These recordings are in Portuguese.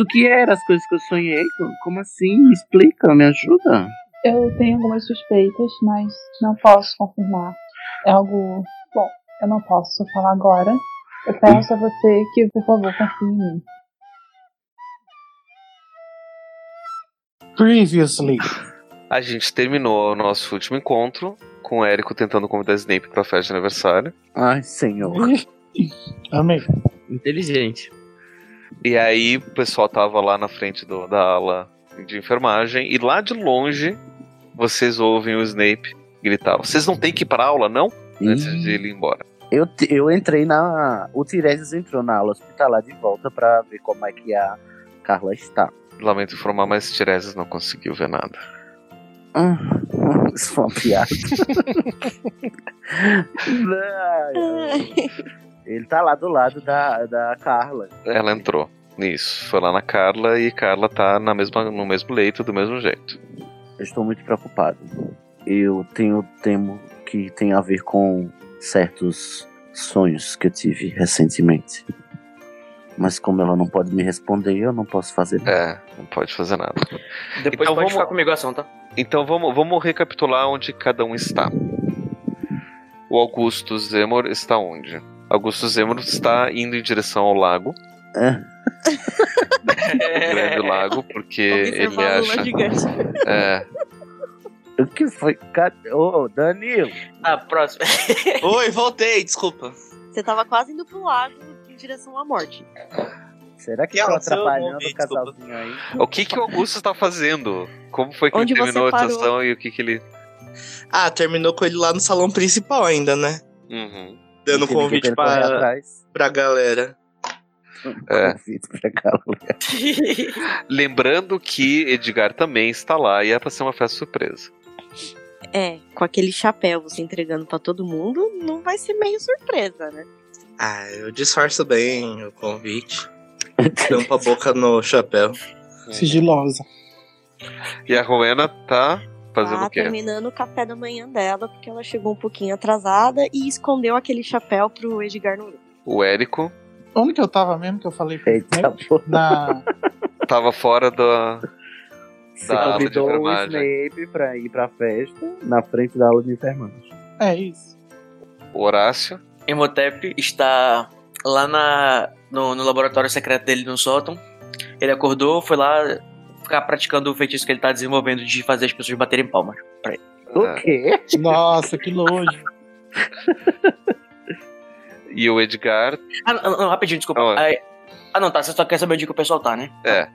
o que eram as coisas que eu sonhei? Como assim? Me explica, me ajuda. Eu tenho algumas suspeitas, mas não posso confirmar. É algo. Bom, eu não posso falar agora. Eu peço a você que, por favor, confie em mim. Previously. A gente terminou o nosso último encontro com o Érico tentando convidar Snape pra festa de aniversário. Ai, senhor. Amei. Inteligente. E aí o pessoal tava lá na frente do, da ala de enfermagem e lá de longe vocês ouvem o Snape gritar: Vocês não têm que ir pra aula, não? Antes de ele ir embora. Eu, eu entrei na. O Tiresias entrou na aula hospitalar de volta pra ver como é que a Carla está. Lamento informar, mas Tiresias não conseguiu ver nada. Ah, Isso foi uma piada. Ai, Ele tá lá do lado da, da Carla. Ela entrou nisso. Foi lá na Carla e Carla tá na mesma, no mesmo leito, do mesmo jeito. Eu estou muito preocupado. Eu tenho temo que tem a ver com certos sonhos que eu tive recentemente. Mas como ela não pode me responder, eu não posso fazer nada. É, não pode fazer nada. Depois Então pode vamos- ficar comigo a ação, tá? Então vamos, vamos recapitular onde cada um está. O Augusto Zemor está onde? Augusto Zemor está indo em direção ao lago, É. o grande lago, porque ele acha. gigante. É, O que foi? Cadê? Ô, Danilo! Ah, próximo. Oi, voltei, desculpa. Você tava quase indo pro lago em direção à morte. Será que Que aconteceu? atrapalhando Ouvi, o casalzinho aí? o que que o Augusto está fazendo? Como foi que Onde ele você terminou a parou? estação e o que que ele. Ah, terminou com ele lá no salão principal ainda, né? Uhum. Dando que convite pra, pra galera. É. Convite pra Carla. Lembrando que Edgar também está lá e é pra ser uma festa surpresa. É, com aquele chapéu você entregando pra todo mundo, não vai ser meio surpresa, né? Ah, eu disfarço bem o convite. Tampa a boca no chapéu. Sigilosa. E a Rowena tá fazendo tá o quê? terminando o café da manhã dela, porque ela chegou um pouquinho atrasada e escondeu aquele chapéu pro Edgar ver. O Érico Onde que eu tava mesmo que eu falei pra Eita. Na. tava fora da. Você Da aula de convidou o enfermagem. Snape pra ir pra festa na frente da aula de enfermagem. É isso. O Horácio. Imhotep está lá na, no, no laboratório secreto dele no sótão. Ele acordou, foi lá ficar praticando o feitiço que ele tá desenvolvendo de fazer as pessoas baterem palmas. O É. quê? Nossa, que nojo. E o Edgar. Ah, não, não, rapidinho, desculpa. Aí- ah, não, tá. Você só quer saber onde que o pessoal tá, né? É.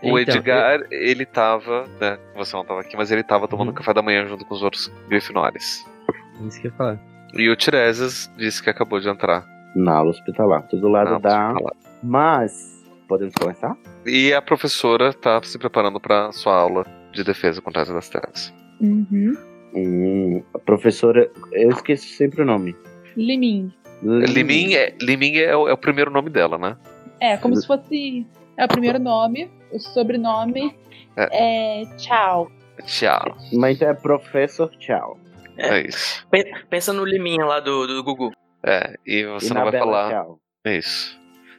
O Então, Edgar, ele tava. Né, você não tava aqui, mas ele tava tomando Uhum. café da manhã junto com os outros Grifinóris. Isso que eu ia falar. E o Tiresias disse que acabou de entrar. Na aula hospitalar, do lado na da. hospitalar. Mas. Podemos começar? E a professora tá se preparando pra sua aula de defesa contra as das trevas. Uhum. Hum, a professora. Eu esqueço sempre o nome. Limin. Limin, é, Limin é, o, é o primeiro nome dela, né? É, como se fosse. É o primeiro nome, o sobrenome é, Tchau. Tchau. Mas é Professor Tchau. É, isso. Pe- Pensa no Liminha lá do, do Gugu. É, e você e não vai Bela falar. Tchau. É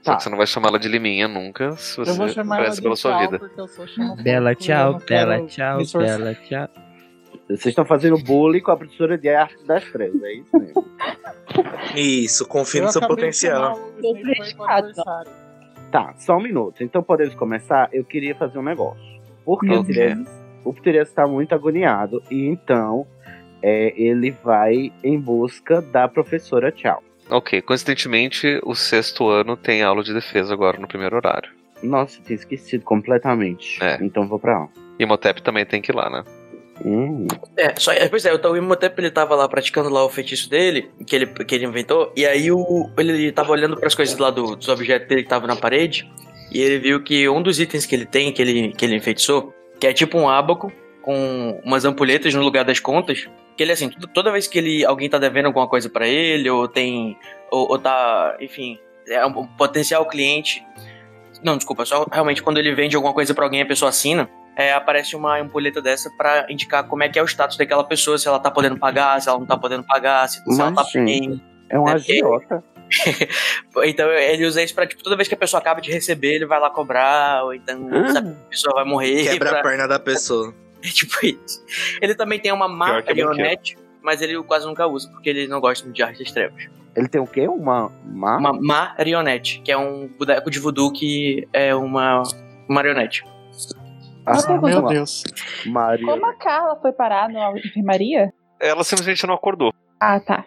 isso. Só Tá. que você não vai chamar ela de Liminha nunca, se você eu vou chamar ela de pela sua tchau, vida. porque eu sou xenofóbico, Bela tchau, bela tchau, bela tchau. Vocês estão fazendo bullying com a professora de arte das trevas, é isso mesmo? Isso, confia no seu potencial. Tá, só um minuto. Então podemos começar? Eu queria fazer um negócio. Porque Uhum. o Tiresias está muito agoniado e então é, ele vai em busca da professora Tchau. Ok, coincidentemente, o sexto ano tem aula de defesa agora no primeiro horário. Nossa, tinha esquecido completamente. É. Então vou pra aula. E Motep também tem que ir lá, né? Hum, É, só, é, pois é, o Imhotep ele tava lá praticando lá o feitiço dele, que ele, que ele inventou, e aí o, ele tava olhando pras coisas lá do, dos objetos dele que estavam na parede, e ele viu que um dos itens que ele tem, que ele, que ele enfeitiçou, que é tipo um ábaco com umas ampulhetas no lugar das contas, que ele assim, toda vez que ele, alguém tá devendo alguma coisa pra ele, ou tem, ou, ou tá, enfim, é um potencial cliente, não, desculpa, só realmente quando ele vende alguma coisa pra alguém, a pessoa assina, é, aparece uma ampulheta dessa pra indicar como é que é o status daquela pessoa, se ela tá podendo pagar, se ela não tá podendo pagar, se, se ela Mas, tá bem. é um É, agiota. então ele usa isso pra, tipo, toda vez que a pessoa acaba de receber, ele vai lá cobrar, ou então, Ah. sabe, a pessoa vai morrer. Quebra pra- a perna da pessoa. É tipo isso. Ele também tem uma que é marionete, mas ele quase nunca usa, porque ele não gosta muito de arte das trevas. Ele tem o quê? Uma. uma... Uma marionete, que é um boneco de voodoo que é uma marionete. Ah, pergunta. Meu uma- Deus. Maria. Como a Carla foi parar na enfermaria? Ela simplesmente não acordou. Ah, tá.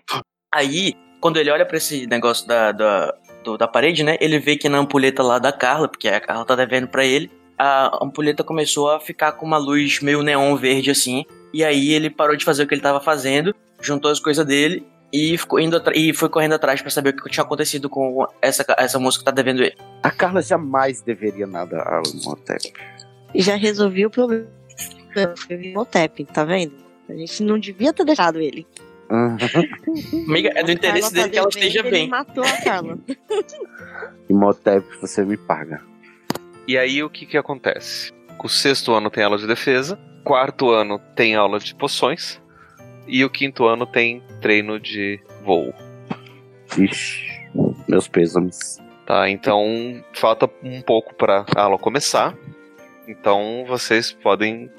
Aí, quando ele olha pra esse negócio da, da, do- da parede, né? Ele vê que na ampulheta lá da Carla, porque a Carla tá devendo pra ele, a ampulheta começou a ficar com uma luz meio neon verde assim. E aí ele parou de fazer o que ele tava fazendo, juntou as coisas dele e ficou indo e foi correndo atrás pra saber o que tinha acontecido com essa, essa moça que tá devendo ele. A Carla jamais deveria nada ao Imhotep. Já resolvi o problema. Foi o Imhotep, tá vendo? A gente não devia ter deixado ele. Aham. Amiga, é do interesse Carla dele tá que ela esteja ele bem. matou a Carla. Imhotep, você me paga. E aí o que que acontece? O sexto ano tem aula de defesa, quarto ano tem aula de poções e o quinto ano tem treino de voo. Ixi, meus pêsames. Tá, então falta um pouco pra aula começar. Então vocês podem.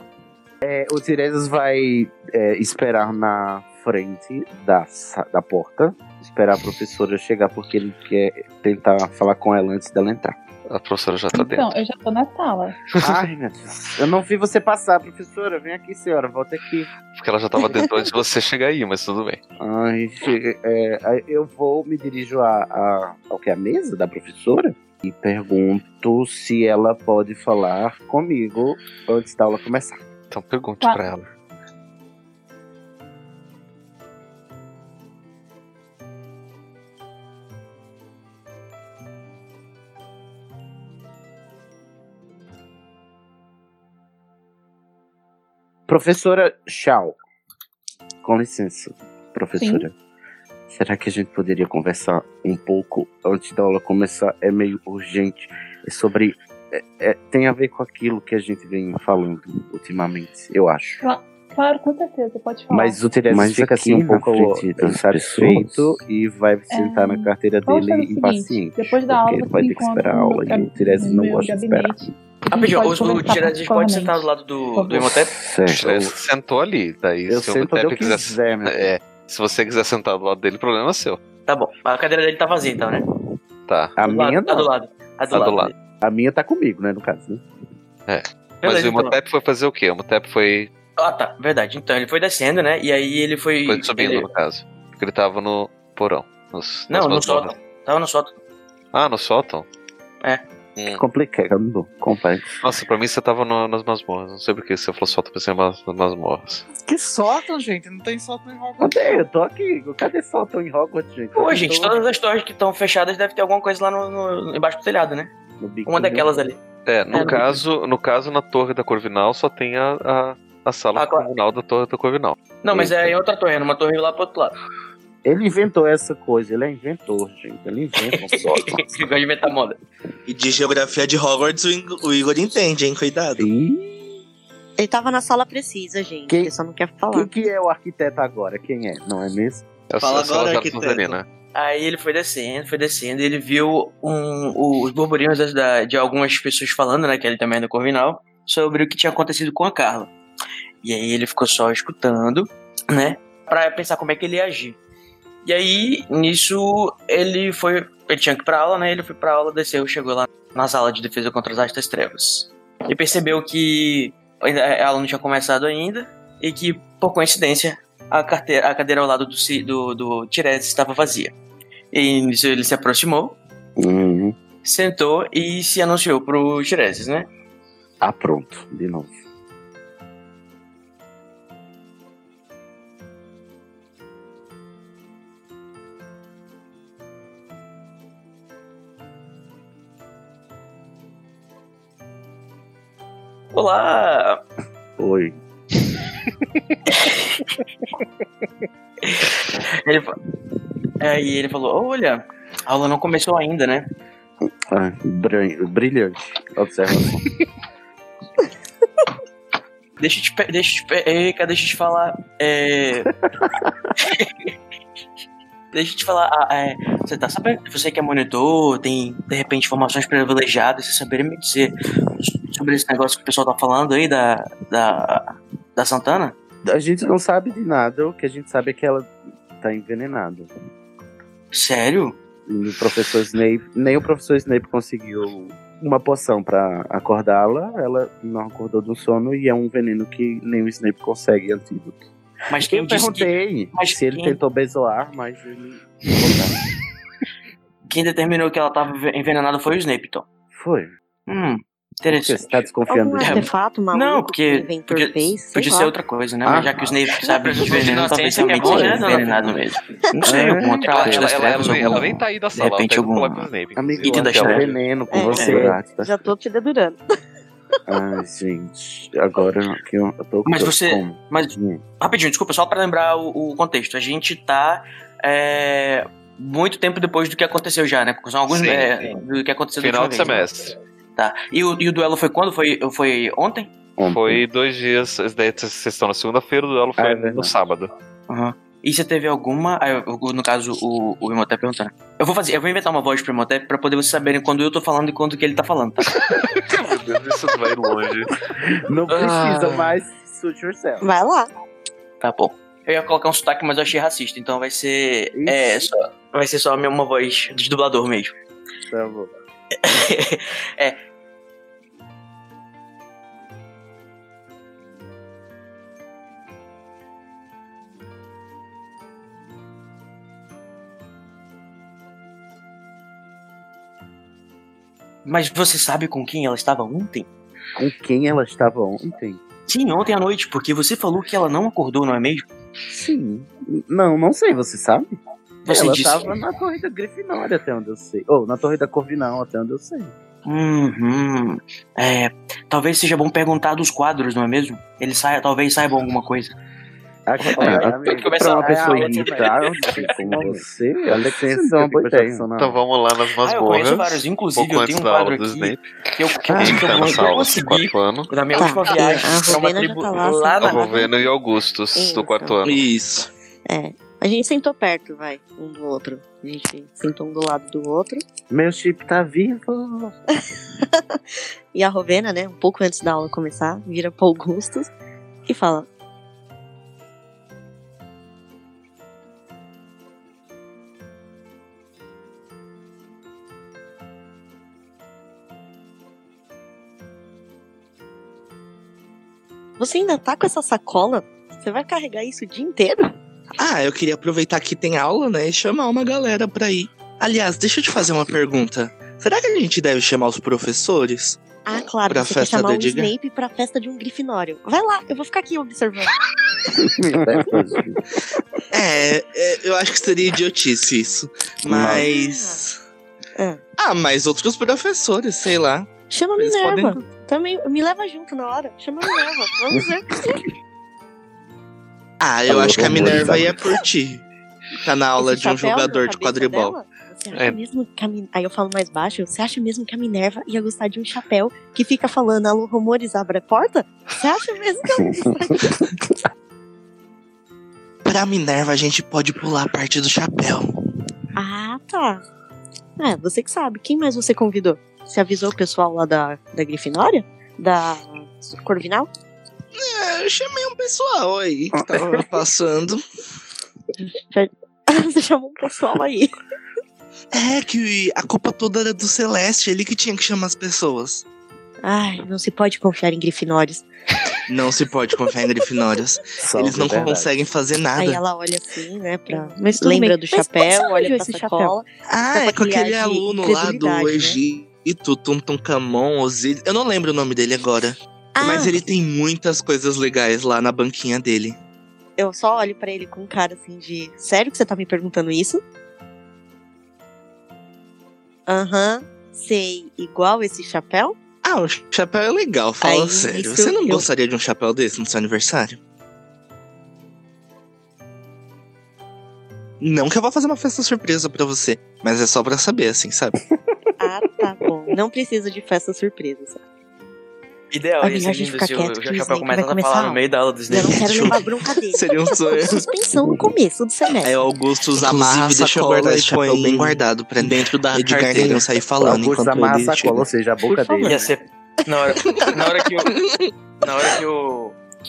É, o Tiresias vai é, esperar na frente da, da porta, esperar a professora chegar, porque ele quer tentar falar com ela antes dela entrar. A professora já tá dentro. Então, eu já tô na sala. Ai, meu Deus. Eu não vi você passar, professora. Vem aqui, senhora. Volta aqui. Porque ela já tava dentro antes de você chegar aí, mas tudo bem. Ai, chega- é, aí eu vou, me dirijo a, a, ao que? A mesa da professora e pergunto se ela pode falar comigo antes da aula começar. Então pergunte Tá. pra ela. Professora Shaw, com licença, professora. Será que a gente poderia conversar um pouco antes da aula começar? É meio urgente. É sobre. é- é- tem a ver com aquilo que a gente vem falando ultimamente, eu acho. Claro, com certeza, pode falar. Mas o Tiresias Mas fica assim um pouco insatisfeito e vai sentar na carteira dele impaciente. seguinte, depois da aula porque você vai ter que esperar a aula e o no não gosta de esperar. Rapidinho, o Tiresias pode sentar do lado do, do. Imhotep? Certo. Sentou ali. Daí Eu se o Imhotep quiser. quiser. É, se você quiser sentar do lado dele, o problema é seu. Tá bom. A cadeira dele tá vazia então, né? Tá. A do minha lado, tá do não. lado. A do Tá do lado. lado. dele. A minha tá comigo, né, no caso, né? Mas Beleza, o então. Imhotep foi fazer o quê? O Imhotep foi, Ah, tá. Verdade. Então, ele foi descendo, né? E aí ele foi... foi subindo, ele- no caso. Porque ele tava no porão. Nos, Não, no sótão. Tava no sótão. Ah, no sótão? É. Hum. Complicado, complexo. Nossa, pra mim você tava no- nas masmorras. Não sei porque você falou sótão, pensei nas, nas masmorras. Que sótão, gente? Não tem sótão em Hogwarts. Cadê? Eu tô aqui. Cadê soltão em Hogwarts, gente? Pô, gente, tô todas as torres que estão fechadas deve ter alguma coisa lá no, no- embaixo do telhado, né? Uma do- daquelas ali. É, no É, caso, no caso, na torre da Corvinal só tem a, a, a sala Ah, claro. comunal da torre da Corvinal. Não, mas é em outra torre, é numa torre lá pro outro lado. Ele inventou essa coisa, ele é inventor, gente. Ele inventa um sótão. Que gosta de inventar moda. E de geografia de Hogwarts o Igor entende, hein? Cuidado. Ih, Ele tava na sala precisa, gente. Quem- Ele só não quer falar. quem que é o arquiteto agora? Quem é? Não é mesmo? É Fala agora, arquiteto. Sonserina. Aí ele foi descendo, foi descendo, e ele viu um- os burburinhos da- de algumas pessoas falando, né, que ele também é do Corvinal, sobre o que tinha acontecido com a Carla. E aí ele ficou só escutando, né, pra pensar como é que ele ia agir. E aí, nisso, ele foi. Ele tinha que ir pra aula, né? Ele foi pra aula, desceu, chegou lá na sala de defesa contra as artes das trevas. E percebeu que ainda- a aula não tinha começado ainda, e que, por coincidência, a, carteira, a cadeira ao lado do, do, do estava vazia. E nisso ele se aproximou, Uhum. sentou e se anunciou pro Tiresias, né? Ah, pronto, de novo. Olá! Oi. Ele, aí ele falou: Olha, a aula não começou ainda, né? Ah, brilhante, observação. Deixa eu te, deixa eu te, Eca, deixa eu te falar. É... deixa eu te falar. ah, é, você tá sabendo que você que é monitor, tem de repente informações privilegiadas, você saberia me dizer sobre esse negócio que o pessoal tá falando aí da, da, da Santana? A gente não sabe de nada, o que a gente sabe é que ela tá envenenada. Sério? E o professor Snape, nem o professor Snape conseguiu uma poção pra acordá-la, ela não acordou do sono e é um veneno que nem o Snape consegue antídoto. Mas quem Eu disse que, perguntei mas se ele quem- tentou bezoar, mas ele. quem determinou que ela tava envenenada foi o Snape, então. Foi. Hum, Porque interessante. você tá desconfiando Algum artefato maluco Não, que o porque inventor podia, fez, podia ser outra coisa, né? Ah. Mas já que o Snape sabe de veneno, talvez que é bom, seja né, envenenado mesmo. Não sei, É, alguma outra Ela, ela, das ela, trevas, ela, nem tá aí da de sala, repente tá indo algum. Amigo, trevas. veneno com É, você. é. Já tô te dedurando. Ai, gente. Agora que eu, tô Mas eu você- como? Mas, Hum. rapidinho, desculpa, só pra lembrar o, o contexto. A gente tá é, muito tempo depois do que aconteceu já, né? São alguns Sim, é, sim. do que aconteceu Final de vez, semestre. né? Tá. E o, e o duelo foi quando? Foi, foi ontem? Ontem. Foi dois dias, daí vocês estão na segunda-feira, o duelo Ah, foi é no sábado. Aham. E você teve alguma. ah, no caso, o, o Imhotep perguntando. Eu vou fazer, eu vou inventar uma voz pro Imhotep pra poder vocês saberem quando eu tô falando e quando que ele tá falando, tá? Meu Deus, isso vai longe. Não precisa Ah. mais suit yourself. Vai lá. Tá bom. Eu ia colocar um sotaque, mas eu achei racista, então vai ser. É, Ixi. só, vai ser só a minha- uma voz de dublador mesmo. Tá bom. Mas você sabe com quem ela estava ontem? Com quem ela estava ontem? Sim, ontem à noite, porque você falou que ela não acordou, não é mesmo? Sim. Não, não sei, você sabe? Você ela disse. estava na torre da Grifinória, até onde eu sei. Ou na torre da Corvinal, até onde eu sei. Uhum. É, talvez seja bom perguntar dos quadros, não é mesmo? Eles saia, talvez saibam alguma coisa. Aqui, Olha, amigo, começa pra a- uma pessoa a- a- irritável como você, olha que é uma boa ideia. Então vamos lá nas Ah, eu conheço masmorras. vários. Inclusive, pouco eu tenho antes um da quadro aula do aqui Snape. que eu, tá consegui quarto ano? na minha Tá, última a- viagem a pra uma Rovena já tribo tá lá, lá na... A Rovena e o Augustus, Isso. do quarto ano. Isso. É. A gente sentou perto, vai, um do outro. A gente sentou um do lado do outro. Meu chip tá vivo. E a Rovena, né, um pouco antes da aula começar, vira pro Augustus e fala: Você ainda tá com essa sacola? Você vai carregar isso o dia inteiro? Ah, eu queria aproveitar que tem aula, né? E chamar uma galera pra ir. Aliás, deixa eu te fazer uma pergunta. Será que a gente deve chamar os professores? Ah, claro, Pra você quer festa chamar do o? Snape pra festa de um grifinório. Vai lá, eu vou ficar aqui observando. É, é, eu acho que seria idiotice isso. Mas. Ah. Ah, mas outros professores, sei lá. Chama Eles Minerva. podem- Também me leva junto na hora. Chama a Minerva. Vamos ver. Ah, eu Alô, acho que a Minerva ia curtir. Tá na aula Esse de um jogador de quadribol. dela, Você acha É. mesmo que a Min... Aí eu falo mais baixo. Você acha mesmo que a Minerva ia gostar de um chapéu que fica falando alô, rumores, abre a porta? Você acha mesmo que ela ia? Pra Minerva, a gente pode pular a parte do chapéu. Ah, tá. É, você que sabe. Quem mais você convidou? Você avisou o pessoal lá da, da Grifinória? Da Corvinal? É, eu chamei um pessoal aí que tava passando. Você chamou um pessoal aí. É que a culpa toda era do Celeste, ele que tinha que chamar as pessoas. Ai, não se pode confiar em Grifinórios. Não se pode confiar em Grifinórias. Eles não de verdade. conseguem fazer Aí nada. ela olha assim, né, pra... Mas Lembra bem. do Mas chapéu, arranjou olha pra esse sacola. Ah, Tá é com aquele aluno lá do né? Egito, Tuntunkamon, Osiris. Eu não lembro o nome dele agora. Ah, Mas ele tem muitas coisas legais lá na banquinha dele. eu só olho pra ele com cara assim de... Sério que você tá me perguntando isso? Aham, sei. Igual esse chapéu? Ah, o chapéu é legal, fala Aí, sério. Você não eu- gostaria de um chapéu desse no seu aniversário? Não que eu vou fazer uma festa surpresa pra você, mas é só pra saber, assim, sabe? Ah, tá bom. Não precisa de festa surpresa. sabe? Ideal, É a gente o quieto que o Chapéu vai a falar no meio da aula do Eu Snape. não quero levar bronca dele. Seria um sonho. Suspensão no começo do semestre. Aí o Augustus amarra a eu sacola guardar e esse chapéu põe bem guardado pra dentro da Edgar carteira. não sair O falando Augusto enquanto amarra a ele sacola, chega. ou seja, a boca dele. Ia ser. Na hora, na hora que o. Na hora que o.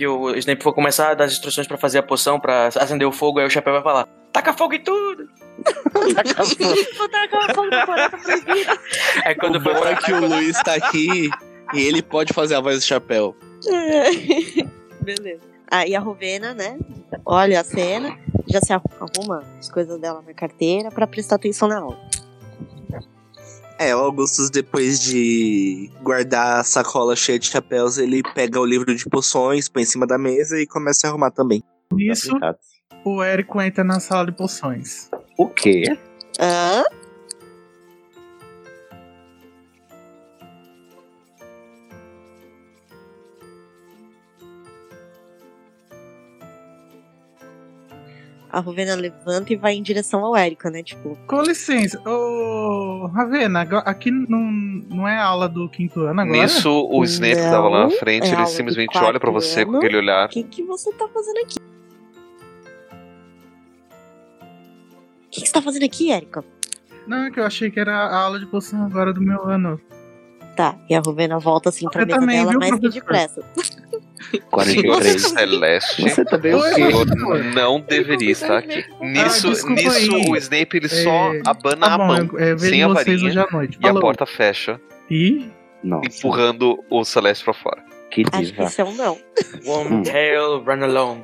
Que o Snape for começar a dar as instruções pra fazer a poção, pra acender o fogo, aí o chapéu vai falar: Taca fogo em tudo! Aquela fogo na floresta proibida. Aí quando O bom é que o Luiz tá aqui e ele pode fazer a voz do chapéu. Beleza. Aí a Rovena, né? Olha a cena, já se arruma as coisas dela na carteira pra prestar atenção na aula. É, o Augustus, depois de guardar a sacola cheia de chapéus, ele pega o livro de poções, põe em cima da mesa e começa a arrumar também. Nisso, o Érico entra na sala de poções. O quê? Hã? A Rovena levanta e vai em direção ao Érico, né? Tipo, Com licença, ô Ravena, aqui não, não é aula do quinto ano agora? Nisso, o Snape que tava lá na Não, frente, é ele simplesmente olha pra você com aquele olhar. o que, que você tá fazendo aqui? O que, que você tá fazendo aqui, Érico? Não, é que eu achei que era a aula de poção agora do meu ano. Tá, e a Rovena volta assim pra mesa também, dela viu, mais que depressa. Senhor 43. Celeste. Você também o quê? Não deveria estar aqui. Nisso, Ah, nisso aí. o Snape ele só É, abana Tá a mão eu sem a varinha hoje à noite. e a porta fecha, E Nossa, empurrando o Celeste pra fora. que Acho que diva. isso é um não. One tail run along.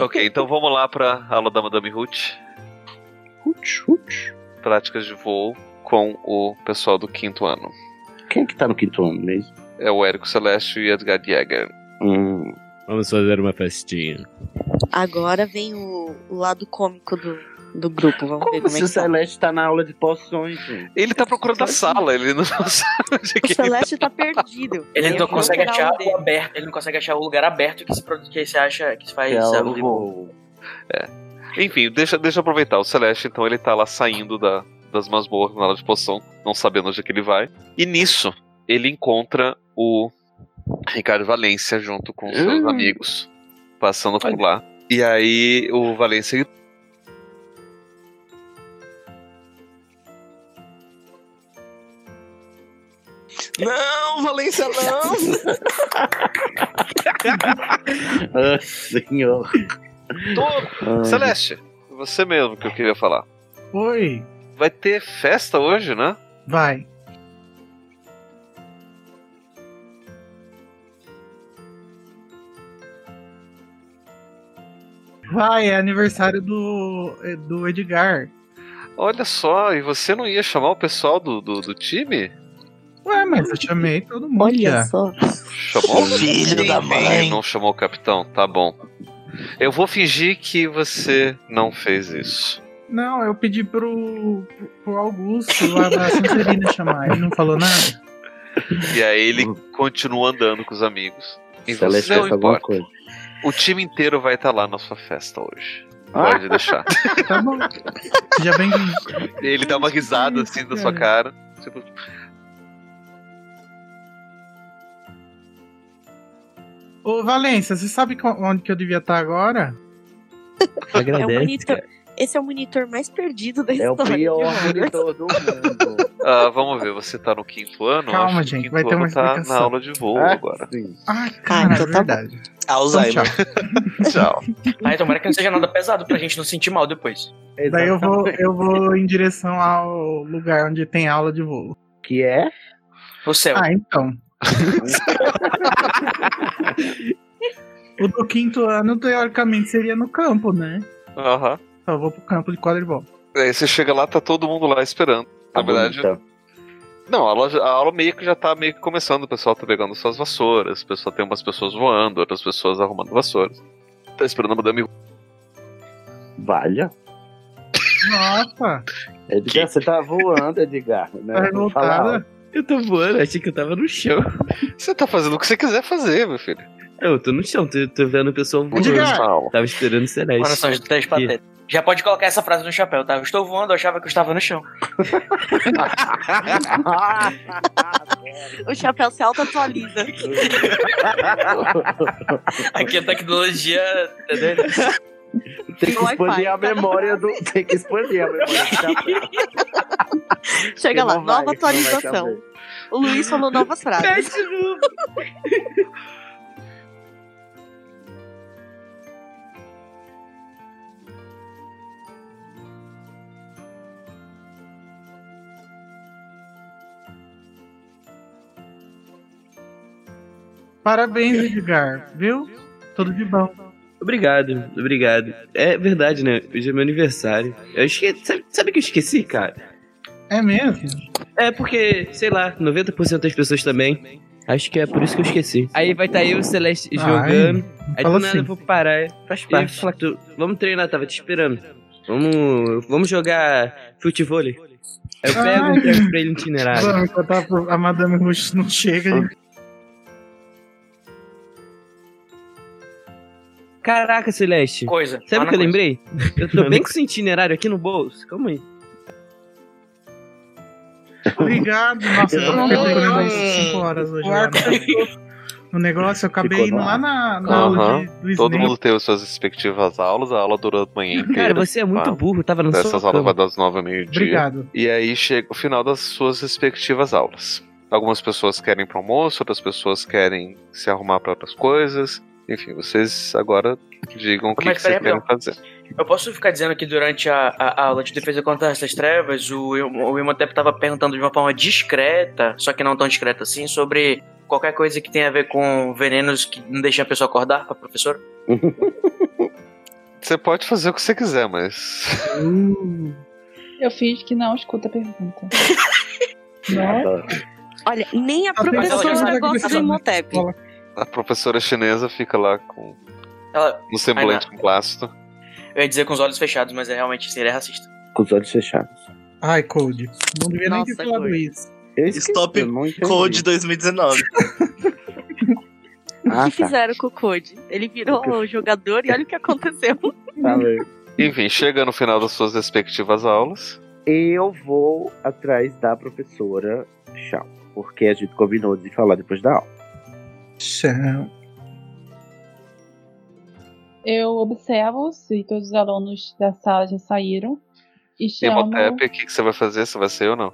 ok, então vamos lá pra aula da Madame Ruth. Hutch, hutch. Práticas de voo com o pessoal do quinto ano. Quem é que tá no quinto ano mesmo? É o Érico Celeste e Edgar Jäger. Hum, Vamos fazer uma festinha. Agora vem o, o lado cômico do, do grupo. Vamos ver como como se é o que tá. Celeste tá na aula de poções, gente? Ele tá procurando a sala, ele não sabe onde é O que ele Celeste tá perdido. Ele Eu não vou consegue pegar achar o dele. o aberto, ele não consegue achar o lugar aberto que se, produ- que se acha que se faz Que é sabe, voo. Enfim, deixa, deixa eu aproveitar. O Celeste, então, ele tá lá saindo da, das masmorras na aula de poção, não sabendo onde é que ele vai. E nisso, ele encontra o Ricardo Valência junto com seus Hum. amigos, passando por lá. E aí, o Valência Não, Valência, não! Ah, senhor. Tô- Celeste, você mesmo que eu queria falar. Oi, Vai ter festa hoje, né? vai. Vai, é aniversário do, do Edgar. Olha só, e você não ia chamar o pessoal do, do, do time? Ué, mas eu chamei todo mundo Olha já. só. Chamou? Filho da mãe. Não chamou o capitão, tá bom. Eu vou fingir que você não fez isso. Não, eu pedi pro, pro Augusto, lá da Sonserina chamar. Ele não falou nada. E aí ele continua andando com os amigos. E você não alguma importa. coisa. O time inteiro vai estar lá na sua festa hoje. Ah. Pode deixar. Tá bom. Já bem-vindo. Ele dá uma risada assim da sua cara. Tipo, Ô, Valência, você sabe co- onde que eu devia estar agora? É o Agradece. monitor. Esse é o monitor mais perdido da É o história. pior de Hogwarts. monitor do mundo. ah, vamos ver, você tá no quinto ano? Calma, Acho o gente, vai ter uma ano tá na explicação. aula de voo Ah, agora. sim. Ah, cara, então é tá verdade. Alzheimer. Então, tchau. Tchau. Ai, tomara que não seja nada pesado pra gente não sentir mal depois. Daí eu vou, Exatamente. eu vou em direção ao lugar onde tem aula de voo. Que é? O céu. Ah, então. o do quinto ano, teoricamente, seria no campo, né? Aham. Então eu vou pro campo de quadribol. Aí você chega lá, tá todo mundo lá esperando. Na Tá verdade, bonita. Não, a aula, já- a aula meio que já tá meio que começando, o pessoal tá pegando suas vassouras, o pessoal tem umas pessoas voando, outras pessoas arrumando vassouras. Tá esperando a madame. Valha. Nossa, Edgar, você tá voando, Edgar. Né? tá revoltada. Eu tô voando, achei que eu tava no chão. Você tá fazendo o que você quiser fazer, meu filho. Eu tô no chão, tô, tô vendo o pessoal voando. Tava esperando o Celeste. Três patetas. Já pode colocar essa frase no chapéu, tá? Eu estou voando, eu achava que eu estava no chão. O chapéu se auto-atualiza. Aqui a tecnologia. Tem que expandir a memória do. Tem que expandir a memória do chapéu. Chega lá, vai, nova atualização. O Luiz falou novas frases. Parabéns, Edgar, viu? Tudo de bom. Obrigado, obrigado. É verdade, né? Hoje é meu aniversário. Eu esqueci. Sabe, sabe que eu esqueci, cara? É mesmo? É porque, sei lá, 90% das pessoas também. Acho que é por isso que eu esqueci. Aí vai estar eu e o Celeste Ai, jogando. Aí fala do nada assim. eu vou parar. Faz parte. falar que tu, vamos treinar, tava te esperando. Vamos, vamos jogar futebol. Aí eu pego Ai. e entrego pra ele no itinerário. Enquanto a- Madame não chega. Caraca, Celeste. Coisa. Sabe o que eu coisa. lembrei? Eu tô bem com esse itinerário aqui no bolso. Calma aí. Obrigado. Nossa, eu fiquei procurando isso 5 horas hoje. lá no- No negócio, eu acabei Ficou indo lá na, na Aham. aula de, do Todo Snape. mundo teve suas respectivas aulas, a aula durou a manhã inteira. Cara, você é muito tá? burro, tava no Essas seu aulas vai cama. das nove ao meio-dia. Obrigado. E aí chega o final das suas respectivas aulas. Algumas pessoas querem ir pro almoço, outras pessoas querem se arrumar para outras coisas. Enfim, vocês agora digam o que, que vocês querem fazer. Eu posso ficar dizendo que durante a, a- a aula de defesa contra essas trevas, o, o Imhotep tava perguntando de uma forma discreta, só que não tão discreta assim, sobre qualquer coisa que tenha a ver com venenos que não deixem a pessoa acordar pra professora? Você pode fazer o que você quiser, mas. Eu fiz que não escuta a pergunta. Adoro. Olha, nem a pensando professora gosta do Imhotep. A professora chinesa fica lá com Ela, um semblante plástico. eu ia dizer com os olhos fechados, mas é realmente sim, ele é racista. Com os olhos fechados. Ai, Code. Não devia nem ter Nossa, falado Code. isso. Eu esqueci, Stop eu. Code 2019. O Ah, que tá. fizeram com o Code? Ele virou o jogador e olha o que aconteceu. Tá. Enfim, chega no final das suas respectivas aulas. Eu vou atrás da professora Chão. Porque a gente combinou de falar depois da aula. Tchau. Eu observo se todos os alunos da sala já saíram e chamo. Imhotep, o que, que você vai fazer? Você vai ser ou não?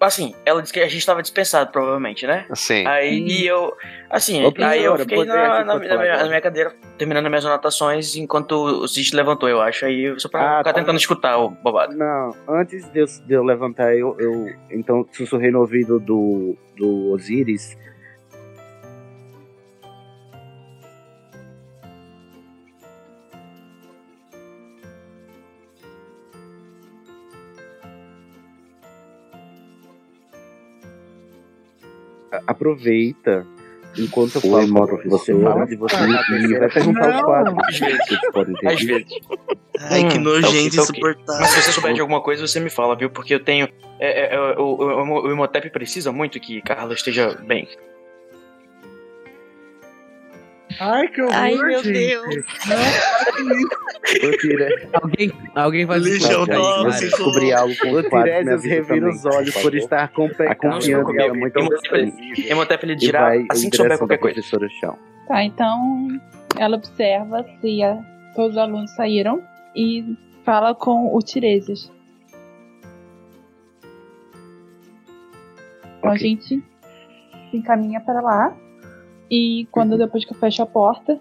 Assim, ela disse que a gente tava dispensado, provavelmente, né? Assim, Aí eu. Assim, aí eu fiquei na, na- na minha, na minha cadeira, terminando minhas anotações, enquanto o Cid levantou, eu acho. Aí só pra Ah, ficar tá. tentando escutar o bobado. Não, antes de eu, de eu levantar, eu, eu então sussurrei no ouvido do, do Osiris. Aproveita enquanto eu falo você fala de você e vai perguntar Não. quadros. Às vezes. Vocês podem ter Às vezes. Ai, que Hum, nojento ok, tá ok. insuportável. Mas se você souber de alguma coisa, você me fala, viu? Porque eu tenho. é, é, é, o, o, o Imhotep precisa muito que Carla esteja bem. Ai, que horror, Ai, meu gente. Deus. Eu tirei. Alguém, alguém faz Lixo isso. o pra nome. gente, Se cara. descobrir algo com O Tiresias revira os olhos por estar compe- a confiando em ela muito Imhotep ele e dirá vai assim que souber qualquer coisa. professora Chão. Tá, então ela observa se a- todos os alunos saíram e fala com o Tiresias. Então a Ok. gente se encaminha para lá e quando depois que eu fecho a porta.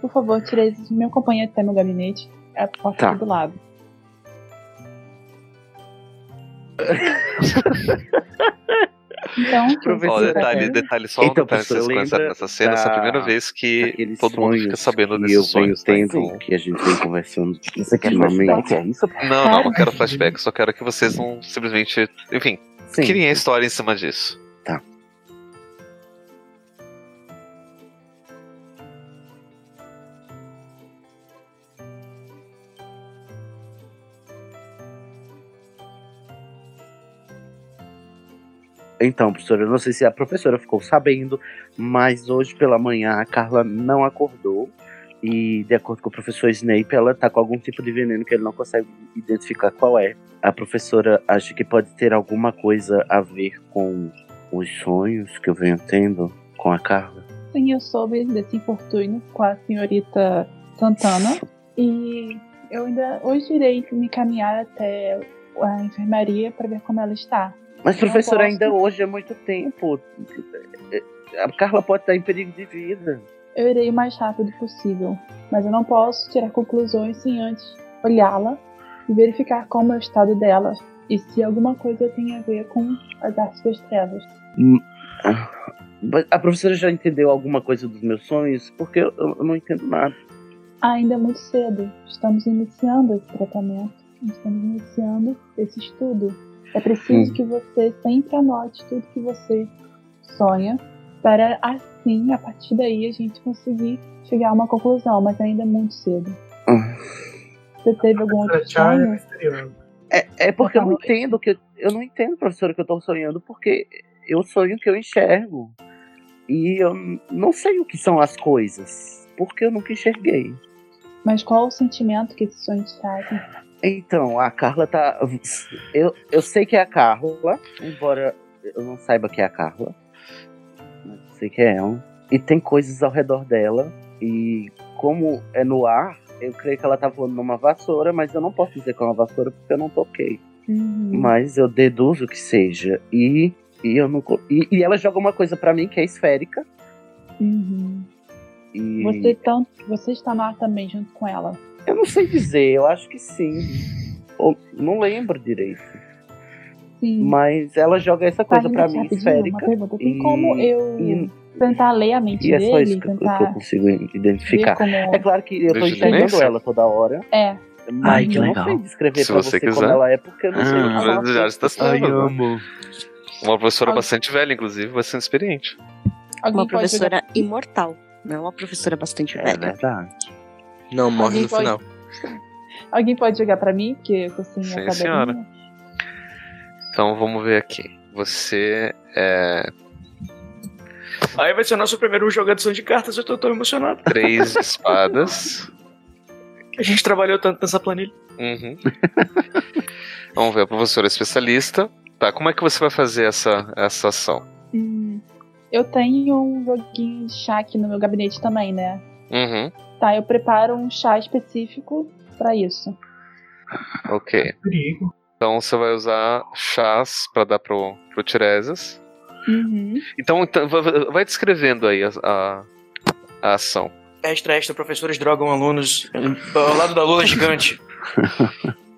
Por favor, Tiresias, me acompanhe até meu gabinete. É a porta Tá. aqui do lado. Então, Professor, você detalhe, detalhe só um Então, detalhe vocês conheceram nessa cena, essa é a primeira vez que todo mundo fica sabendo tá? tendo, Então, que a gente vem conversando Você quer é isso? Não, não, não quero flashback, só quero que vocês não simplesmente. Enfim, Sim. criem a história em cima disso. Então, professora, eu não sei se a professora ficou sabendo, mas hoje pela manhã a Carla não acordou E de acordo com o professor Snape, ela tá com algum tipo de veneno que ele não consegue identificar qual é. A professora acha que pode ter alguma coisa a ver com os sonhos que eu venho tendo com a Carla. Sim, eu soube desse infortúnio com a senhorita Santana. E eu ainda hoje irei me caminhar até a enfermaria para ver como ela está. Mas, professora, posso. ainda hoje é muito tempo. A Carla pode estar em perigo de vida. Eu irei o mais rápido possível, mas eu não posso tirar conclusões sem antes olhá-la e verificar como é o estado dela e se alguma coisa tem a ver com as artes das trevas. Mas A professora já entendeu alguma coisa dos meus sonhos? Porque eu, eu não entendo nada. Ainda é muito cedo, estamos iniciando esse tratamento, estamos iniciando esse estudo. É preciso Hum. que você sempre anote tudo que você sonha, para assim, a partir daí, a gente conseguir chegar a uma conclusão, mas ainda é muito cedo. Ah. Você teve algum outro é sonho? misterioso. É, é porque eu não entendo que eu, não entendo, professora, que eu tô sonhando, porque eu sonho o que eu enxergo. E eu não sei o que são as coisas, porque eu nunca enxerguei. Mas qual o sentimento que esses sonhos trazem? Então, a Carla tá. Eu, eu sei que é a Carla, embora eu não saiba que é a Carla. Sei que é ela. E tem coisas ao redor dela. E como é no ar, eu creio que ela tá voando numa vassoura, mas eu não posso dizer que é uma vassoura porque eu não toquei. Uhum. Mas eu deduzo que seja. E, e eu não. E, e ela joga uma coisa pra mim que é esférica. Uhum. E Você, tão, você está lá também junto com ela. eu não sei dizer, eu acho que sim. Ou, não lembro direito. Sim. Mas ela joga essa Tá, coisa pra gente, mim esférica. Pergunta. Tem e- como eu e- tentar ler a mente E é só dele? isso que, eu- que eu tentar consigo identificar. como... É claro que eu tô Deixa eu enxergando ela toda hora, É, mas Ai, que eu não legal. sei descrever Se pra você você, como quiser. ela é, porque eu não sei o que Ah, ela está fez. sendo. amo. Uma professora bastante velha, inclusive, bastante experiente. alguém Uma jogar- professora imortal. Não é uma professora bastante É velha. verdade. Não, morre Alguém no pode- final. Alguém pode jogar pra mim? Que eu tô sem Sim, a tabelinha. Então vamos ver aqui. Você é. Aí vai ser o nosso primeiro jogação de cartas, eu tô tão emocionado. Três espadas. A gente trabalhou tanto nessa planilha. Uhum. Vamos ver, a professora especialista. Tá, como é que você vai fazer essa, essa ação? Hum, eu tenho um joguinho de chá aqui no meu gabinete também, né? Uhum. Tá, eu preparo um chá específico pra isso. Ok. Perigo. Então você vai usar chás pra dar pro, pro Tiresias. Uhum. Então, então, va- va- vai descrevendo aí a, a, a ação. Extra, extra, professores drogam alunos ao lado da lula gigante.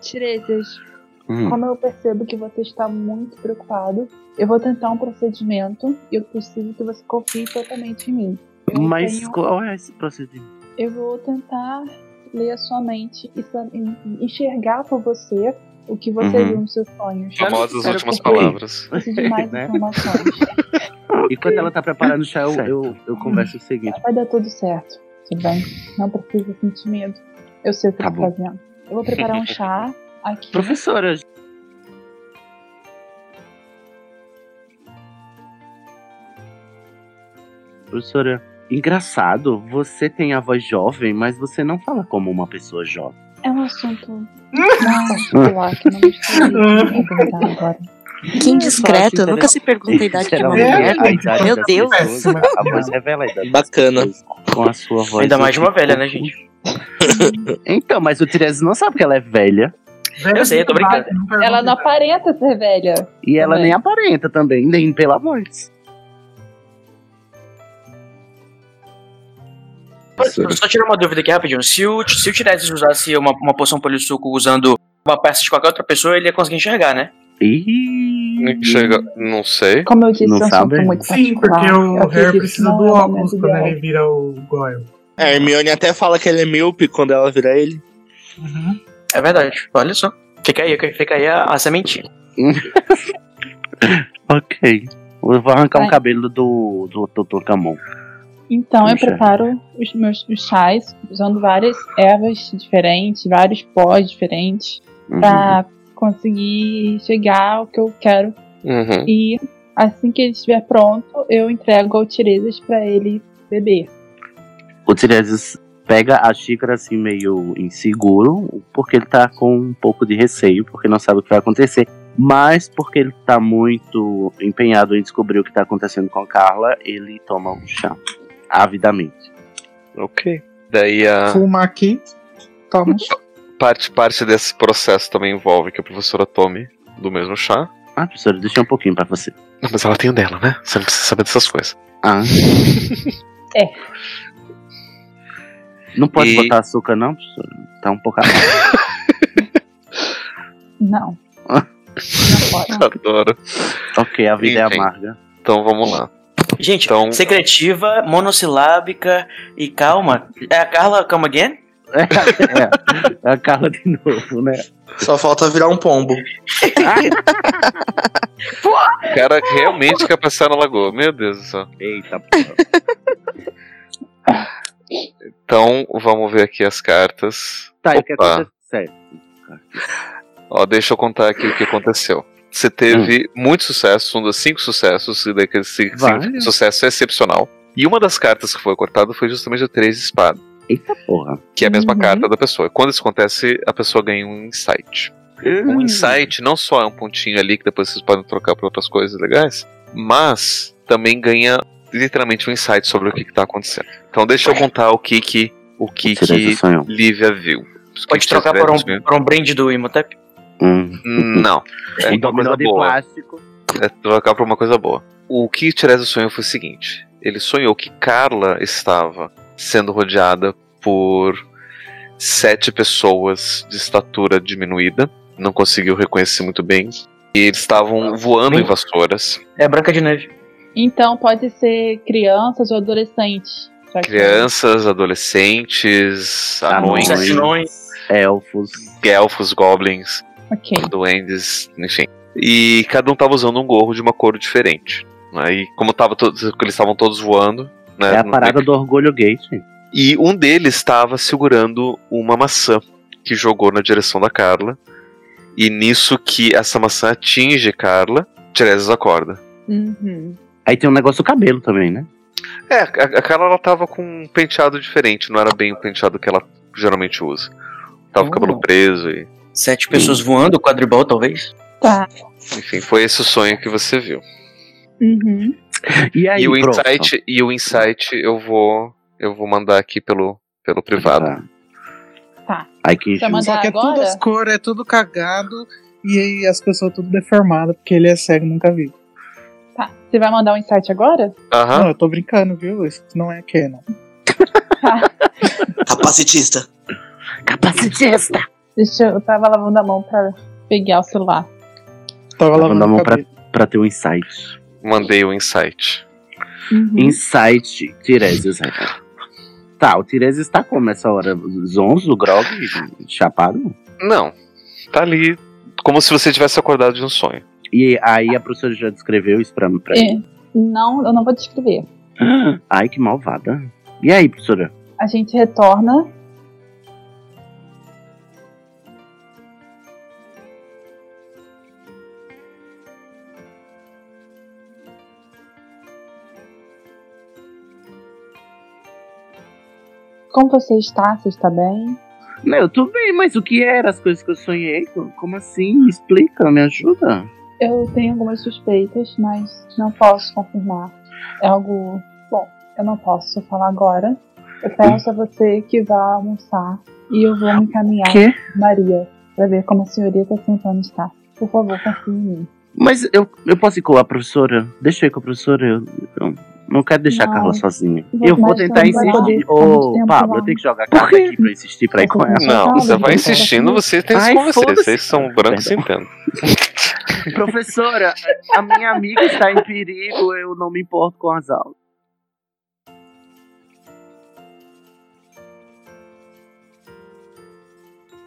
Tiresias, Hum. como eu percebo que você está muito preocupado, eu vou tentar um procedimento e eu preciso que você confie totalmente em mim. Eu Mas tenho- qual é esse procedimento? Eu vou tentar ler a sua mente e e enxergar por você o que você Uhum. viu nos seus sonhos. Famosas últimas palavras. Preciso de mais Né? informações. Enquanto ela tá preparando o chá, eu, eu, eu converso o seguinte. Vai dar tudo certo, tudo bem? Não precisa sentir medo. Eu sei o que Tá eu tô bom. fazendo. Eu vou preparar um chá aqui. Professora. Professora, engraçado, você tem a voz jovem, mas você não fala como uma pessoa jovem. É um assunto particular que eu não agora. Indiscreto, nunca se pergunta a idade de uma mulher. Meu Deus. pessoas, a voz revela a idade. Bacana. Com a sua voz. Ainda mais de eu uma fico- velha, né, gente? Então, mas o Tiresias não sabe que ela é velha. Eu sei, eu tô brincando. Ela não aparenta ser velha. E ela Também. nem aparenta também, nem pela voz. Só tirar uma dúvida aqui rapidinho. Se o, se o Tiresias usasse uma, uma poção polissuco usando uma peça de qualquer outra pessoa, ele ia conseguir enxergar, né? Ih, Chega, não sei. Como eu disse, Não é um sabe? muito Sim, particular. porque o Eu acredito Harry precisa não do é óculos quando ideal. ele vira o Goyle. A Hermione até fala que ele é míope quando ela vira ele. Uhum. É verdade. Olha só. Fica aí, fica aí a, a sementinha. Ok. Eu vou arrancar um cabelo do, do Dr. Camon. Então Um eu preparo os meus os chás usando várias ervas diferentes, vários pós diferentes, Uhum. pra conseguir chegar ao que eu quero. Uhum. E assim que ele estiver pronto, eu entrego ao Tiresias pra ele beber. O Tiresias pega a xícara assim meio inseguro, porque ele tá com um pouco de receio, porque não sabe o que vai acontecer. Mas porque ele tá muito empenhado em descobrir o que tá acontecendo com a Carla, ele toma um chá. Avidamente. Ok. Daí a Fuma aqui. Toma. parte, parte desse processo também envolve que a professora tome do mesmo chá. Ah, professora, deixa um pouquinho pra você. Não, Mas ela tem o dela, né? Você não precisa saber dessas coisas. Ah. É. Não pode E- botar açúcar, não, professora? Tá um pouco amargo. Não. Não pode. Adoro. ok, a vida é Enfim. amarga. Então vamos lá. Gente, Então- secretiva, monossilábica e calma. É a Carla Calma Again? É, é a Carla de novo, né? Só falta virar um pombo. O cara realmente quer passar na lagoa. Meu Deus do céu. Eita, porra. Então vamos ver aqui as cartas. Tá, Opa. aconteceu? Sério. Ó, deixa eu contar aqui o que aconteceu. Você teve muito sucesso, um dos cinco sucessos, e daquele ci- Vários. cinco sucesso excepcional. E uma das cartas que foi cortada foi justamente a três de espada, Eita porra. que é a mesma Uhum. carta da pessoa. Quando isso acontece, a pessoa ganha um insight. Hum. Um insight não só é um pontinho ali que depois vocês podem trocar por outras coisas legais, mas também ganha literalmente um insight sobre o que, está acontecendo. Então deixa eu contar o que que o que que. Lívia viu. O Pode que trocar por um, Tiresias por um brinde do Imhotep? Hum. viu? Não. É Um uma dominó coisa de boa. plástico. É trocar por uma coisa boa. O que Tiresias sonhou foi o seguinte: ele sonhou que Carla estava sendo rodeada por sete pessoas de estatura diminuída, não conseguiu reconhecer muito bem, e eles estavam voando em vassouras. É a Branca de Neve. Então pode ser crianças ou adolescentes. Crianças, adolescentes, anões, Anões. Elfos. elfos, goblins, Ok. duendes, enfim. E cada um estava usando um gorro de uma cor diferente. Aí, como tava todos, eles estavam todos voando, né? É a parada do orgulho gay, gente. E um deles estava segurando uma maçã que jogou na direção da Carla. E nisso que essa maçã atinge Carla, Tiresias acorda. Uhum. Aí tem um negócio do cabelo também, né? É, a, a Carla ela tava com um penteado diferente, não era bem o penteado que ela geralmente usa. Tava com o cabelo Oh. preso e. Sete pessoas voando, quadribol talvez. Tá. Enfim, foi esse o sonho que você viu. Uhum. E aí, e o prof? insight, e o insight eu vou. Eu vou mandar aqui pelo, pelo privado. Tá. Tá. Aí que Só que é tudo agora? as cores, é tudo cagado. E aí as pessoas tudo deformadas, porque ele é cego, nunca viu. Você vai mandar um insight agora? Aham. Não, eu tô brincando, viu? Isso não é canon. Capacitista. Capacitista. Deixa eu. Eu tava lavando a mão pra pegar o celular. Tava Lavando lavando a mão pra, pra ter um insight. Mandei o insight. Uhum. Insight, Tiresias. é. Tá, o Tiresias tá como essa hora? Zonzo, grog, chapado? Não. Tá ali como se você tivesse acordado de um sonho. E aí a professora já descreveu isso pra, pra mim. É. Não, eu não vou descrever. Ai, que malvada. E aí, professora? A gente retorna. Como você está? Você está bem? Não, eu tô bem, mas o que eram as coisas que eu sonhei? Como assim? Me explica, me ajuda. Eu tenho algumas suspeitas, mas não posso confirmar. É algo. Bom, eu não posso falar agora. Eu peço a você que vá almoçar e eu vou me encaminhar Quê? Maria para ver como a senhorita Santana está. Por favor, confie em mim. Mas eu, eu posso ir com a professora? Deixa eu ir com a professora. Eu, eu não quero deixar a Não. Carla sozinha. Vou- eu vou tentar insistir. Ô, tempo Pablo, eu tenho que jogar a carta aqui pra eu insistir pra ir com ela. Não, você vai insistindo, você tem isso com você. Vocês são brancos e entendem. Professora, a minha amiga está em perigo, eu não me importo com as aulas.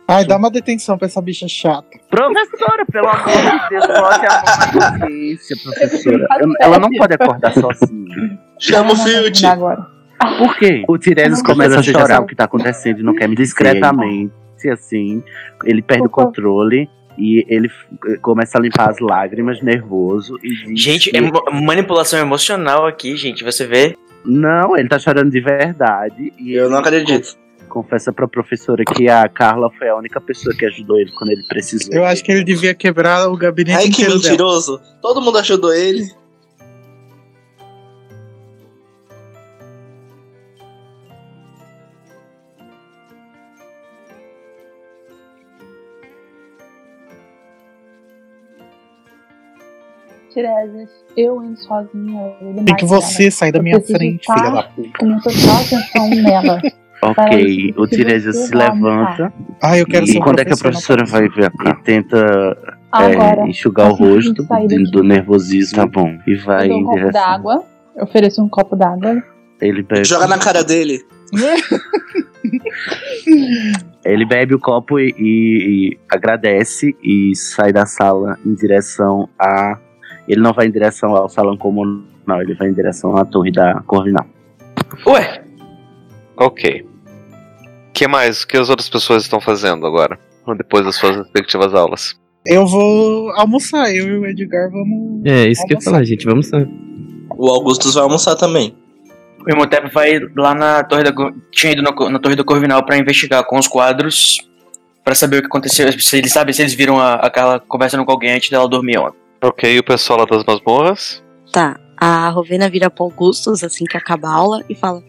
Ai, dá uma detenção pra essa bicha chata. Professora, pelo amor de Deus, bote a mão na consciência, professora. Eu- ela não pode acordar sozinha. Chama o Filt. Por quê? O Tiresias começa a chorar sabe o que tá acontecendo e não quer me discretamente, assim. Ele perde o controle e ele f- começa a limpar as lágrimas, nervoso. E Gente, que- é manipulação emocional aqui, gente. Você vê. Não, ele tá chorando de verdade. E Eu não acredito. Confessa pra professora que a Carla foi a única pessoa que ajudou ele quando ele precisou. Eu acho que ele devia quebrar o gabinete Ai, que inteiro dela. mentiroso. Todo mundo ajudou ele. Tiresias, eu indo sozinha. ele Tem que você nela. sair da Eu minha preciso frente, filha da puta. Com minha total atenção nela. Ok, o Tiresias se levanta. Ah, eu quero e quando é que a professora vai ver e tenta Agora, é, enxugar o rosto do, do nervosismo? Tá bom. E vai eu dou um em copo direção. d'água. Eu ofereço um copo d'água. Ele bebe. Joga na cara dele. Ele bebe o copo e, e- e agradece e sai da sala em direção a. Ele não vai em direção ao salão comum, não. Ele vai em direção à torre da Corvinal. Ué, Ok. O que mais? O que as outras pessoas estão fazendo agora? Depois das suas respectivas aulas. Eu vou almoçar, eu e o Edgar vamos. É, isso que eu ia falar, gente. Vamos lá. O Augustus vai almoçar também. o Imhotep vai lá na torre da. Tinha ido na, na torre do Corvinal pra investigar com os quadros. Pra saber o que aconteceu. Se eles sabem se eles viram a, a Carla conversando com alguém antes dela dormir ontem. Ok, e o pessoal lá das masmorras? Tá. A Rovena vira pro Augustus assim que acaba a aula e fala: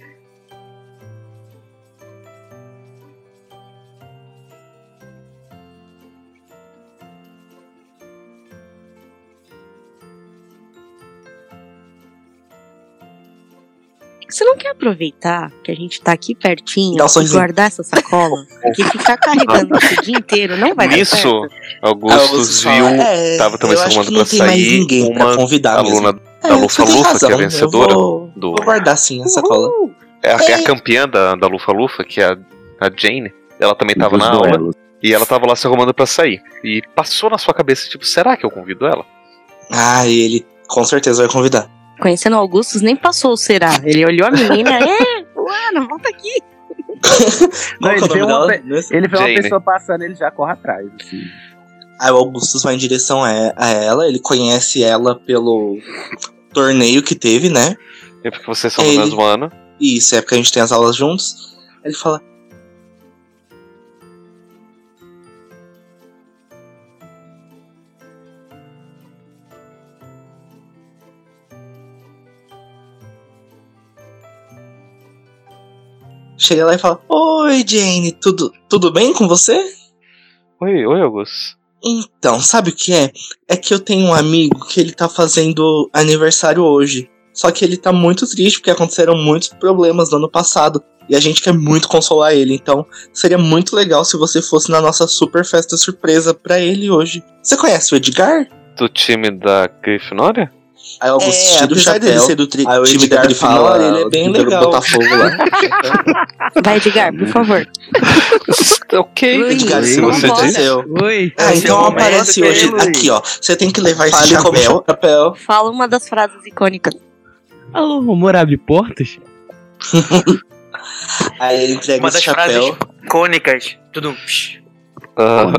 Você não quer aproveitar que a gente tá aqui pertinho Dá um e guardar essa sacola? Porque ficar carregando isso o dia inteiro não vai dar Nisso, certo. Augustus Augustus viu. é, tava também se arrumando pra sair. ninguém pra Uma convidar mesmo. aluna É, da Lufa Lufa, razão, que é a eu vencedora Vou, do. vou guardar sim a sacola. É a, é a campeã da, da Lufa Lufa, que é a, a Jane. Ela também tava Dos na aula. duelos. E ela tava lá se arrumando pra sair. E passou na sua cabeça, tipo, será que eu convido ela? Ah, ele com certeza vai convidar. Conhecendo o Augustus, nem passou o será. Ele olhou a menina, é, Luana, volta aqui. Não, Qual que é ele vê uma, pe- ele vê uma pessoa passando, ele já corre atrás. Assim. Aí o Augustus vai em direção a a ela, ele conhece ela pelo torneio que teve, né? É porque vocês são do Ele- mesmo ano. E isso é porque a gente tem as aulas juntos. Ele fala: Chega lá e fala: Oi, Jane, tudo, tudo bem com você? Oi, oi, Augusto. Então, sabe o que é? É que eu tenho um amigo que ele tá fazendo aniversário hoje. Só que ele tá muito triste porque aconteceram muitos problemas no ano passado. E a gente quer muito consolar ele. Então, seria muito legal se você fosse na nossa super festa surpresa pra ele hoje. Você conhece o Edgar? Do time da Grifinória? Aí o Augusto É, tira o chapéu. dele ser do tri- Aí o time Edgar fala, ele é bem do legal. Botafogo lá. Vai, Edgar, por favor. ok. Edgar, se você embora. disse. Oi. Ah, Esse então é o momento aparece hoje. Aqui, ó. Você tem que levar esse Fale como chapéu. chapéu. Fala uma das frases icônicas. Alô, amor, abre portas? Aí ele entrega Uma esse das chapéu. frases icônicas. Tudo. Ah,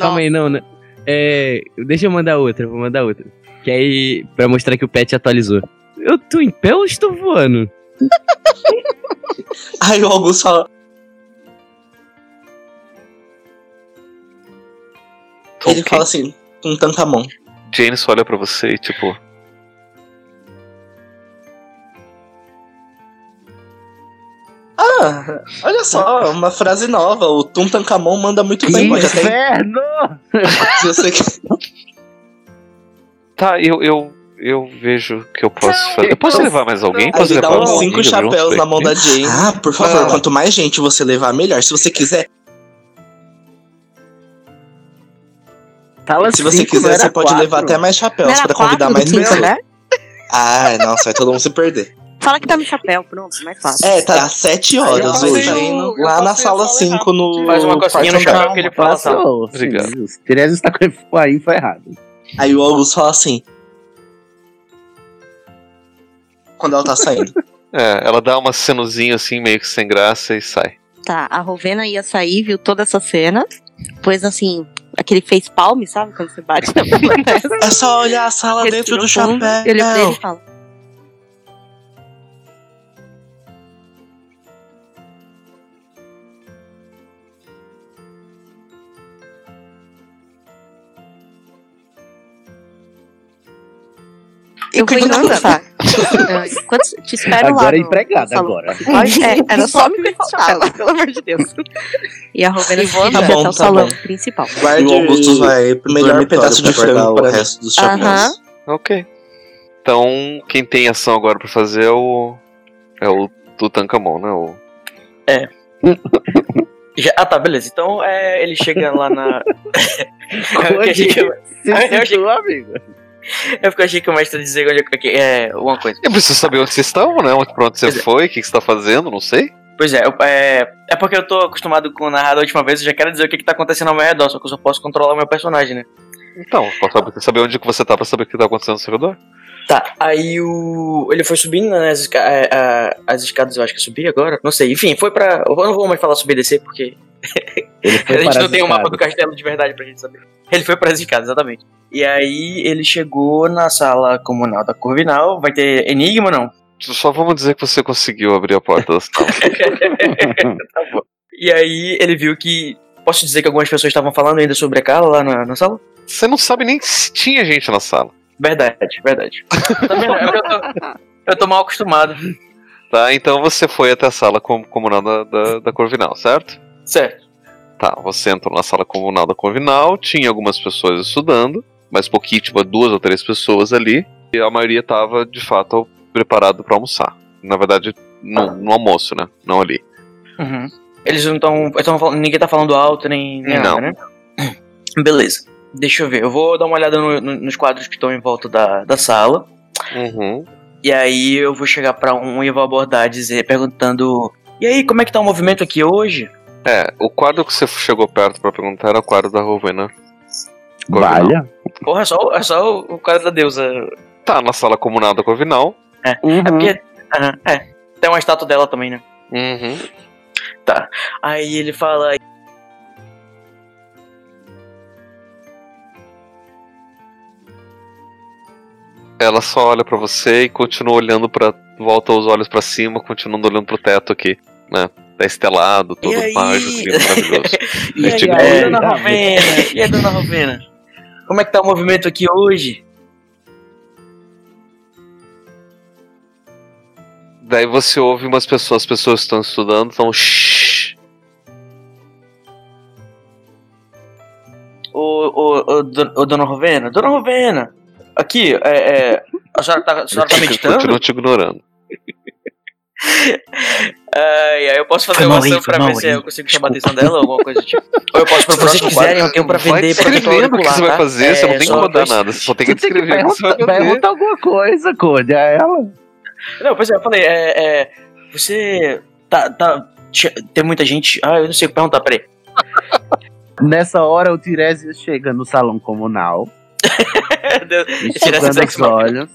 Calma aí, não, né? É, deixa eu mandar outra, vou mandar outra. Que aí, pra mostrar que o pet atualizou. Eu tô em pé ou estou voando? Aí o Augusto fala. Ele fala assim, um tantamão. Jane só olha pra você e tipo. Ah, olha só, uma frase nova. O Tuntankamon manda muito bem. Pode até Inferno! se você quer. Tá, eu, eu, eu vejo o que eu posso fazer. Eu posso levar mais alguém? Aí Posso ele dá levar uns um cinco junto chapéus na mão da Jane. Ah, por favor, Não. quanto mais gente você levar, melhor. Se você quiser, Tala se você cinco, quiser, você pode quatro. levar até mais chapéus era pra convidar quatro mais pessoas. andar? Ah, nossa, vai todo mundo se perder. Fala que tá no chapéu, pronto, mais fácil. É, tá às 7 horas eu hoje. lá na sala sala 5 no. Faz uma cocinha no chapéu que ele fala. Passou. Obrigado. Tiresias está com a info errada. Aí o Augusto fala assim. Quando ela tá saindo. É, ela dá uma cenuzinha assim, meio que sem graça e sai. Tá, a Rovena ia sair, viu toda essa cena. Pois assim, aquele face palm, sabe? Quando você bate na É só olhar a sala dentro do chapéu. Ele olha pra ele e fala. Eu vou indo almoçar. É, Enquanto te espero lá. Agora é no- empregada, no salão. agora. Pode- É, era só me chapéu, pelo amor de Deus. E a Rovena se vou- dirige tá bom, o tá salão bom. principal. E o Augusto vai pro melhor pedaço de frango para o resto dos Aham. chapéus. Ok. Então, quem tem ação agora pra fazer é o. É o Tutankhamon, né? O... Já- ah, tá, beleza. Então é, ele chega lá na. eu Onde achei que, eu, se eu achei- sentiu, amigo? É porque eu achei que o mestre ia dizer onde eu, que, é uma coisa. Eu preciso saber onde vocês estão, né? Onde, pra onde você Pois é. foi, o que, que você tá fazendo, não sei. Pois é, eu- é, é porque eu tô acostumado com o narrado a última vez, eu já quero dizer o que, que tá acontecendo ao meu redor, só que eu só posso controlar o meu personagem, né? Então, posso saber- saber onde que você tá pra saber o que tá acontecendo no seu redor? Tá, aí o. Ele foi subindo né, as, esca- é, a- as escadas, eu acho que é subir agora. Não sei, enfim, foi pra. Eu não vou mais falar subir e descer, porque Ele a gente não tem o mapa do castelo de verdade pra gente saber. Ele foi escadas, exatamente. E aí ele chegou na sala comunal da Corvinal. Vai ter enigma, não? Só vamos dizer que você conseguiu abrir a porta da sala. tá bom. E aí ele viu que. Posso dizer que algumas pessoas estavam falando ainda sobre a Carla lá na, na sala? Você não sabe nem se tinha gente na sala. Verdade, verdade. Tá vendo? É porque eu tô, eu tô mal acostumado. Tá, então você foi até a sala com- comunal da, da, da Corvinal, certo? Certo. Tá, você entrou na sala comunal da Corvinal, tinha algumas pessoas estudando, mas pouquinho, tipo, duas ou três pessoas ali, e a maioria tava, de fato, preparado pra almoçar. Na verdade, no, no almoço, né? Não ali. Uhum. Eles não estão. Ninguém tá falando alto nem, nem Não. nada, né? Beleza. Deixa eu ver. Eu vou dar uma olhada no- no- nos quadros que estão em volta da, da sala. Uhum. E aí eu vou chegar pra um e vou abordar, dizer, perguntando. E aí, como é que tá o movimento aqui hoje? É, o quadro que você chegou perto pra perguntar era o quadro da Rovena. Corvinal. Valha. Porra, é só, é só o quadro da deusa. Tá na sala comunal da Corvinal. É Uhum. porque. aham, é. Tem uma estátua dela também, né? Uhum. Aí ele fala. Ela só olha pra você e continua olhando pra. volta os olhos pra cima, continuando olhando pro teto aqui, né? Tá estelado, todo E aí? mágico, lindo, maravilhoso. E aí, Tipo, é, dona. Rovena? E aí, dona Rovena? Como é que tá o movimento aqui hoje? Daí você ouve umas pessoas, as pessoas estão estudando, estão. Shhh. Ô, ô, ô, do- ô, dona Rovena? Dona Rovena! Aqui, é. é, a senhora tá, a senhora tá meditando? Continua te ignorando. Ai, aí eu posso fazer uma ação pra ver se eu consigo chamar a atenção dela ou alguma coisa do tipo. Ou eu posso Se vocês quiserem, eu tenho pra vender protetor descrevendo o que você vai fazer, você não É, tem que mandar nada, você só tem que descrever o que você vai fazer. pergunta alguma coisa, Code, a ela. Não, pois é, eu falei, é. é, você. Tá, tá. Tem muita gente. Ah, eu não sei o que perguntar, peraí. Nessa hora, o Tiresias chega no salão comunal, enxugando Tiresias os olhos.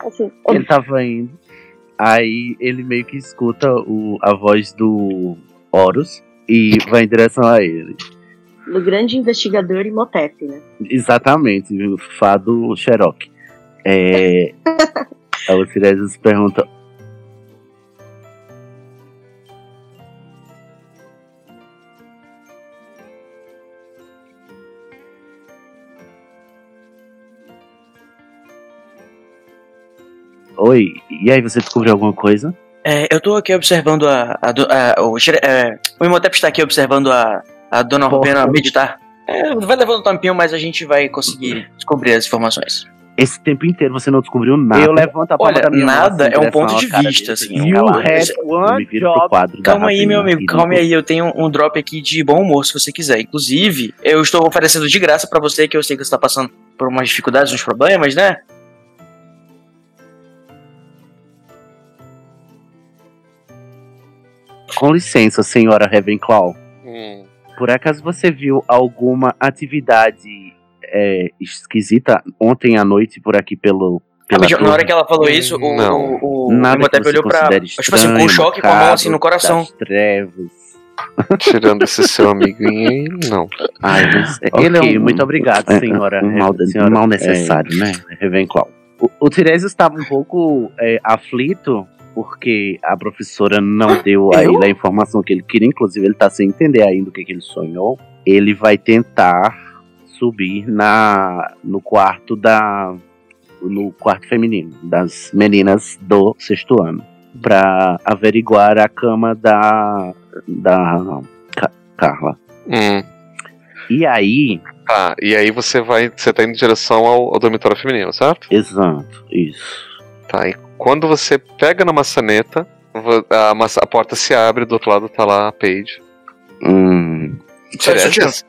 Assim, Ele tava indo. Aí ele meio que escuta o, a voz do Horus e vai em direção a ele. do grande investigador Imhotep, né? Exatamente, o fado Xerox. É, aí o Tiresias pergunta: Oi, e aí você descobriu alguma coisa? É, eu tô aqui observando a. a, a- o, é, o Imhotep está aqui observando a, a dona. Rovena meditar. É, vai levando um tampinho, mas a gente vai conseguir descobrir as informações. Esse tempo inteiro você não descobriu nada. Eu levanto a palma Olha, da minha nada assim, em é um ponto de vista, assim. Pro quadro da Calma aí, meu amigo, e calma aí. Eu tenho um drop aqui de bom humor, se você quiser. Inclusive, eu estou oferecendo de graça pra você, que eu sei que você tá passando por umas dificuldades, uns problemas, né? Com licença, senhora Ravenclaw. Hum. Por acaso você viu alguma atividade é, esquisita ontem à noite por aqui pelo, pela Rapidinho, na hora que ela falou isso, o, Não. o, o Nada olhou pra. considere Tipo assim, com estranho, um choque com a mão assim no coração. das trevas. Tirando esse seu amiguinho aí, não. Ai, mas Ok, ele é um, muito obrigado, é, senhora. Um mal, é, senhora, mal necessário, né? Ravenclaw. O, o Tiresias estava um pouco é, aflito porque a professora não deu a ele a informação que ele queria, inclusive ele tá sem entender ainda o que, que ele sonhou. Ele vai tentar subir na no quarto da no quarto feminino das meninas do sexto ano para averiguar a cama da da Ca- Carla. Hum. E aí, Tá, e aí você vai. Você tá indo em direção ao, ao dormitório feminino, certo? exato, isso. Tá, e quando você pega na maçaneta, a, maça- a porta se abre, do outro lado tá lá a Paige. Hum, Só isso.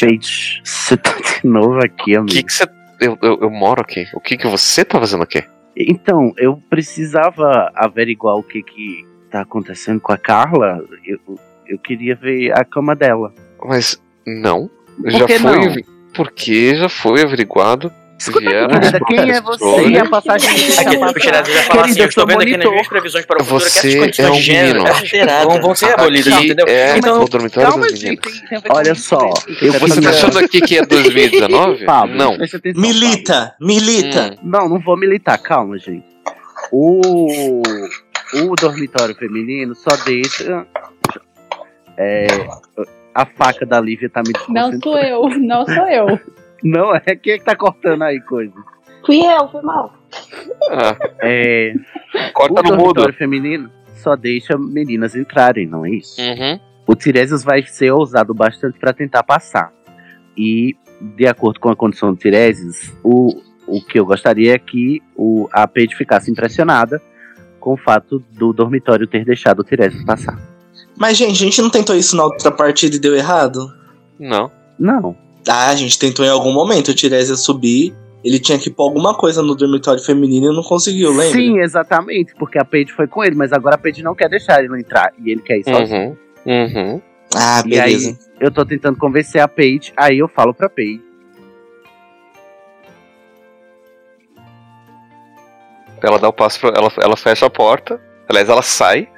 Paige, você tá de novo aqui, O amigo. que que você. Eu, eu, eu moro aqui. O que que você tá fazendo aqui? Então, eu precisava averiguar o que que tá acontecendo com a Carla. Eu, eu queria ver a cama dela. Mas não. Por já que foi. não? Porque já foi averiguado. Escuta, querida, quem é você? E a passagem Aqui, o Tiresias vai falar assim: eu estou vendo aqui nas minhas previsões para o futuro que essas Você condições é um de gênero essas vão, vão ser abolidas, Aqui entendeu? é Então, Calma, gente. a Olha só, eu Você tá queria- achando aqui que é 2019? Pablo, não. Milita, milita. Hum. Não, não vou militar, calma, gente. O, o dormitório feminino só deixa. É, a faca da Lívia tá me Não sou eu, não sou eu. Não, é quem é que tá cortando aí coisa? Fui eu, foi mal. Ah, É, corta o no mudo. dormitório feminino só deixa meninas entrarem, não é isso? Uhum. O Tiresias vai ser ousado bastante para tentar passar. E, de acordo com a condição do Tiresias, o, o que eu gostaria é que o, a Paige ficasse impressionada com o fato do dormitório ter deixado o Tiresias passar. Mas, gente, a gente não tentou isso na outra partida e deu errado? Não. Não. Ah, a gente tentou em algum momento. O Tiresias subir, ele tinha que pôr alguma coisa no dormitório feminino e não conseguiu, lembra? Sim, exatamente, porque a Paige foi com ele, mas agora a Paige não quer deixar ele entrar e ele quer ir sozinho. Uhum. Uhum. Ah, E aí, beleza. eu tô tentando convencer a Paige, aí eu falo pra Paige. Ela dá o passo pra. Ela, ela fecha a porta. Aliás, ela sai,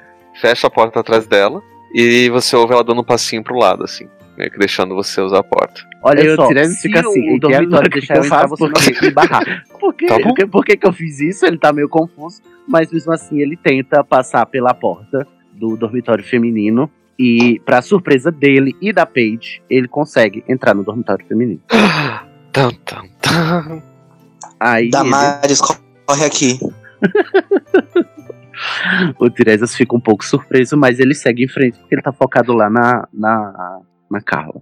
fecha a porta atrás dela. E você ouve ela dando um passinho pro lado, assim. Meio que deixando você usar a porta. Olha o só, fica assim, o "E dormitório deixar eu que eu entrar, faço? você não tem que me barrar. Por, quê? Tá. Por que- por que que eu fiz isso? Ele tá meio confuso, mas mesmo assim ele tenta passar pela porta do dormitório feminino e, pra surpresa dele e da Paige, ele consegue entrar no dormitório feminino. Tam, tam, tam. Aí ele- Damares, corre aqui. o Tiresias fica um pouco surpreso, mas ele segue em frente porque ele tá focado lá na, na, na Carla.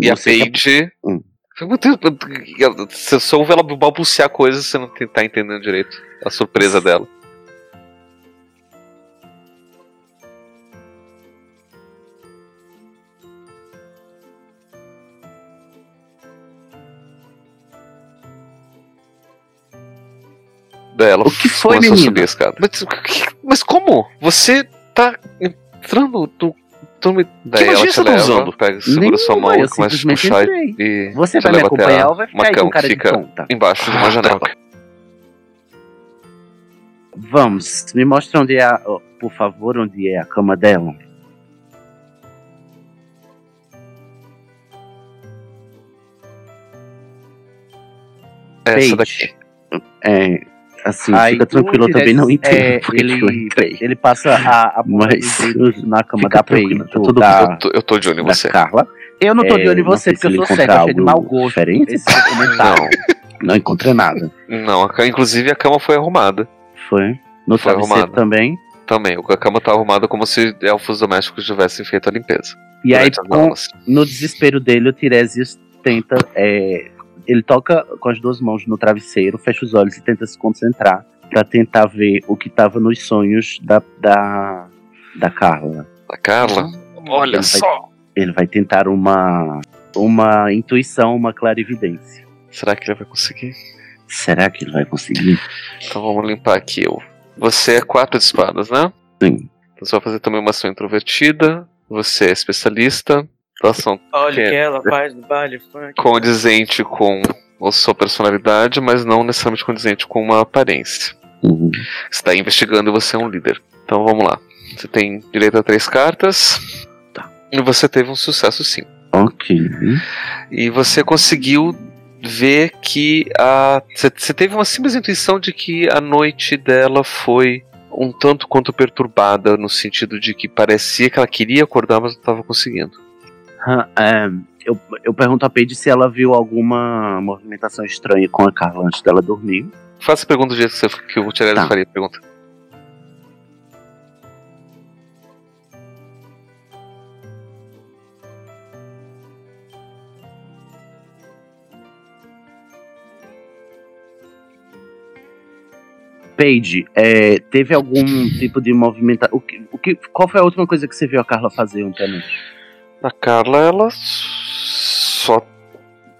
E a Paige. Hum. Meu Deus, Você só ouve ela balbuciar coisas você não tá entendendo direito a surpresa dela. Dela. O que foi, menina? Mas, mas como? Você tá entrando no. No Daí ela magia você tá leva, usando? pega, segura Nenhuma, sua mão e começa a puxar entrei. e. Você vai me acompanhar ou vai uma ficar aí cama com cara que de fica tonta? embaixo de uma janela. Vamos, me mostra onde é, a, ó, por favor, onde é a cama dela. Essa Paige. daqui. É, assim, Aí fica tranquilo, eu também não entendo é, porque que eu ele, entrei. ele passa a, a Mas na cama fica da tranquilo, Paige, tá tudo da, Eu tô, eu tô de olho em você. Carla. Eu não tô É, de olho em você, porque se eu sou cego, achei de mau gosto diferente. esse documentário. Não, Não encontrei nada. não. A, inclusive a cama foi arrumada Foi. No Foi arrumado. também. também. A cama tá arrumada como se elfos domésticos tivessem feito a limpeza. E aí, com, no desespero dele, o Tiresias tenta. é, ele toca com as duas mãos no travesseiro, fecha os olhos e tenta se concentrar pra tentar ver o que tava nos sonhos da, da, da Carla. A Carla, olha Ele vai- só. Ele vai tentar uma, uma intuição, uma clarividência. Será que ele vai conseguir? Será que ele vai conseguir? Então vamos limpar aqui. Você é quatro de espadas, né? Sim. Então você vai fazer também uma ação introvertida. Você é especialista. Olha Que- o que ela faz no baile funk. condizente com a sua personalidade, mas não necessariamente condizente com uma aparência. Uhum. Você está investigando e você é um líder. Então vamos lá. Você tem direito a três cartas. Tá. E você teve um sucesso sim. Ok. E você conseguiu ver que a. Você teve uma simples intuição de que a noite dela foi um tanto quanto perturbada, no sentido de que parecia que ela queria acordar, mas não estava conseguindo. É, eu, eu pergunto a Paige se ela viu alguma movimentação estranha com a Carla antes dela dormir. Faça a pergunta do jeito que, você, que o Tirelli Tá. faria. Pergunta. Paige, é, teve algum tipo de movimentação? O que, o que, qual foi a última coisa que você viu a Carla fazer ontem à noite? A Carla, ela só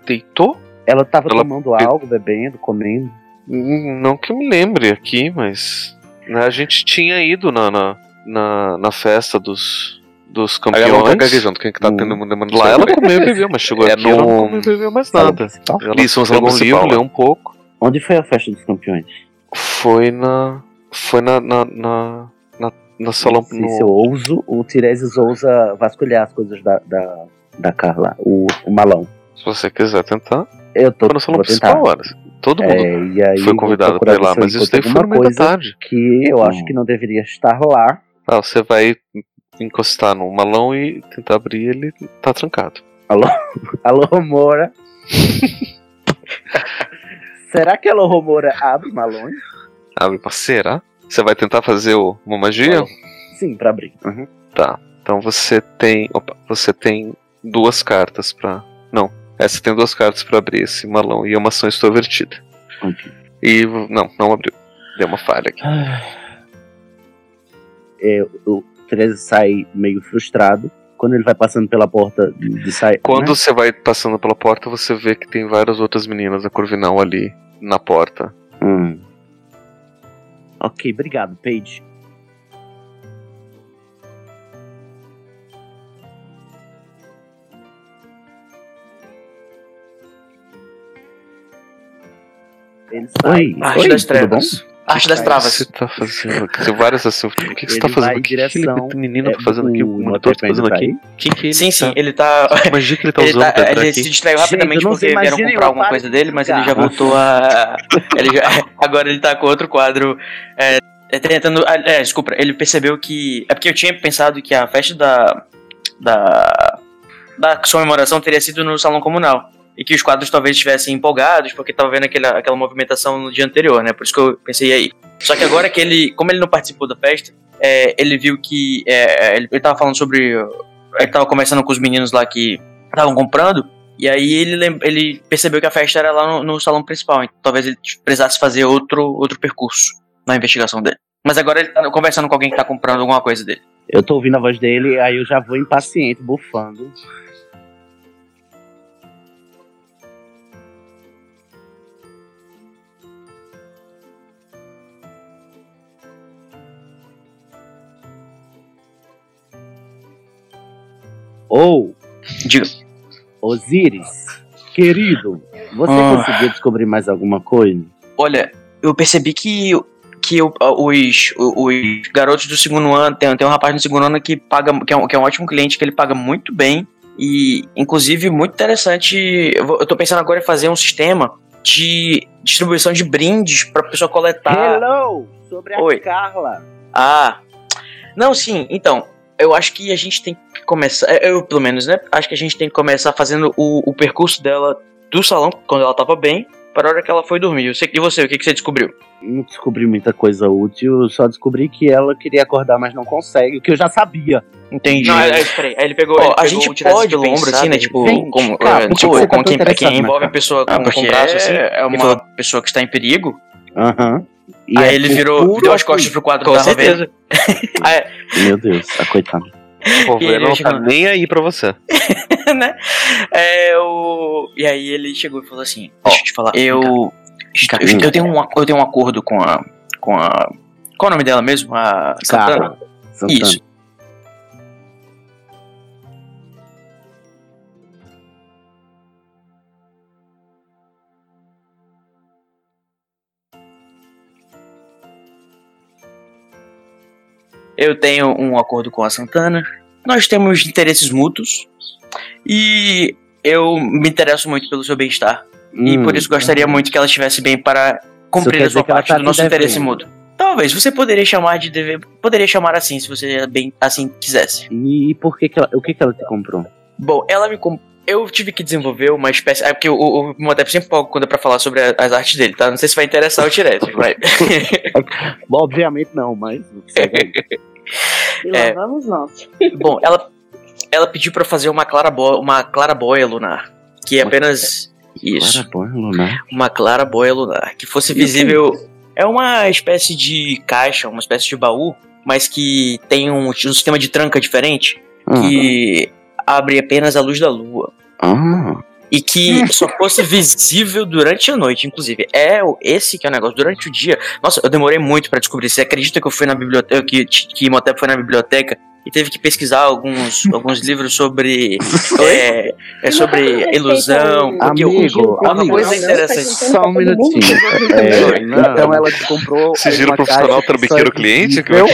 deitou? Ela tava Ela- tomando algo, bebendo, comendo. Hum, Não que eu me lembre aqui, mas né, a gente tinha ido na, na, na, na festa dos, dos Aí ela tá campeões. gaguejando, quem que tá Hum. tendo demanda lá? Ela comeu e bebeu, mas chegou É aqui ela no- não comeu e bebeu mais nada. Ela Isso, no pegou um livro, principal, leu um pouco. Onde foi a festa dos campeões? Foi na. Foi na. na, na, na salão. Se, no- se eu ouso, o Tiresias ousa vasculhar as coisas da, da, da Carla, o, o malão. Se você quiser tentar. Eu tô no salão principal, horas. Todo mundo É, e aí foi convidado pra ir lá, mas isso daí foi no coisa tarde. que eu acho Hum. que não deveria estar lá. Ah, você vai encostar no malão e tentar abrir ele tá trancado. Alô, Moura. Será que a Moura abre malões? Abre pra será? Você vai tentar fazer o- uma magia? Sim, pra abrir. Uhum. Tá. Então você tem. Opa, você tem duas cartas pra. Não. É, você tem duas cartas pra abrir esse malão e é uma ação extrovertida. Ok. E. Não, não abriu. Deu uma falha aqui. É, o Tiresias sai meio frustrado quando ele vai passando pela porta de sair. Quando né? você vai passando pela porta, você vê que tem várias outras meninas da Corvinal ali na porta. Hum. Ok, obrigado, Paige. Ele sai. Arte Oi, das tudo bom? trevas. Arte das O que travas. você tá fazendo? Tem várias assim. O que, que você Ele tá fazendo vai em aqui? O que menino é, tá fazendo aqui? O monitor tá fazendo aqui? Quem que ele Sim, sim, tá? ele tá. Que magia que ele tá Ele, usando tá, pra entrar ele aqui? se distraiu Gente, rapidamente não porque vieram comprar uma alguma coisa dele, mas ele já voltou a. ele já, agora ele tá com outro quadro. É, é, tentando. ah, É, desculpa, ele percebeu que. É porque eu tinha pensado que a festa da. Da. Da comemoração teria sido no salão comunal. E que os quadros talvez estivessem empolgados, porque tava vendo aquela, aquela movimentação no dia anterior, né? Por isso que eu pensei aí. Só que agora que ele. Como ele não participou da festa, é, ele viu que. é, ele, ele tava falando sobre. Ele tava conversando com os meninos lá que estavam comprando. E aí ele, ele percebeu que a festa era lá no, no salão principal. Então talvez ele precisasse fazer outro, outro percurso na investigação dele. Mas agora ele tá conversando com alguém que tá comprando alguma coisa dele. Eu tô ouvindo a voz dele, aí eu já vou impaciente, bufando. Ou, Diga. Osiris, querido, você Ah. conseguiu descobrir mais alguma coisa? Olha, eu percebi que, que o- os, os garotos do segundo ano, tem, tem um rapaz no segundo ano que paga, que é, um, que é um ótimo cliente, que ele paga muito bem. E, inclusive, muito interessante. Eu, eu tô pensando agora em fazer um sistema de distribuição de brindes pra pessoa coletar. Hello! Sobre a Oi. Carla. Ah. Não, sim, então. Eu acho que a gente tem que começar. Eu, pelo menos, né? Acho que a gente tem que começar fazendo o, o percurso dela do salão, quando ela tava bem, para a hora que ela foi dormir. Eu sei- E você, o que, que você descobriu? Não descobri muita coisa útil, só descobri que ela queria acordar, mas não consegue, o que eu já sabia. Entendi. Não, aí, peraí, aí ele pegou. Ó, ele a pegou gente Tiresias pode pelo ombro, assim, né? de Tipo, repente, como, cara, é, que tipo, tá tão quem, quem envolve a pessoa com, Ah, com porque um braço assim, é- é uma uma- pessoa que está em perigo. Aham. E aí é ele virou, deu as costas pro quadro Com da certeza. Meu Deus, a coitada. O ele Rovena não tá nem aí pra você. né? É, o... E aí ele chegou e falou assim: Deixa eu te falar. Eu, Eu, eu tenho um, eu tenho um acordo com a. com a. Qual é o nome dela mesmo? A Santana? Santana. Isso. Eu tenho um acordo com a Santana. Nós temos interesses mútuos. E eu me interesso muito pelo seu bem-estar. E Hum, por isso gostaria muito que ela estivesse bem para cumprir a sua parte tá do nosso interesse mútuo. Talvez, você poderia chamar de dever. Poderia chamar assim, se você bem assim quisesse. E por que, que ela, o que, que ela te comprou? Bom, ela me com... Eu tive que desenvolver uma espécie. É porque o, o Motep sempre empolga quando é pra falar sobre as artes dele, tá? Não sei se vai interessar o Tiresias, mas. Bom, obviamente não, mas. E lá É. vamos nós. Bom, ela, ela pediu pra fazer uma clarabóia, uma clarabóia lunar. Que é apenas. Isso. Claraboia lunar. Uma clarabóia lunar. Que fosse visível. É uma espécie de caixa, uma espécie de baú, mas que tem um, um sistema de tranca diferente. Que abre apenas a luz da lua. Ah, E que só fosse visível durante a noite, inclusive. É esse que é o negócio. Durante o dia. Nossa, eu demorei muito pra descobrir. Você acredita que eu fui na biblioteca, que, que Imhotep foi na biblioteca e teve que pesquisar alguns, alguns livros sobre. é, é sobre ilusão. Amigo, uma amigo, coisa interessante. só um minutinho. É, então ela te comprou. Sigilo uma profissional trambiqueiro é cliente, que visível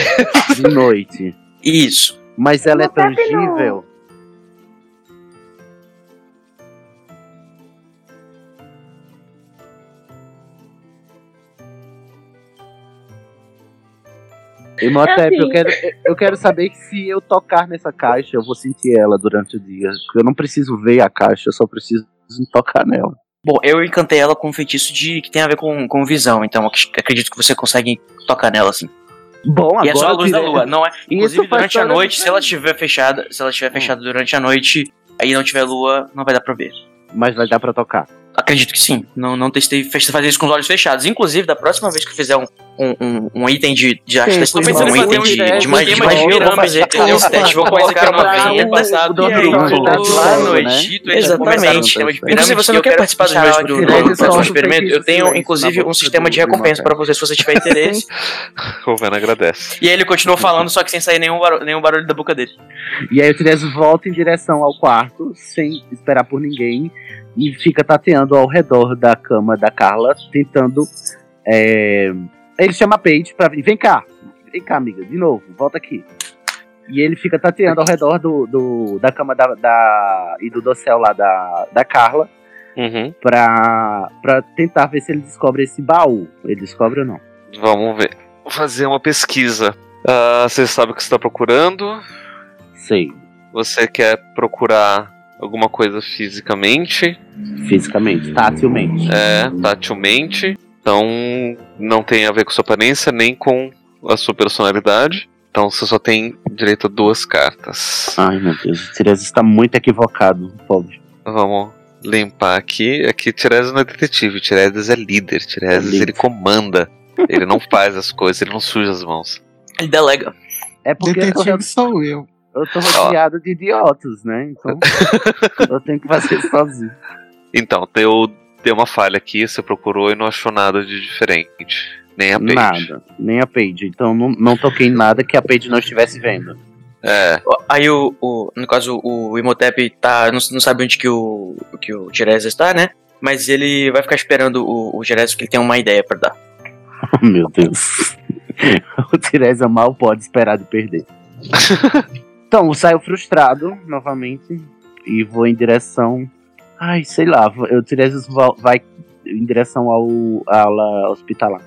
De noite. Isso. Mas ela é tangível. Imhotep, É assim. eu, quero, eu quero saber que se eu tocar nessa caixa, eu vou sentir ela durante o dia. Porque eu não preciso ver a caixa, eu só preciso tocar nela. Bom, eu encantei ela com um feitiço de que tem a ver com, com visão, então acredito que você consegue tocar nela assim. Bom, e é só a agora luz da lua, não é? Inclusive Isso durante a noite, se ela estiver fechada, se ela estiver fechada durante a noite e não tiver lua, não vai dar pra ver. Mas vai dar pra tocar. Acredito que sim. Não, não testei fazer isso com os olhos fechados. Inclusive, da próxima vez que eu fizer um, um, um, um item de, de arte tô um item de, um de, magia, eu vou fazer esse teste. Vou colocar uma o- passado e aí, Rodrigo, lá né? no Egito, Exatamente. Inclusive, você não quer participar participar do do experimento? Eu tenho, inclusive, um sistema de recompensa pra você se você tiver interesse. O Vena agradece. E aí ele continuou falando, só que sem sair nenhum barulho, nenhum barulho da boca dele. E aí o Tiresias volta em direção ao quarto, sem esperar por ninguém, e fica tateando ao redor da cama da Carla, tentando. é, Ele chama a Paige pra vir. Vem cá, vem cá, amiga, de novo, volta aqui. E ele fica tateando ao redor do, do- da cama da, da- e do dossel lá da, da Carla Uhum. pra, pra tentar ver se ele descobre esse baú. Ele descobre ou não? Vamos ver. Vou fazer uma pesquisa. Ah, você sabe o que você está procurando? Sei, Você quer procurar alguma coisa fisicamente? fisicamente, tatilmente. É, tatilmente. Então não tem a ver com sua aparência nem com a sua personalidade. Então você só tem direito a duas cartas. Ai meu Deus, o Tiresias está muito equivocado, pobre. Vamos limpar aqui. Aqui Tiresias não é detetive, Tiresias é líder. Tiresias É ele comanda. Ele não faz as coisas, ele não suja as mãos. Ele delega. É porque eu Detetive sou eu. Eu tô rodeado de idiotas, né? Então eu tenho que fazer sozinho. Então, deu, deu uma falha aqui, você procurou e não achou nada de diferente. Nem a Paige. Nada, nem a Paige. Então não, não toquei em nada que a Paige não estivesse vendo. É, Aí o, o- no caso, o Imhotep tá, não, não sabe onde que o, que o Tiresias está, né? Mas ele vai ficar esperando o, o que ele tem uma ideia pra dar. Oh, meu Deus. o Tiresias mal pode esperar de perder. Então, eu saio frustrado novamente e vou em direção. Ai, sei lá, o Tiresias va- vai em direção ao à ala hospitalar.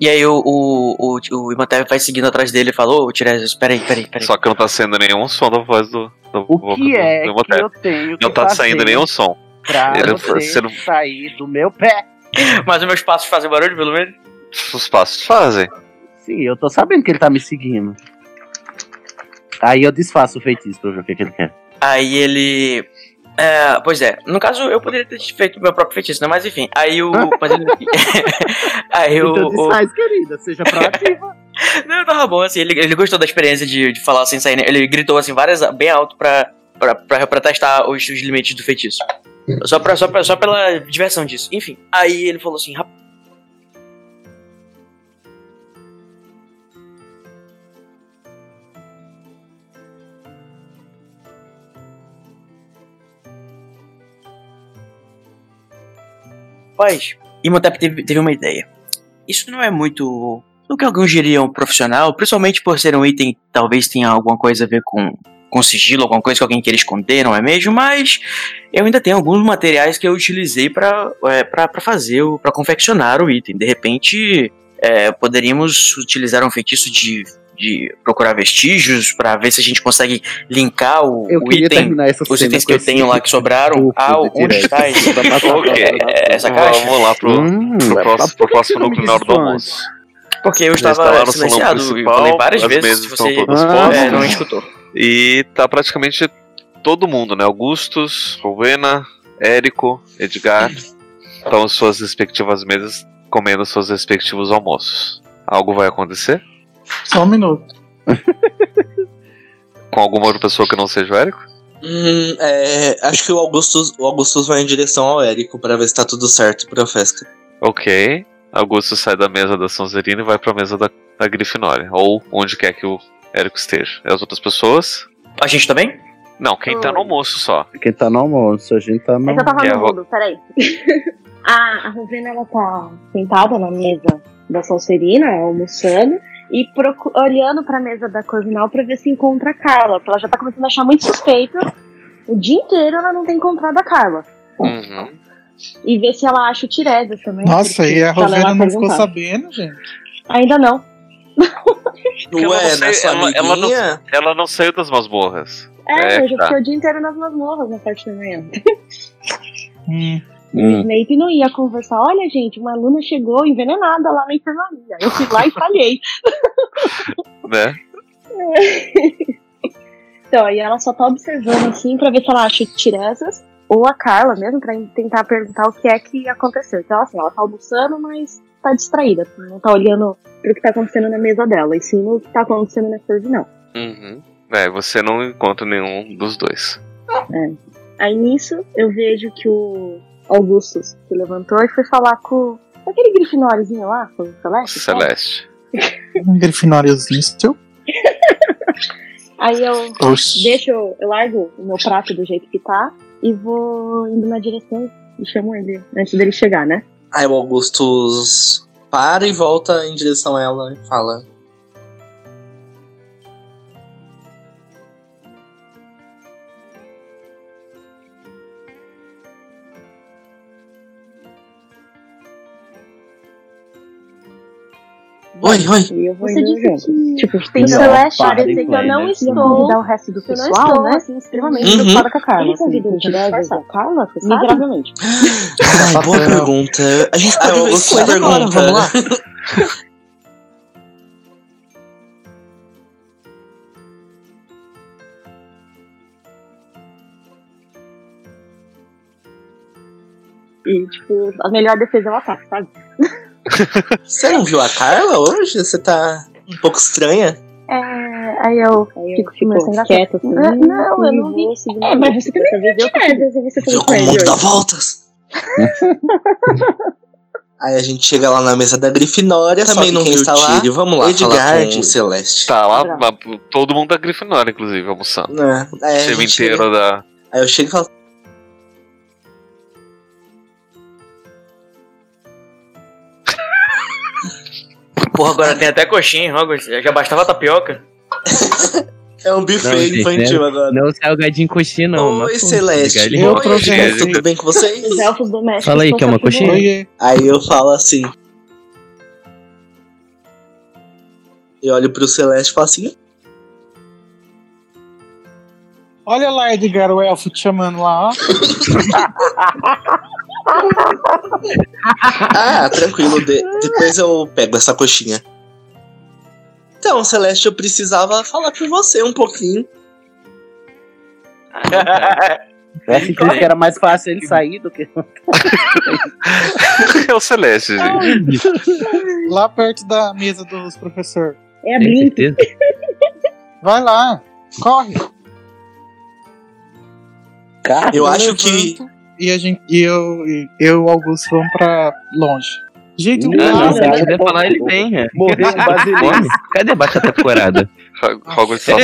E aí o, o, o, o Imhotep vai seguindo atrás dele e falou, ô Tiresias, peraí, peraí, peraí. só que não tá saindo nenhum som da voz do. do O boca que do- é do que eu tenho que Não tá fazer saindo nenhum som. pra Ele- você não- sair do meu pé? Mas os meus passos fazem barulho, pelo menos? Os passos fazem. Sim, eu tô sabendo que ele tá me seguindo. Aí eu desfaço o feitiço pra ver o que, que ele quer. Aí ele. É, pois é, no caso eu poderia ter feito meu próprio feitiço, né? Mas enfim, aí o. mas ele- aí o. então o- desfaz, querida, seja proativa. Não, tava bom, assim, ele, ele gostou da experiência de, de falar sem sair, né? Ele gritou assim várias bem alto pra, pra, pra, pra testar os, os limites do feitiço. Só, pra, só, pra, só pela diversão disso. Enfim, aí ele falou assim: Rapaz, Imhotep teve, teve uma ideia. Isso não é muito o que alguns diriam profissional, principalmente por ser um item que talvez tenha alguma coisa a ver com, com sigilo, alguma coisa que alguém queira esconder, não é mesmo? Mas eu ainda tenho alguns materiais que eu utilizei para é, pra- fazer, pra confeccionar o item. De repente, é, poderíamos utilizar um feitiço de, de procurar vestígios para ver se a gente consegue linkar o, Eu o item os itens que eu tenho lá que sobraram. de onde está esse? É, essa caixa? Vamos lá pro, Hum, pro próximo, pro que próximo núcleo na hora do almoço. Porque eu estava silenciado. Eu falei várias as vezes. estão você Ah, é, não escutou. E tá praticamente todo mundo, né? Augustus, Rowena, Érico, Edgar. Estão em suas respectivas mesas comendo seus respectivos almoços. Algo vai acontecer? Só um minuto. Com alguma outra pessoa que não seja o Érico? Hum, é, acho que o Augustus, o Augustus vai em direção ao Érico pra ver se tá tudo certo pra festa. Ok. Augusto sai da mesa da Sonserina e vai pra mesa da, da Grifinória. Ou onde quer que o Érico esteja. E as outras pessoas? A gente também? Não, quem tá no almoço só. Quem tá no almoço, a gente tá no. É eu tava é no ro- mudo, peraí. a, a Rovena, ela tá sentada na mesa da Salserina, almoçando, e olhando pra mesa da Corvinal pra ver se encontra a Carla, porque ela já tá começando a achar muito suspeita. O dia inteiro ela não tem encontrado a Carla. Uhum. E ver se ela acha o Tiresias também. Nossa, e a vai não ficou sabendo, gente. Ainda não. Ué, ela- ela não-? Ela não saiu das masmorras. É, É, eu já tá. fiquei o dia inteiro nas masmorras na parte da manhã. Hum. O Hum. Snape não ia conversar. Olha, gente, uma aluna chegou envenenada lá na enfermaria. Eu fui lá e falhei. Né? Então, aí ela só tá observando assim pra ver se ela acha o Tiresias ou a Carla mesmo, pra tentar perguntar o que é que aconteceu. Então, assim, ela tá almoçando, mas tá distraída. Não tá olhando pro que tá acontecendo na mesa dela, e sim no que tá acontecendo na Corvinal. Uhum. É, você não encontra nenhum dos dois. Aí nisso, eu vejo que o Augustus se levantou e foi falar com aquele grifinóriozinho lá, com o Celeste. Celeste. Um grifinóriozinho seu. Aí eu Oxi. deixo, eu largo o meu prato do jeito que tá e vou indo na direção e chamo ele antes dele chegar, né? Aí o Augustus para e volta em direção a ela e fala: Oi, oi. E eu vou Você indo junto. que Tipo, tem não, Celeste, para, parece que eu não né? Estou o resto do eu não pessoal, estou, né? assim, extremamente Uhum. Preocupada com a Carla. Ele convida assim, Tiresias disfarçar. ou Carla, você sabe? Miseravelmente. Ai, boa pergunta. A gente Ah, com ele agora, pergunta. vamos lá. E, tipo, a melhor defesa é o ataque, sabe? Você não viu a Carla hoje? Você tá um pouco estranha? É, aí eu fico sem graça. quieta assim. Não, não, eu não vi. seguindo É, mas ele. você também Dessa vez eu fui. Tiresias, e você Viu falou com o mundo dá voltas? Aí a gente chega lá na mesa da Grifinória, também não quem está lá. Vamos lá, Edgar falar com- Celeste. Tá lá, todo mundo da Grifinória, inclusive, almoçando. É, aí, time inteiro chega- da. aí eu chego e falo: Porra, agora tem até coxinha em. Já bastava tapioca. É um buffet Não, gente, infantil né? agora. Não salgadinho coxinha, não. Oi, Celeste. Eu Oi, trouxe tudo bem com vocês? Os elfos domésticos. Fala aí, estão quer uma coxinha? Aí eu falo assim. Eu olho pro Celeste e falo assim: Olha lá, Edgar, o elfo te chamando lá, ó. Ah, tranquilo, de- depois eu pego essa coxinha. Então, Celeste, eu precisava falar com você um pouquinho. Eu achei que era mais fácil ele sair do que. é o Celeste, gente. Lá perto da mesa dos professores. É a Blink. Vai lá, corre. Cara, Eu acho que. E a gente e eu e eu e o Augusto vamos pra longe. Gente, Ah, não, se ele quiser falar, ele vem. é. Morreu um basilisco. Cadê a batata corada? Hogwarts só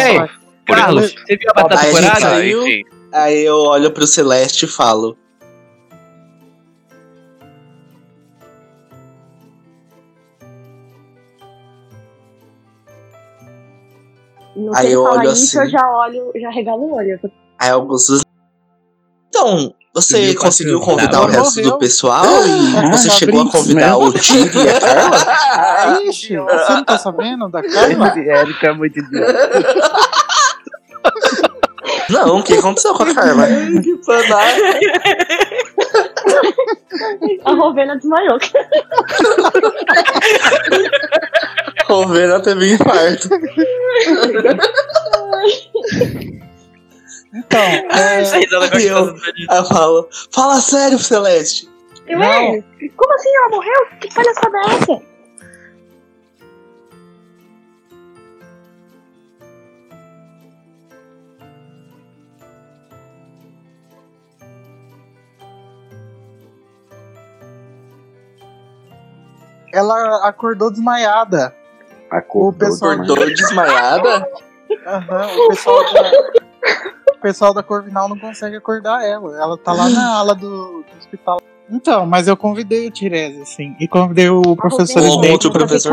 Carlos, você viu a batata Aí a gente corada? Saiu. enfim. Aí eu olho pro Celeste e falo. No Aí eu olho isso, assim. eu já olho, já regalo o olho. Aí Augusto. Então, você conseguiu convidar o resto morreu. do pessoal e você Ah, chegou a convidar né? o Tigre e a Carla? Ixi, você não tá sabendo da Carla? Érico é muito idiota. Não, o que aconteceu com a Carla? Que. A Rovena desmaiou. Rovena teve infarto. Então, é, E eu, eu falo, fala sério, Celeste. Eu, é, como assim ela morreu? Que palhaçada é essa? ela acordou desmaiada. Acordou, O pessoal. Acordou desmaiada? Aham, o pessoal o pessoal da Corvinal não consegue acordar ela. Ela tá lá na ala do, do hospital. Então, mas eu convidei o Tirese, assim. E convidei o professor Ou Snape. outro professor.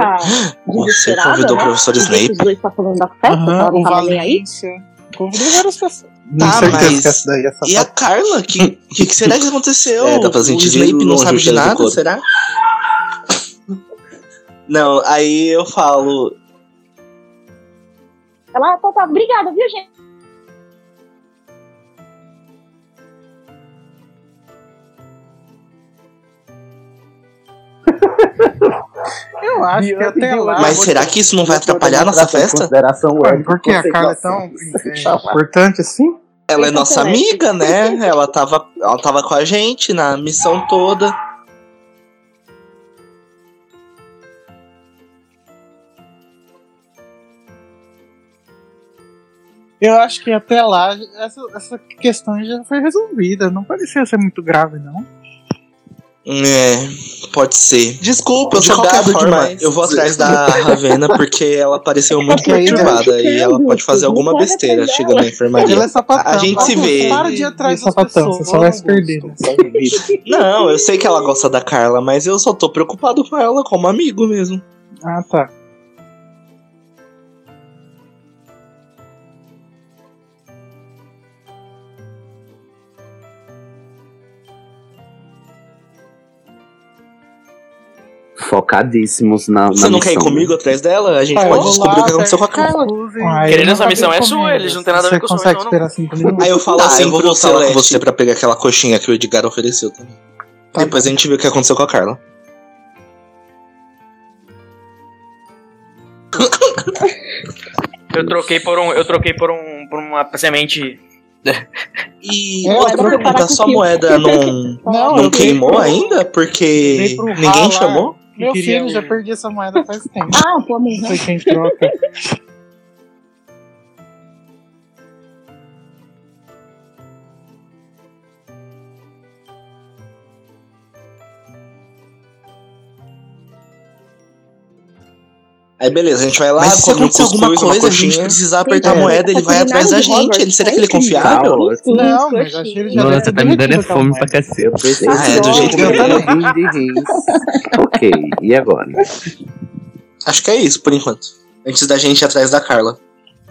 Você convidou o professor Snape? Os dois tá falando da festa, não o. Valência. Convidei várias pessoas. Tá, Tenho certeza mas- que essa daí essa E a Carla? Que, que, que será que aconteceu? É, pra o Snape não longe sabe o de nada, será? Não, aí eu falo. Ela, ah, tá, tá, obrigada, viu, gente? Eu acho que até lá. Mas será que isso não vai atrapalhar a nossa festa? Consideração Ué, Érico, Por que a Carla é tão importante assim? Ela é nossa amiga, né? Ela tava, ela tava com a gente na missão toda. Eu acho que até lá essa, essa questão já foi resolvida. Não parecia ser muito grave, não. É, pode ser. Desculpa, eu De sou qualquer gado forma, demais. Eu vou atrás da Ravena porque ela pareceu muito perturbada e ela pode fazer Não alguma besteira atrás chegando na Ela enfermaria. é sapatão. A gente se vê. Para de ir atrás é das sapatão, pessoas. você só vai se perder. Não, eu sei que ela gosta da Carla, mas eu só tô preocupado com ela como amigo mesmo. Ah, tá. Focadíssimos na, na Você não quer ir comigo atrás dela? A gente Ah, pode descobrir lá, o que aconteceu com a Carla. Querendo essa missão é sua, eles não têm nada a ver Você com sua consegue missão, esperar cinco minutos? Aí eu falo Ah, assim, eu vou voltar lá com você pra pegar aquela coxinha que o Edgar ofereceu também. Tá Depois a gente vê o que aconteceu com a Carla. Eu troquei por um. Eu troquei por um. por uma semente. E É, outra vou pergunta, sua moeda não, Não, não queimou pro- ainda? Porque ninguém chamou? Meu filho, um- já perdi essa moeda faz tempo. Ah, pô, amor. Foi quem troca. Aí beleza, a gente vai lá, Mas se um acontecer alguma coisa, a gente coxinha. precisar apertar a Então, moeda, ele vai atrás da gente. Ele, será que ele é confiável? Não, mas acho que ele já Nossa, tá me dando é fome pra caceta. Preciso Ah, é, do jeito que eu de rins. ok, e agora? Acho que é isso, por enquanto. Antes da gente ir atrás da Carla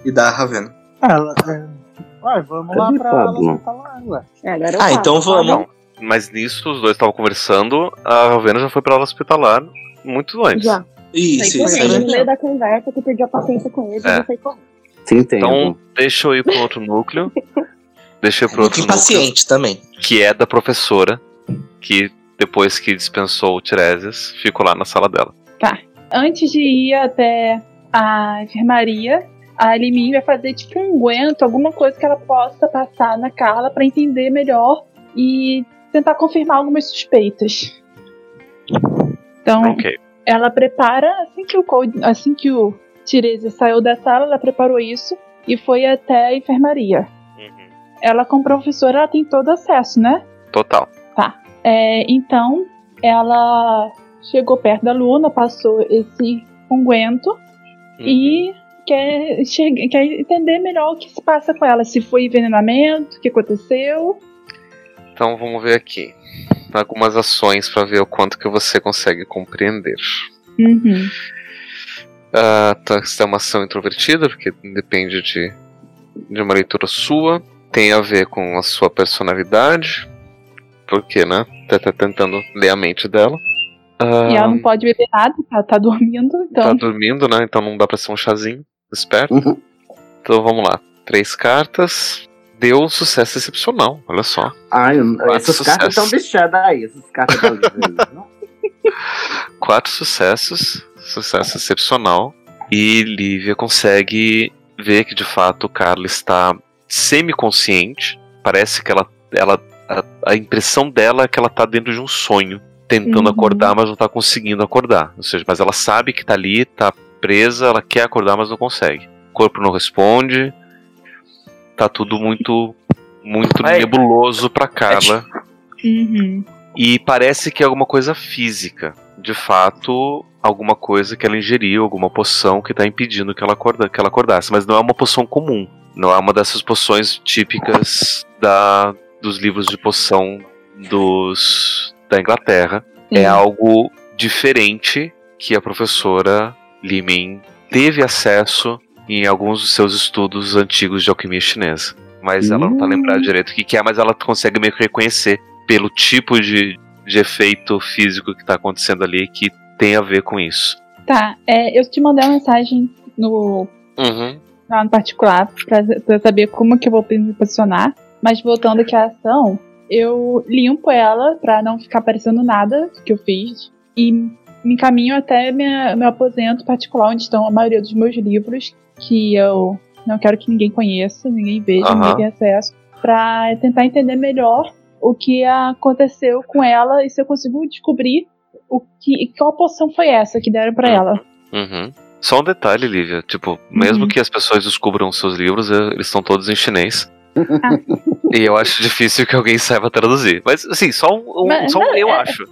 e da Ravena. Ah, ela- é. Uai, vamos lá pra Pablo? ela ué. É, Ah, então vamos. Não. Mas nisso, os dois estavam conversando, a Ravena já foi pra aula hospitalar muito antes. Já. Isso, isso. né? no meio da conversa que eu perdi a paciência com ele É. saí correndo. Te entendo. Então, deixa eu ir pro outro núcleo. Deixa eu ir pro Muito outro núcleo, impaciente também. que é da professora, que depois que dispensou o Tiresias, ficou lá na sala dela. Antes de ir até a enfermaria, a Limin vai fazer tipo um guento, alguma coisa que ela possa passar na Carla pra entender melhor e tentar confirmar algumas suspeitas. Então, Ok. Ela prepara assim que o Cold, assim que o Tirese saiu da sala, ela preparou isso e foi até a enfermaria. Uhum. Ela como professora, ela tem todo acesso, né? total. É, então, ela chegou perto da Luna, passou esse unguento Uhum. e quer, quer entender melhor o que se passa com ela. Se foi envenenamento, o que aconteceu. Então vamos ver aqui. Algumas ações para ver o quanto que você consegue compreender. Uhum. Ah, tá, você tem uma ação introvertida, porque depende de, de uma leitura sua. Tem a ver com a sua personalidade. Porque, né? Tá, tá tentando ler a mente dela. Ah, E ela não pode beber nada, tá, tá dormindo, tá então. dormindo, né? Então não dá pra ser um chazinho. Esperto. Uhum. Então vamos lá. Três cartas. Deu um sucesso excepcional, olha só. Ai, essas cartas sucessos. estão bichadas aí, essas cartas? Quatro sucessos, sucesso excepcional. E Lívia consegue ver que de fato o Carlos está semi-consciente. Parece que ela. ela a, a impressão dela é que ela está dentro de um sonho, tentando Uhum. acordar, mas não está conseguindo acordar. Ou seja, mas ela sabe que está ali, está presa, ela quer acordar, mas não consegue. O corpo não responde. Tá tudo muito. Muito Ai. nebuloso pra Carla. Uhum. E parece que é alguma coisa física. De fato, alguma coisa que ela ingeriu, alguma poção que está impedindo que ela, acorda, que ela acordasse. Mas não é uma poção comum. Não é uma dessas poções típicas da, dos livros de poção dos, da Inglaterra. É Sim. algo diferente que a professora Limin teve acesso em alguns dos seus estudos antigos de alquimia chinesa. Mas ela não tá lembrada direito o que, que é, mas ela consegue meio que reconhecer pelo tipo de, de efeito físico que tá acontecendo ali que tem a ver com isso. Tá, é, eu te mandei uma mensagem no, Uhum. lá no particular pra, pra saber como que eu vou me posicionar. Mas voltando aqui à ação, eu limpo ela pra não ficar aparecendo nada que eu fiz. E me encaminho até minha, meu aposento particular, onde estão a maioria dos meus livros, que eu não quero que ninguém conheça, ninguém veja, Aham. ninguém tenha acesso, pra tentar entender melhor o que aconteceu com ela e se eu consigo descobrir o que, qual poção foi essa que deram pra ela. Uhum. Só um detalhe, Lívia. Tipo, mesmo Uhum. que as pessoas descubram seus livros, eh, eles estão todos em chinês. e eu acho difícil que alguém saiba traduzir. Mas, assim, só um, um- Mas, só um não, eu é- acho.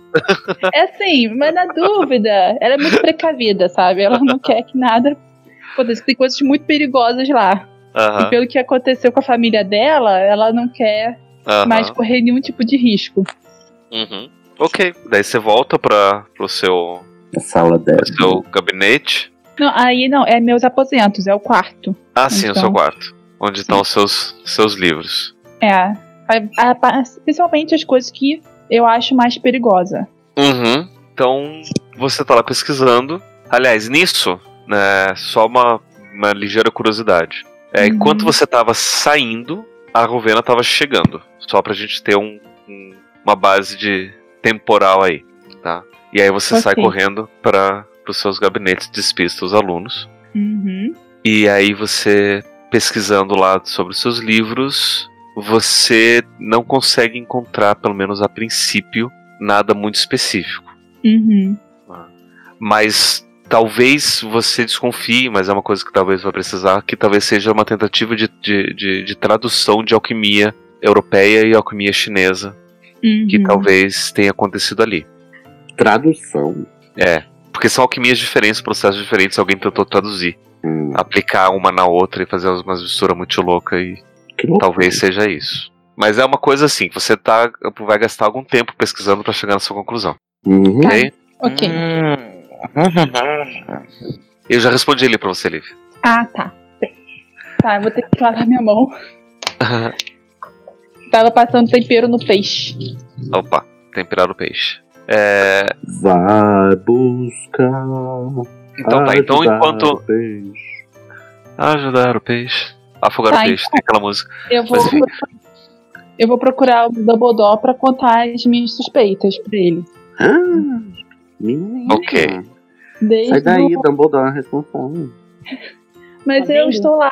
É assim, mas na dúvida, ela é muito precavida, sabe? Ela não quer que nada aconteça. Tem coisas muito perigosas lá. E Aham, pelo que aconteceu com a família dela, ela não quer aham. mais correr nenhum tipo de risco. Uhum. Ok, daí você volta para pro seu, A sala dela. pro seu gabinete. Não, aí não, é meus aposentos, é o quarto. Ah, sim, o Então. seu quarto. Onde estão os seus, seus livros. É. A- a- a- principalmente as coisas que eu acho mais perigosa. Uhum. Então, você tá lá pesquisando. Aliás, nisso, né, só uma, uma ligeira curiosidade. É, Uhum. Enquanto você tava saindo, a Rovena tava chegando. Só pra gente ter um, um- uma base de temporal aí, tá? E aí você sai Ok. correndo para os seus gabinetes, despista os alunos. Uhum. E aí você pesquisando lá sobre os seus livros, você não consegue encontrar, pelo menos a princípio, nada muito específico. Uhum. Mas talvez você desconfie, mas é uma coisa que talvez vai precisar, que talvez seja uma tentativa de, de, de, de tradução de alquimia europeia e alquimia chinesa, que Uhum. talvez tenha acontecido ali. Tradução. É. Porque são alquimias diferentes, processos diferentes, alguém tentou traduzir. Hum, Aplicar uma na outra e fazer umas misturas muito louca e que talvez seja isso. Mas é uma coisa assim, que você tá, vai gastar algum tempo pesquisando pra chegar na sua conclusão. Uhum. Tá. Ok? Ok. Eu já respondi ali pra você, Liv. Ah, tá. Tá, eu vou ter que lavar minha mão. Tava passando tempero no peixe. Opa, temperar o peixe. É, Vai buscar. então tá, então enquanto. o peixe. Ajudar o peixe. Afogar Tá, o peixe, tem aquela música. Eu vou, Mas enfim. eu vou procurar o Dumbledore pra contar as minhas suspeitas pra ele. Ah, menina. Ok. Desde Sai daí, o- Dumbledore é responsável. Mas Tá eu estou lá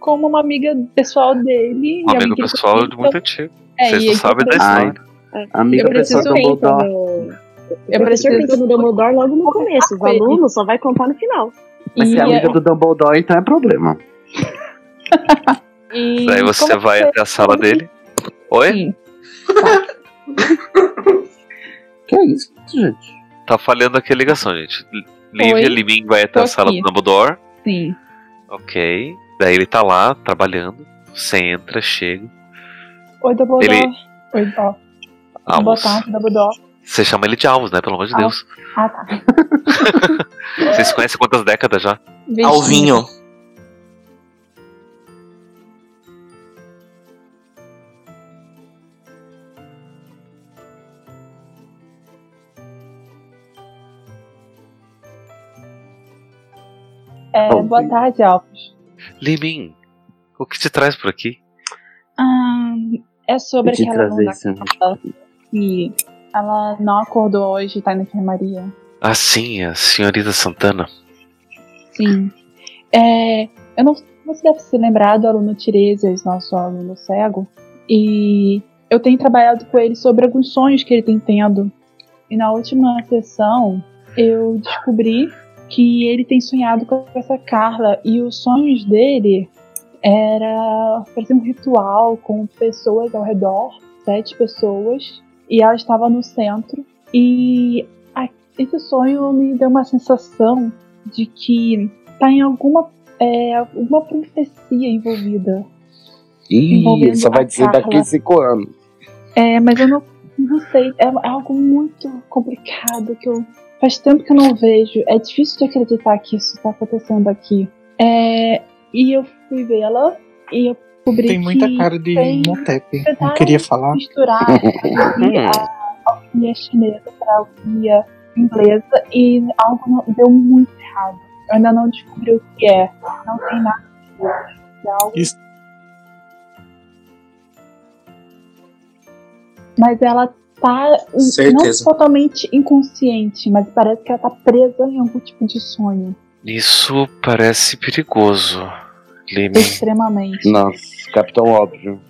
como uma amiga pessoal dele. Amigo ele pessoal de conhece, muito antigo. É, Vocês não sabem da eu Ai, história. amiga Eu pessoal preciso- Dumbledore. Eu O professor preciso- pensa no Dumbledore logo no começo. Os ele. alunos só vai contar no final. Mas se é amiga do Dumbledore, então é problema. e Daí você como vai você- até a sala dele. Oi? Sim. Que é isso, gente? Tá falhando aqui a ligação, gente. Lívia Oi. Limin vai até a sala aqui. do Dumbledore. Sim. Ok. Daí ele tá lá, trabalhando. Você entra, chega. Oi, Dumbledore. Ele- Oi, ó. Boa Alves. tarde, Dumbledore. Você chama ele de Alves, né? Pelo amor de Al- Deus. Ah, tá. Vocês se conhecem quantas décadas já? Vixe. Alvinho. É, Alvinho. boa tarde, Alves. Limin, o que te traz por aqui? Ah, é sobre aquela trazer aluna esse que ela não acordou hoje, tá na enfermaria. Ah, sim, a senhorita Santana. Sim. É, eu não você deve se lembrar do aluno Tiresias, nosso aluno cego. E eu tenho trabalhado com ele sobre alguns sonhos que ele tem tendo. E na última sessão eu descobri que ele tem sonhado com essa Carla e os sonhos dele era fazer um ritual com pessoas ao redor, sete pessoas, e ela estava no centro. E esse sonho me deu uma sensação de que tá em alguma, é, alguma profecia envolvida. Ih, só vai dizer daqui Carla. a cinco anos. É, mas eu não, não sei, é algo muito complicado que eu faz tempo que eu não vejo. É difícil de acreditar que isso tá acontecendo aqui. É, e eu fui vê-la e eu descobri Tem muita que cara de Motep. Não queria falar. misturar a alquimia chinesa para a alquimia inglesa e algo não- deu muito errado. Eu ainda não descobri o que é. Não tem nada a ver. É algo... Isso. Mas ela tá Certeza. não totalmente inconsciente, mas parece que ela tá presa em algum tipo de sonho. Isso parece perigoso, Limin. Extremamente. Nossa, Capitão Óbvio.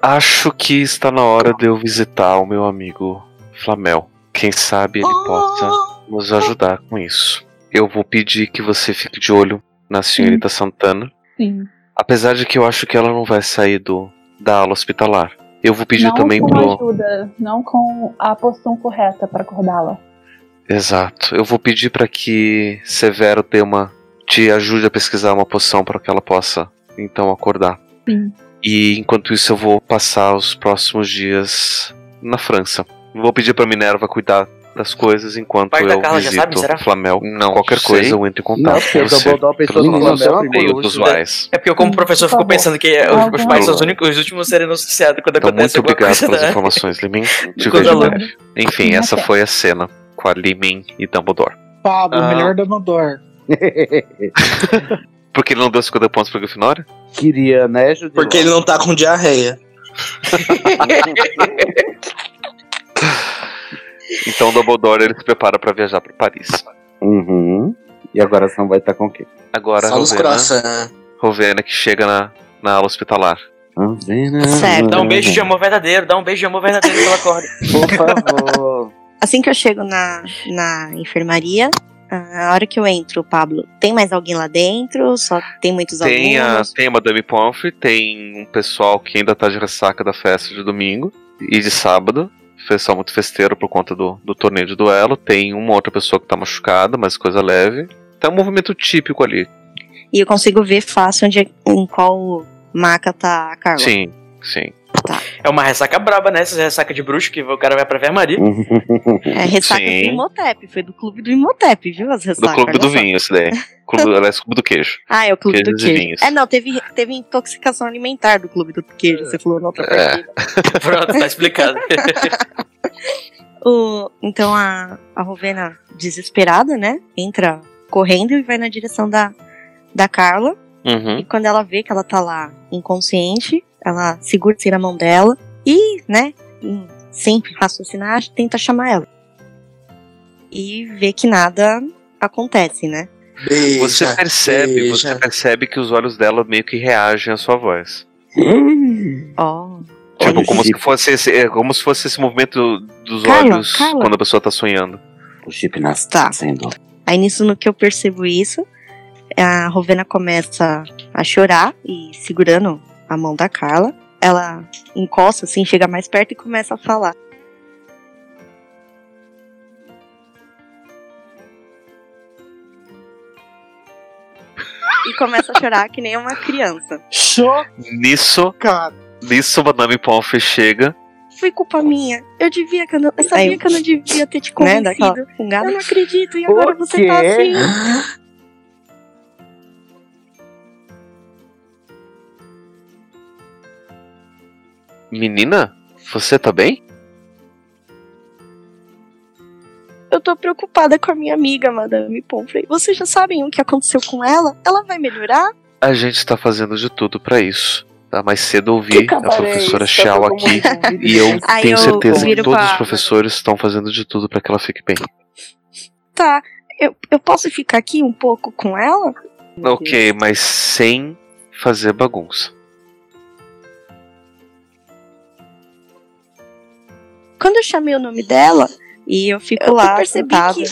Acho que está na hora de eu visitar o meu amigo Flamel. Quem sabe ele possa nos ajudar com isso. Eu vou pedir que você fique de olho na senhorita Santana. Sim. Apesar de que eu acho que ela não vai sair do, da ala hospitalar. Eu vou pedir não também com pro. ajuda, não com a poção correta para acordá-la. Exato. Eu vou pedir para que Severo dê uma. te ajude a pesquisar uma poção para que ela possa então acordar. Sim. E enquanto isso eu vou passar os próximos dias na França. Vou pedir pra Minerva cuidar das coisas enquanto pai da eu Carla já visito sabe, será? Flamel. Não Qualquer sei. coisa eu entro em Não, contato porque com o você. Dumbledore pensou Pelos no nossos Flamel e-mails primeiro. usuais. É porque eu, como Sim, professor, por fico pensando que os, Alguma os pais são os, únicos, os últimos a serem anunciados quando Então, acontece muito obrigado pelas da... informações, Limin. Te vejo breve. Enfim, essa foi a cena com a Limin e Dumbledore. Pablo, Ah. melhor Dumbledore. Porque ele não deu 50 pontos pra Grifinória? Queria, né, Judy? Porque ele não tá com diarreia. Então o Dumbledore ele se prepara pra viajar pra Paris. Uhum. E agora não vai estar com o quê? Agora Só Rovena. Rovena que chega na, na ala hospitalar. Avena, Certo. Dá um beijo de amor verdadeiro, dá um beijo de amor verdadeiro que ela acorda. Por favor. Assim que eu chego na, na enfermaria, a hora que eu entro, Pablo, tem mais alguém lá dentro? Só tem muitos Tem a, alunos? tem a Madame Pomfrey, tem um pessoal que ainda tá de ressaca da festa de domingo e de sábado. Pessoal muito festeiro por conta do, do torneio de duelo. Tem uma outra pessoa que tá machucada, mas coisa leve. Tem um movimento típico ali. E eu consigo ver fácil onde, é- em qual maca tá a Carla. Sim, sim. É uma ressaca braba, né? Essas ressaca de bruxo que o cara vai pra enfermaria. É ressaca Sim. do Imhotep, foi do clube do Imhotep, viu? As Do ressacas. clube olha do vinho, esse daí. Clube, aliás, clube do queijo. Ah, é o clube do Queijos e queijo. vinhos. É, não, teve, teve intoxicação alimentar do clube do queijo, você falou na outra É. partida. Pronto, tá explicado. O- então a, a Rovena, desesperada, né? Entra correndo e vai na direção da, da Carla. Uhum. E quando ela vê que ela tá lá inconsciente, ela segura assim na mão dela e, né, em- sem raciocinar, tenta chamar ela. E vê que nada acontece, né? Beija, Você percebe, beija. você percebe que os olhos dela meio que reagem à sua voz. Ó. Tipo, Olha como se fosse esse, é, como se fosse esse movimento dos Carla, olhos Carla. quando a pessoa tá sonhando. O chip nasce Tá. sendo. Aí nisso, no que eu percebo isso, a Rovena começa a chorar e segurando a mão da Carla, ela encosta assim, chega mais perto e começa a falar. e começa a chorar que nem uma criança. Chocado. Nisso, nisso Madame Pomfrey chega. Foi culpa minha. Eu devia que eu, não, eu sabia Aí, que eu não devia ter te convencido. Né, eu não acredito, e agora você tá assim. Menina, você tá bem? Eu tô preocupada com a minha amiga, Madame Pomfrey. Vocês já sabem o que aconteceu com ela? Ela vai melhorar? A gente tá fazendo de tudo pra isso. Tá mais cedo eu ouvi a professora Xiao aqui e eu Aí tenho eu certeza que todos pra- os professores estão fazendo de tudo pra que ela fique bem. Tá, eu, eu posso ficar aqui um pouco com ela? Ok, mas sem fazer bagunça. Quando eu chamei o nome dela, E eu fico eu lá, percebi sentada, que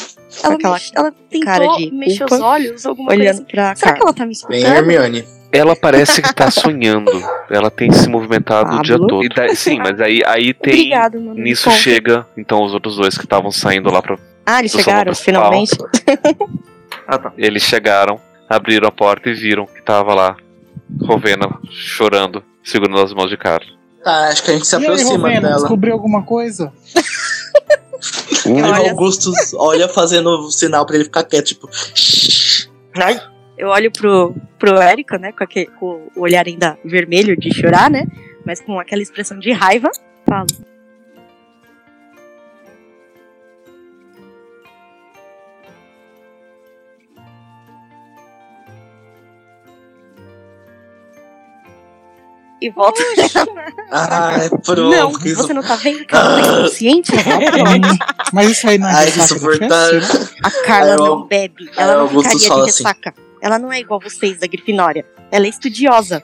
ela, aquela mex- ela tentou cara de mexer culpa, os olhos, alguma olhando coisa. pra Será que Carla. ela tá me Bem escutando? Hermione. Ela parece que tá sonhando. Ela tem se movimentado o dia Pablo? todo. Daí- sim, mas aí, aí tem. Obrigada, mano. Nisso Conta. chega, então, os outros dois que estavam saindo lá pra. Ah, eles chegaram, finalmente. Ah, tá. Eles chegaram, abriram a porta e viram que tava lá Rovena chorando, segurando as mãos de Carlos. Tá, acho que a gente se E aí, aproxima Rovena, dela. descobriu alguma coisa? Aí o Olha- Augustus olha fazendo sinal pra ele ficar quieto, tipo. Ai, Eu olho pro, pro Érica, né? Com, aquele, com o olhar ainda vermelho de chorar, né? Mas com aquela expressão de raiva. Falo. E volto. Ah, é pronto. não, isso- você não tá vendo que ela tá inconsciente? Mas isso aí não é Ai, que insuportável. festa? A Carla o- não bebe. Ela não ficaria de assim. ressaca. Ela não é igual vocês da Grifinória. Ela é estudiosa.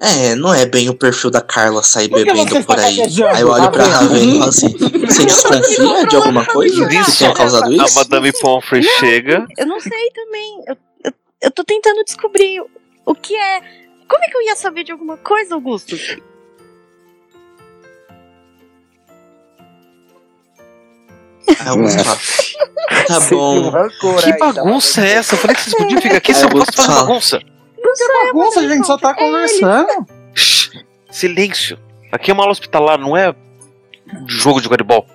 É, não é bem o perfil da Carla sair Por bebendo por aí. gaguejando, Aí eu olho pra Ravena? Ravena e falo assim: Você desconfia de alguma coisa que tenha causado A isso? Madame Pomfrey chega. Eu não sei também. Eu, eu, eu tô tentando descobrir o, que é. Como é que eu ia saber de alguma coisa, Augusto? Aí Augusto fala: Tá bom. Que bagunça é essa? Eu falei que vocês podiam ficar aqui, Aí você o pode Augusto fazer fala. bagunça. Bagunça, a gente só tá conversando. Shh, silêncio. Aqui é uma aula hospitalar, não é jogo de guaribol.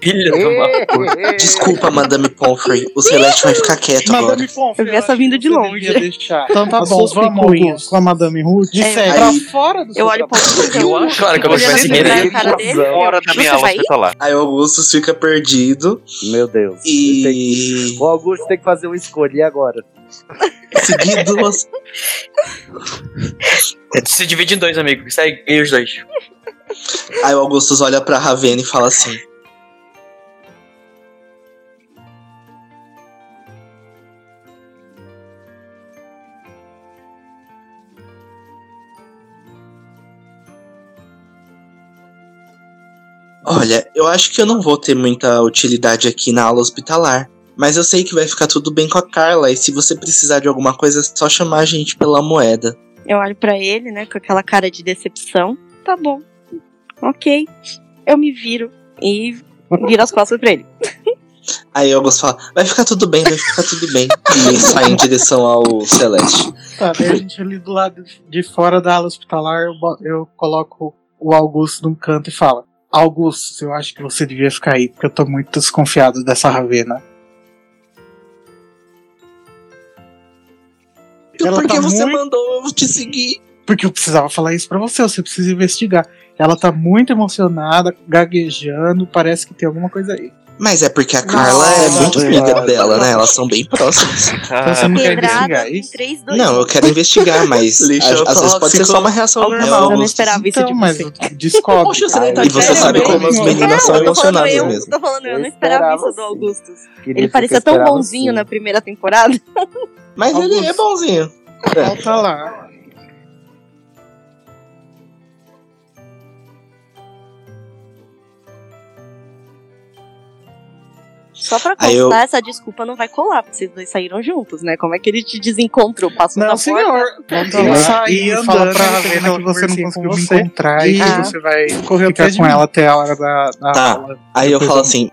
Filha do mal. Desculpa, Madame Pomfrey. O Celeste vai ficar quieto agora. Madame Pomfrey, Eu vi essa que de longe. Então tá bom, vamos. Augusto, com a Madame Ruth. É, pra aí- fora do Eu olho Augusto. Eu acho Claro que eu vou tivesse assim pra cara. Fora da minha aula hospitalar. Aí o Augustus fica perdido Meu Deus. E. O Augusto tem que fazer uma escolha. E agora? Seguir duas. Se divide em dois, amigo. Segue e os dois. Aí o Augustus olha pra Ravena e fala assim: Olha, eu acho que eu não vou ter muita utilidade aqui na aula hospitalar. Mas eu sei que vai ficar tudo bem com a Carla. E se você precisar de alguma coisa, é só chamar a gente pela moeda. Eu olho pra ele, né, com aquela cara de decepção. Tá bom. Ok. Eu me viro e viro as costas pra ele. Aí o Augusto fala: Vai ficar tudo bem, vai ficar tudo bem. E sai em direção ao Celeste. Tá, daí a gente ali do lado de fora da ala hospitalar, eu, eu coloco o Augusto num canto e falo: Augusto, eu acho que você devia ficar aí, porque eu tô muito desconfiado dessa Ravena. Ela Por que tá você muito- mandou eu te seguir? Porque eu precisava falar isso pra você, você precisa investigar. Ela tá muito emocionada, gaguejando, parece que tem alguma coisa aí. Mas é porque a Carla é Nossa, muito verdade. amiga dela, né? Elas são bem próximas. Então você não quer investigar isso? 3, 2, Não, eu quero investigar, mas a- às vezes pode ser só uma reação Augusto, normal. eu não Augusto. esperava isso Então, de mas você. descobre. Poxa, você tá E você sabe como as meninas são emocionadas eu, mesmo. Tô falando eu, Eu não esperava isso do. Augustus. Queria Ele parecia tão bonzinho sim. na primeira temporada. Mas ele é Augusto. bonzinho. Volta lá. Só pra Aí constar, eu- essa desculpa não vai colar, porque vocês dois saíram juntos, né? Como é que ele te desencontrou? Passou Não, da senhor. porta? Lá sair e fala pra né, Ravena que que você não conseguiu me encontrar e Ah. você vai Correu ficar de com ela até a hora da, da Tá. aula. Aí eu falo assim.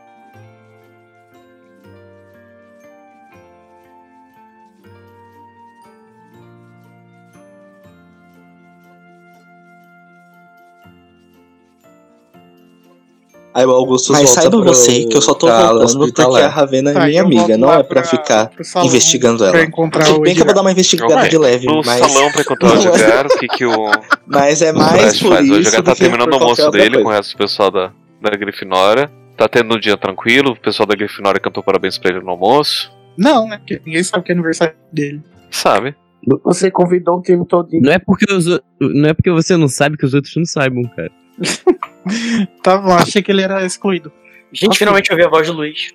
Aí o Augusto Mas volta saiba pro- você que eu só tô ala voltando porque hospitalar. a Ravena é Tá, minha volto amiga, não lá é pra pra- ficar salão investigando pra ela. encontrar Tudo o bem que eu vou dar uma investigada de leve, No mas, salão pra encontrar o Edgar, o que, que o mas é mais por faz? O isso Edgar tá terminando o almoço dele com o resto do pessoal da, da Grifinória. Tá tendo um dia tranquilo, o pessoal da Grifinória cantou parabéns pra ele no almoço. Não, né? Porque ninguém sabe que é aniversário dele. Sabe? Você convidou o time todinho. Não é porque os não é porque você não sabe que os outros não saibam, cara. Tá bom, achei que ele era excluído. Gente, finalmente ouvi a voz do Luiz.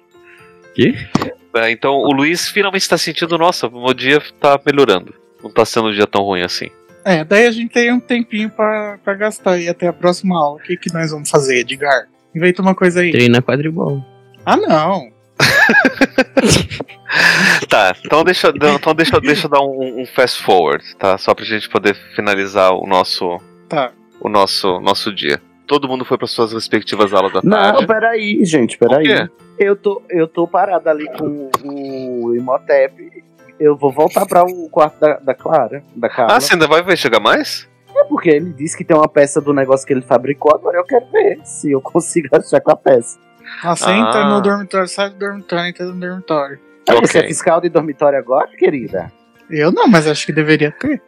É, então o Luiz finalmente tá sentindo, nossa, o meu dia tá melhorando. Não tá sendo um dia tão ruim assim. É, daí a gente tem um tempinho pra, pra gastar aí até a próxima aula. O que, que nós vamos fazer, Edgar? Inventa uma coisa aí. Treinar quadribol. Ah, não. Tá, então deixa, então deixa, deixa eu dar um, um fast forward, tá? Só pra gente poder finalizar o nosso, Tá. o nosso, nosso dia. Todo mundo foi para suas respectivas aulas da Não, tarde. peraí, gente, peraí. Eu tô, eu tô parado ali com o Imhotep. Eu vou voltar para o quarto da, da Clara, da Carla. Ah, você ainda vai investigar mais? É porque ele disse que tem uma peça do negócio que ele fabricou, agora eu quero ver se eu consigo achar com a peça. Ah, você entra Ah. no dormitório, sai do dormitório, entra no dormitório. Ah, Você é fiscal de dormitório agora, querida? Eu não, mas acho que deveria ter.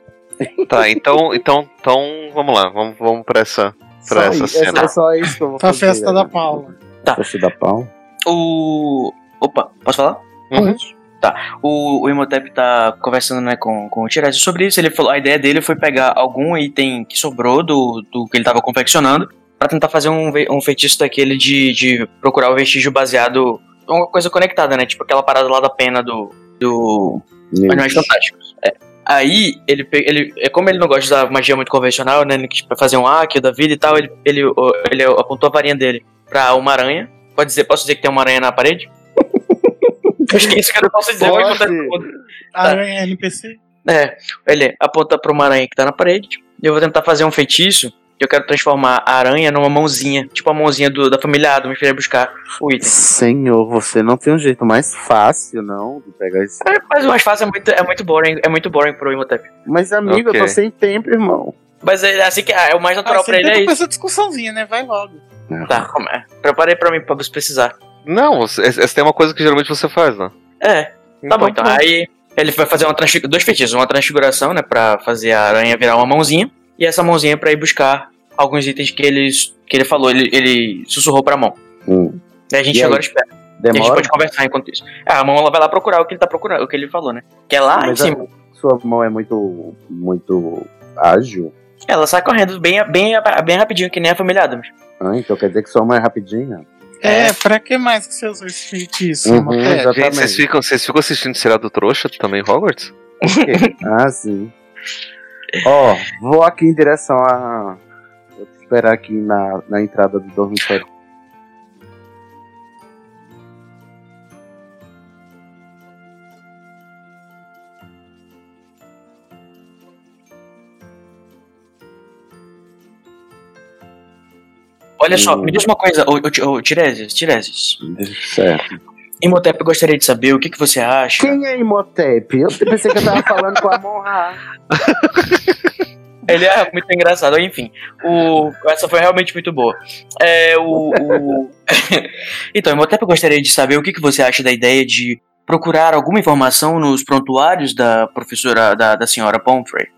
Tá, então, então, então, vamos lá, vamos, vamos pra essa, pra Só essa isso, é, cena. é só isso que eu vou Pra fazer. festa da né? Paula. Festa da pau. O. Opa, posso falar? Uhum. Tá. O, o Imhotep tá conversando né, com, com o Tiresias sobre isso. Ele falou, a ideia dele foi pegar algum item que sobrou do, do que ele tava confeccionando pra tentar fazer um, um feitiço daquele de, de procurar o vestígio baseado. Uma coisa conectada, né? Tipo aquela parada lá da pena do. do Animais Fantásticos. É. Aí, ele, ele, é como ele não gosta da magia muito convencional, né? Ele quis fazer um hack da vida e tal, ele, ele, ele apontou a varinha dele pra uma aranha. Pode dizer, posso dizer que tem uma aranha na parede? É isso que eu não posso dizer. eu Pode. tudo. Aranha NPC. É, ele aponta pra uma aranha que tá na parede. E eu vou tentar fazer um feitiço. Eu quero transformar a aranha numa mãozinha. Tipo a mãozinha do- da família Adams pra ele buscar o item. Senhor, você não tem um jeito mais fácil, não, de pegar isso. É, Mas o mais fácil é muito, é muito boring. É muito boring pro Imhotep. Mas, amigo, eu Ok. tô sem tempo, irmão. Mas é assim que ah, é o mais natural Ah, pra você ele é isso. essa discussãozinha, né? Vai logo. Tá, como é? Preparei pra mim pra você precisar. Não, você- essa tem uma coisa que geralmente você faz, né? É, tá bom, então. Aí ele vai fazer uma dois feitiços, uma transfiguração, né, Pra fazer a aranha virar uma mãozinha, e essa mãozinha pra ir buscar alguns itens que ele, que ele falou, ele, ele sussurrou pra mão. Hum. E a gente E agora espera. E a gente Demora? pode conversar enquanto isso. É, a mão ela vai lá procurar o que ele tá procurando, o que ele falou, né? Que é lá Mas em a- cima. Sua mão é muito, muito ágil. Ela sai correndo bem, bem, bem rapidinho, que nem a família Adams. Ah, então quer dizer que sua mão é rapidinha? É, pra que mais que você esse feitiço? Uhum, exatamente. Gente, vocês ficam, vocês ficam assistindo seriado trouxa também, Hogwarts? Ah, sim. Ó, vou aqui em direção a. Vou te esperar aqui na, na entrada do dormitório. Olha só, Hum. me diz uma coisa, ô, ô, ô Tiresias, Tiresias. Certo. Imhotep, eu gostaria de saber o que, que você acha. Quem é Imhotep? Eu pensei que eu tava falando com a Monra. Ele é muito engraçado, enfim. O, essa foi realmente muito boa. É, o, o... então, Imhotep, eu gostaria de saber o que, que você acha da ideia de procurar alguma informação nos prontuários da professora, da, da senhora Pomfrey.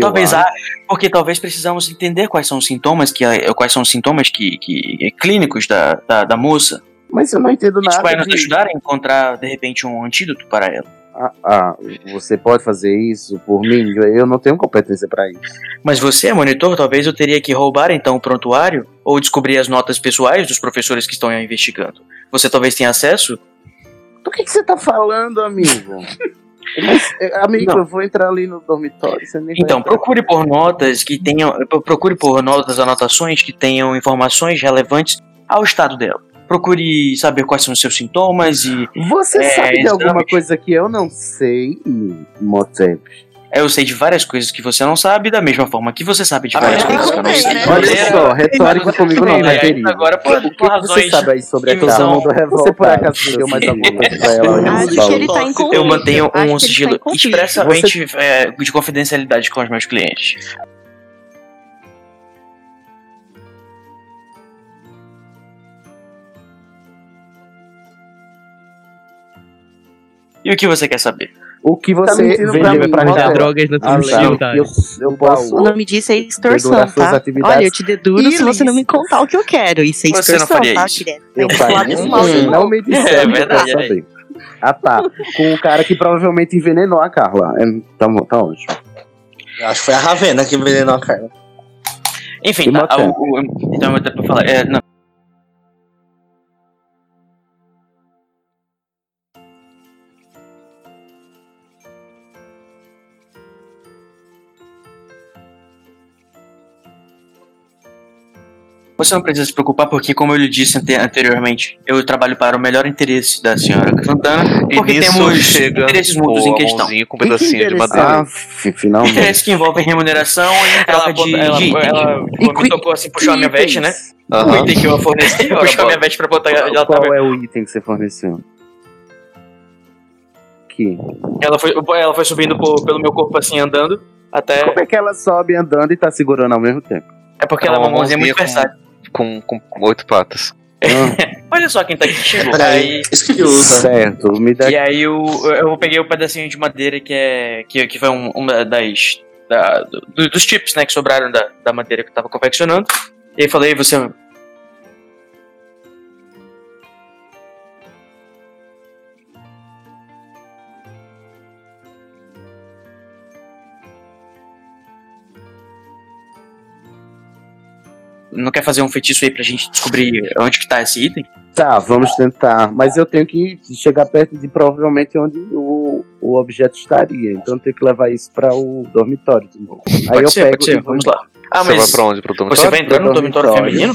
Talvez há, porque talvez precisamos entender quais são os sintomas que quais são os sintomas que, que clínicos da, da, da moça. Mas eu não entendo Isso nada. vai nos de- ajudar a encontrar de repente um antídoto para ela. Ah, ah, você pode fazer isso por mim? Eu não tenho competência pra isso. Mas você é monitor, talvez eu teria que roubar então o prontuário ou descobrir as notas pessoais dos professores que estão investigando. Você talvez tenha acesso? Do que, que você tá falando, amigo? Mas, eh, amigo, Não. eu vou entrar ali no dormitório. Então, procure por notas que tenham. Procure por notas, anotações que tenham informações relevantes ao estado dela. Procure saber quais são os seus sintomas e. Você É, sabe de alguma coisa que eu não sei, Motep? Eu sei de várias coisas que você não sabe, da mesma forma que você sabe de Ah, várias mas coisas que eu não sei. né? Olha só, retórica comigo não, aí, ter. Agora, por, por que você razões. sabe aí sobre a que casa? são- Você por acaso me deu mais alguma coisa pra ela? Acho Nos que ele tá em. Eu mantenho Acho um tá sigilo expressamente é, de confidencialidade com os meus clientes. E o que você quer saber? O que Tá você pra vendeu mim, pra Vender ela? drogas do que eu, eu posso O nome disso é extorsão, tá? Olha, eu te deduro se você não me contar o que eu quero. Isso é Você não extorsão, faria tá, isso. Eu que faria. Hum, novo. não me disseram, É eu verdade, é. saber. Ah tá, com o cara que provavelmente envenenou a Carla. É, tá, tá ótimo. Eu acho que foi a Ravena que envenenou a Carla. Enfim, tá, o- o- então eu vou pra falar. É, não. Você não precisa se preocupar porque, como eu lhe disse ante- anteriormente, eu trabalho para o melhor interesse da senhora Santana, E porque temos chega interesses mútuos o em questão. com um pedacinho de madeira. Ah, fi- finalmente. Interesses que envolvem remuneração em troca de, ela, de item. ela, E me tocou assim, puxou a minha veste, né? O Aham. item que eu forneci, puxou a minha veste pra botar. Ela, Qual, tava- qual é o item que você forneceu? Que? Ela foi, ela foi subindo por- pelo meu corpo assim, andando, até. Como é que ela sobe andando e tá segurando ao mesmo tempo? É porque ela é uma mãozinha muito versátil. Com, com oito patas. Ah, Olha só quem tá aqui chegou. Peraí, Aí, isso que usa. certo, me dá e aí eu, eu peguei o pedacinho de madeira que é. que, que foi um, uma das. da- do- dos chips, né, que sobraram da, da madeira que eu tava confeccionando. E aí falei, você. Não quer fazer um feitiço aí pra gente descobrir onde que tá esse item? Tá, vamos tentar. Mas eu tenho que chegar perto de provavelmente onde o, o objeto estaria. Então eu tenho que levar isso para o dormitório de novo. Aí Pode eu ser, pego pode ser, e vamos lá. Ah, você mas vai pra onde? Pro dormitório? você vai entrar no dormitório dormitório. feminino?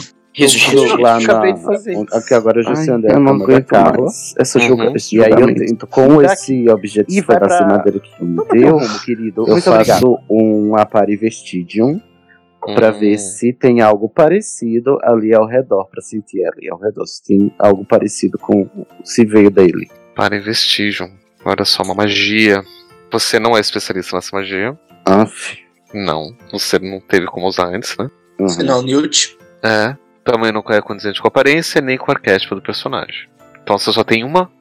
Vou lá na. Acabei de fazer isso. Aqui agora eu já sei Ai, onde é a eu não aguento mais essa Uhum. julga, esse E aí eu tento, com esse objeto, E vai pedaço de madeira que me deu, querido. eu Muito obrigado. faço um apare Hum, ver se tem algo parecido ali ao redor, pra sentir ali ao redor, se tem algo parecido com se veio dele. Para vestígio. Olha só, uma magia. Você não é especialista nessa magia. Aff. Não. Você não teve como usar antes, né? Uhum. Não, Newt. É. Também não é condizente com a aparência, nem com o arquétipo do personagem. Então você só tem uma,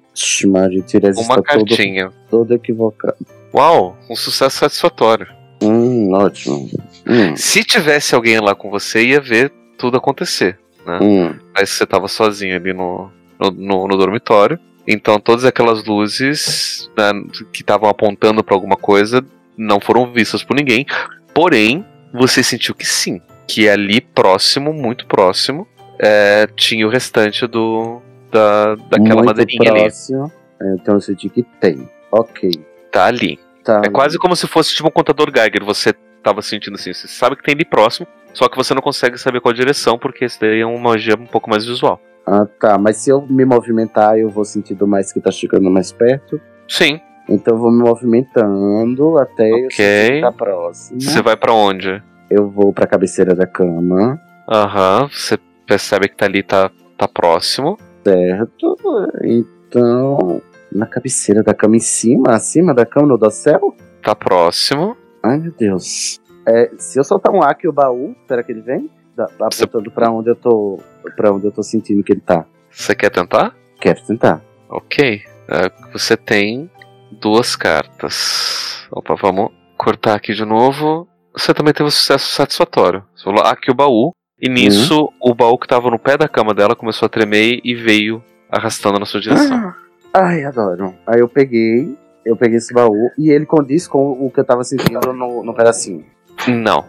Maria, uma está todo, cartinha. todo equivocado. Uau, um sucesso satisfatório. Hum, ótimo. Hum, Se tivesse alguém lá com você, ia ver tudo acontecer. hum. Mas você tava sozinho ali no, no, no- no dormitório. Então todas aquelas luzes né, que estavam apontando pra alguma coisa não foram vistas por ninguém. Porém, você sentiu que sim. Que ali próximo, muito próximo, é, tinha o restante do. Da, daquela Muito madeirinha ali. próximo. É, Então eu senti que tem. Ok. Tá ali. Tá. É quase como se fosse tipo um contador Geiger. Você tava sentindo assim. Você sabe que tem ali próximo. Só que você não consegue saber qual direção, porque esse daí é uma magia um pouco mais visual. Ah, tá. Mas se eu me movimentar, eu vou sentindo mais que tá chegando mais perto. Sim. Então eu vou me movimentando até eu Ok. sentir que tá próximo. Você vai pra onde? Eu vou pra cabeceira da cama. Aham, você percebe que tá ali, tá, tá próximo. Certo. Então. Na cabeceira da cama em cima, acima da cama, no dossel? Tá próximo. Ai, meu Deus. É, se eu soltar um aqui o baú, será que ele vem? Da- apontando pra onde eu tô. para onde eu tô sentindo que ele tá. Você quer tentar? Quero tentar. Ok. É, você tem duas cartas. Opa, vamos cortar aqui de novo. Você também teve um sucesso satisfatório. Você falou, aqui o baú. E nisso, o baú que tava no pé da cama dela começou a tremer e veio arrastando na sua direção. Ah, ai, adoro. Aí eu peguei, eu peguei esse baú e ele condiz com o que eu tava sentindo no, no pedacinho. Não.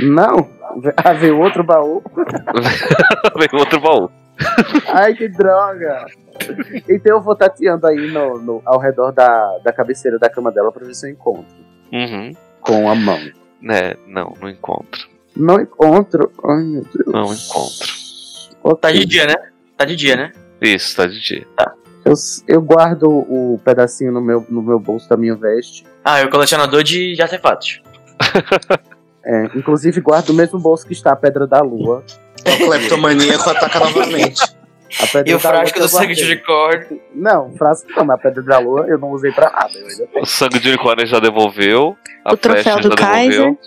Não! Ah, veio outro baú. veio outro baú. Ai, que droga! Então eu vou tateando aí no, no- ao redor da, da cabeceira da cama dela pra ver se eu encontro. Uhum. Com a mão. É, não, não encontro. Não encontro. Ai, meu Deus. Não encontro. Ok. Tá de dia, né? Tá de dia, né? Isso, tá de dia. Eu, eu guardo o pedacinho no meu, no meu bolso da minha veste. Ah, é o colecionador de, artefatos. É, inclusive guardo o mesmo bolso que está a Pedra da Lua. O cleptomaníaco ataca novamente. A pedra E o frasco eu do sangue de unicórnio. Não, frasco não, mas a Pedra da Lua eu não usei pra nada. Eu ainda tenho. O sangue de unicórnio já devolveu. A O troféu do Kaiser. devolveu.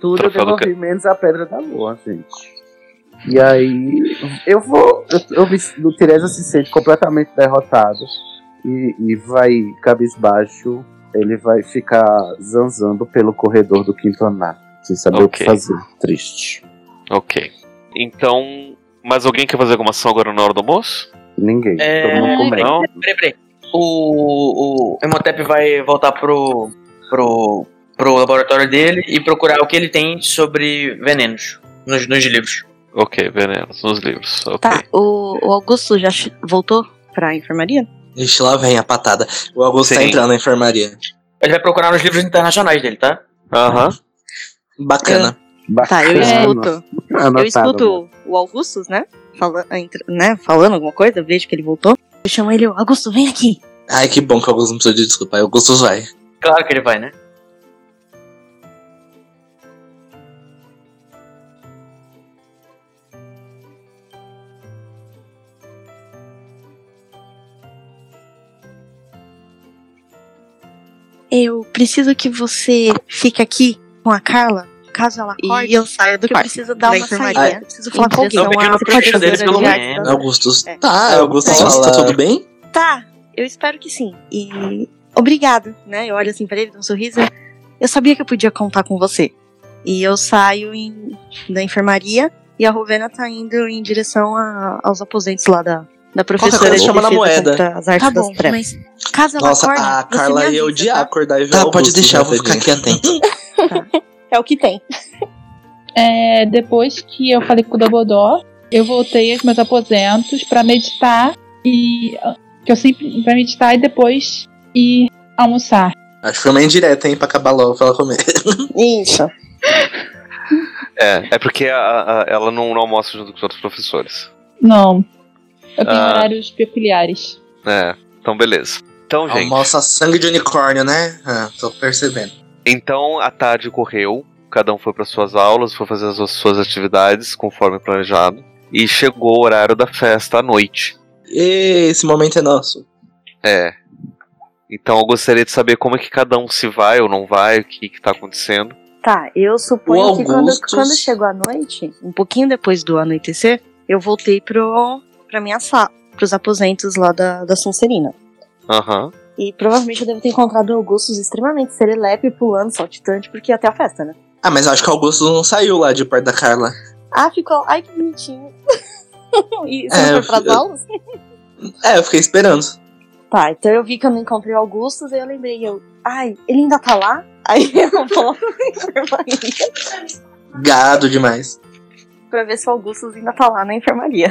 Tudo eu devolvi menos a Pedra da Lua, gente. E aí, eu vou. Eu, eu vi o Teresa se sente completamente derrotado e, e vai cabisbaixo. Ele vai ficar zanzando pelo corredor do quinto andar, sem saber o que fazer. Triste. Ok. Então, mais alguém quer fazer alguma ação agora na hora do almoço? Ninguém. É, Todo mundo comendo. Não? Peraí, peraí. O, o Emotep vai voltar pro, pro, pro laboratório dele e procurar o que ele tem sobre venenos nos, nos livros. Ok, venenos nos livros. Ok. Tá, o, o Augusto já voltou pra enfermaria? Ixi, lá vem a patada. O Augusto tá Sim. entrando na enfermaria. Ele vai procurar nos livros internacionais dele, tá? Aham. Bacana. Tá, eu Bacana. escuto. Anotado, eu escuto o Augustus, né? Fala, entra- né? Falando alguma coisa, vejo que ele voltou. Eu chamo ele, Augusto, vem aqui. Ai, que bom que o Augusto não precisa de desculpa. Aí o Augusto vai. Claro que ele vai, né? Eu preciso que você fique aqui com a Carla, caso ela acorde. E eu saio do que eu quarto. preciso dar da uma enfermaria. saída. Eu preciso falar com alguém. Você pro pode deles, fazer pelo menos. Augustus. É. Tá, Augustus, Tá. tá tudo bem? Tá, eu espero que sim. E obrigado, né? Eu olho assim pra ele, dou um sorriso. Eu sabia que eu podia contar com você. E eu saio em- da enfermaria e a Rovena tá indo em direção a- aos aposentos lá da, da professora coisa de chama na moeda. as artes Tá das bom, trevas. Caso ela Nossa, acorde, a você Carla me ia avisa, odiar tá? acordar e ver Tá, pode deixar, eu vou ficar aqui atento. É o que tem. É, depois que eu falei com o Dumbledore, eu voltei aos meus aposentos pra meditar e que eu sempre para meditar e depois ir almoçar. Acho que foi uma indireta, hein, pra acabar logo pra ela comer. Isso. É, é porque a- a- ela não, não almoça junto com os outros professores. Não. Eu tenho Ah. horários peculiares. É, então beleza. Então, gente. Almoça sangue de unicórnio, né? Ah, tô percebendo. Então a tarde correu, cada um foi para suas aulas, foi fazer as suas atividades conforme planejado. E chegou o horário da festa à noite. E esse momento é nosso. É. Então eu gostaria de saber como é que cada um se vai ou não vai, o que, que tá acontecendo. Tá, eu suponho que quando, quando chegou a noite, um pouquinho depois do anoitecer, eu voltei pro, pra minha sala, pros aposentos lá da, da Sonserina. Aham. E provavelmente eu devo ter encontrado o Augustus extremamente serelepe, pulando, saltitante, porque ia até a festa, né? Ah, mas eu acho que o Augusto não saiu lá de perto da Carla. Ah, ficou. Ai, que bonitinho. e você É, não foi pras eu- aulas? É, eu fiquei esperando. Tá, então eu vi que eu não encontrei o Augustus, aí eu lembrei, eu. Ai, ele ainda tá lá? Aí eu vou enfermaria Gado demais. pra ver se o Augustus ainda tá lá na enfermaria.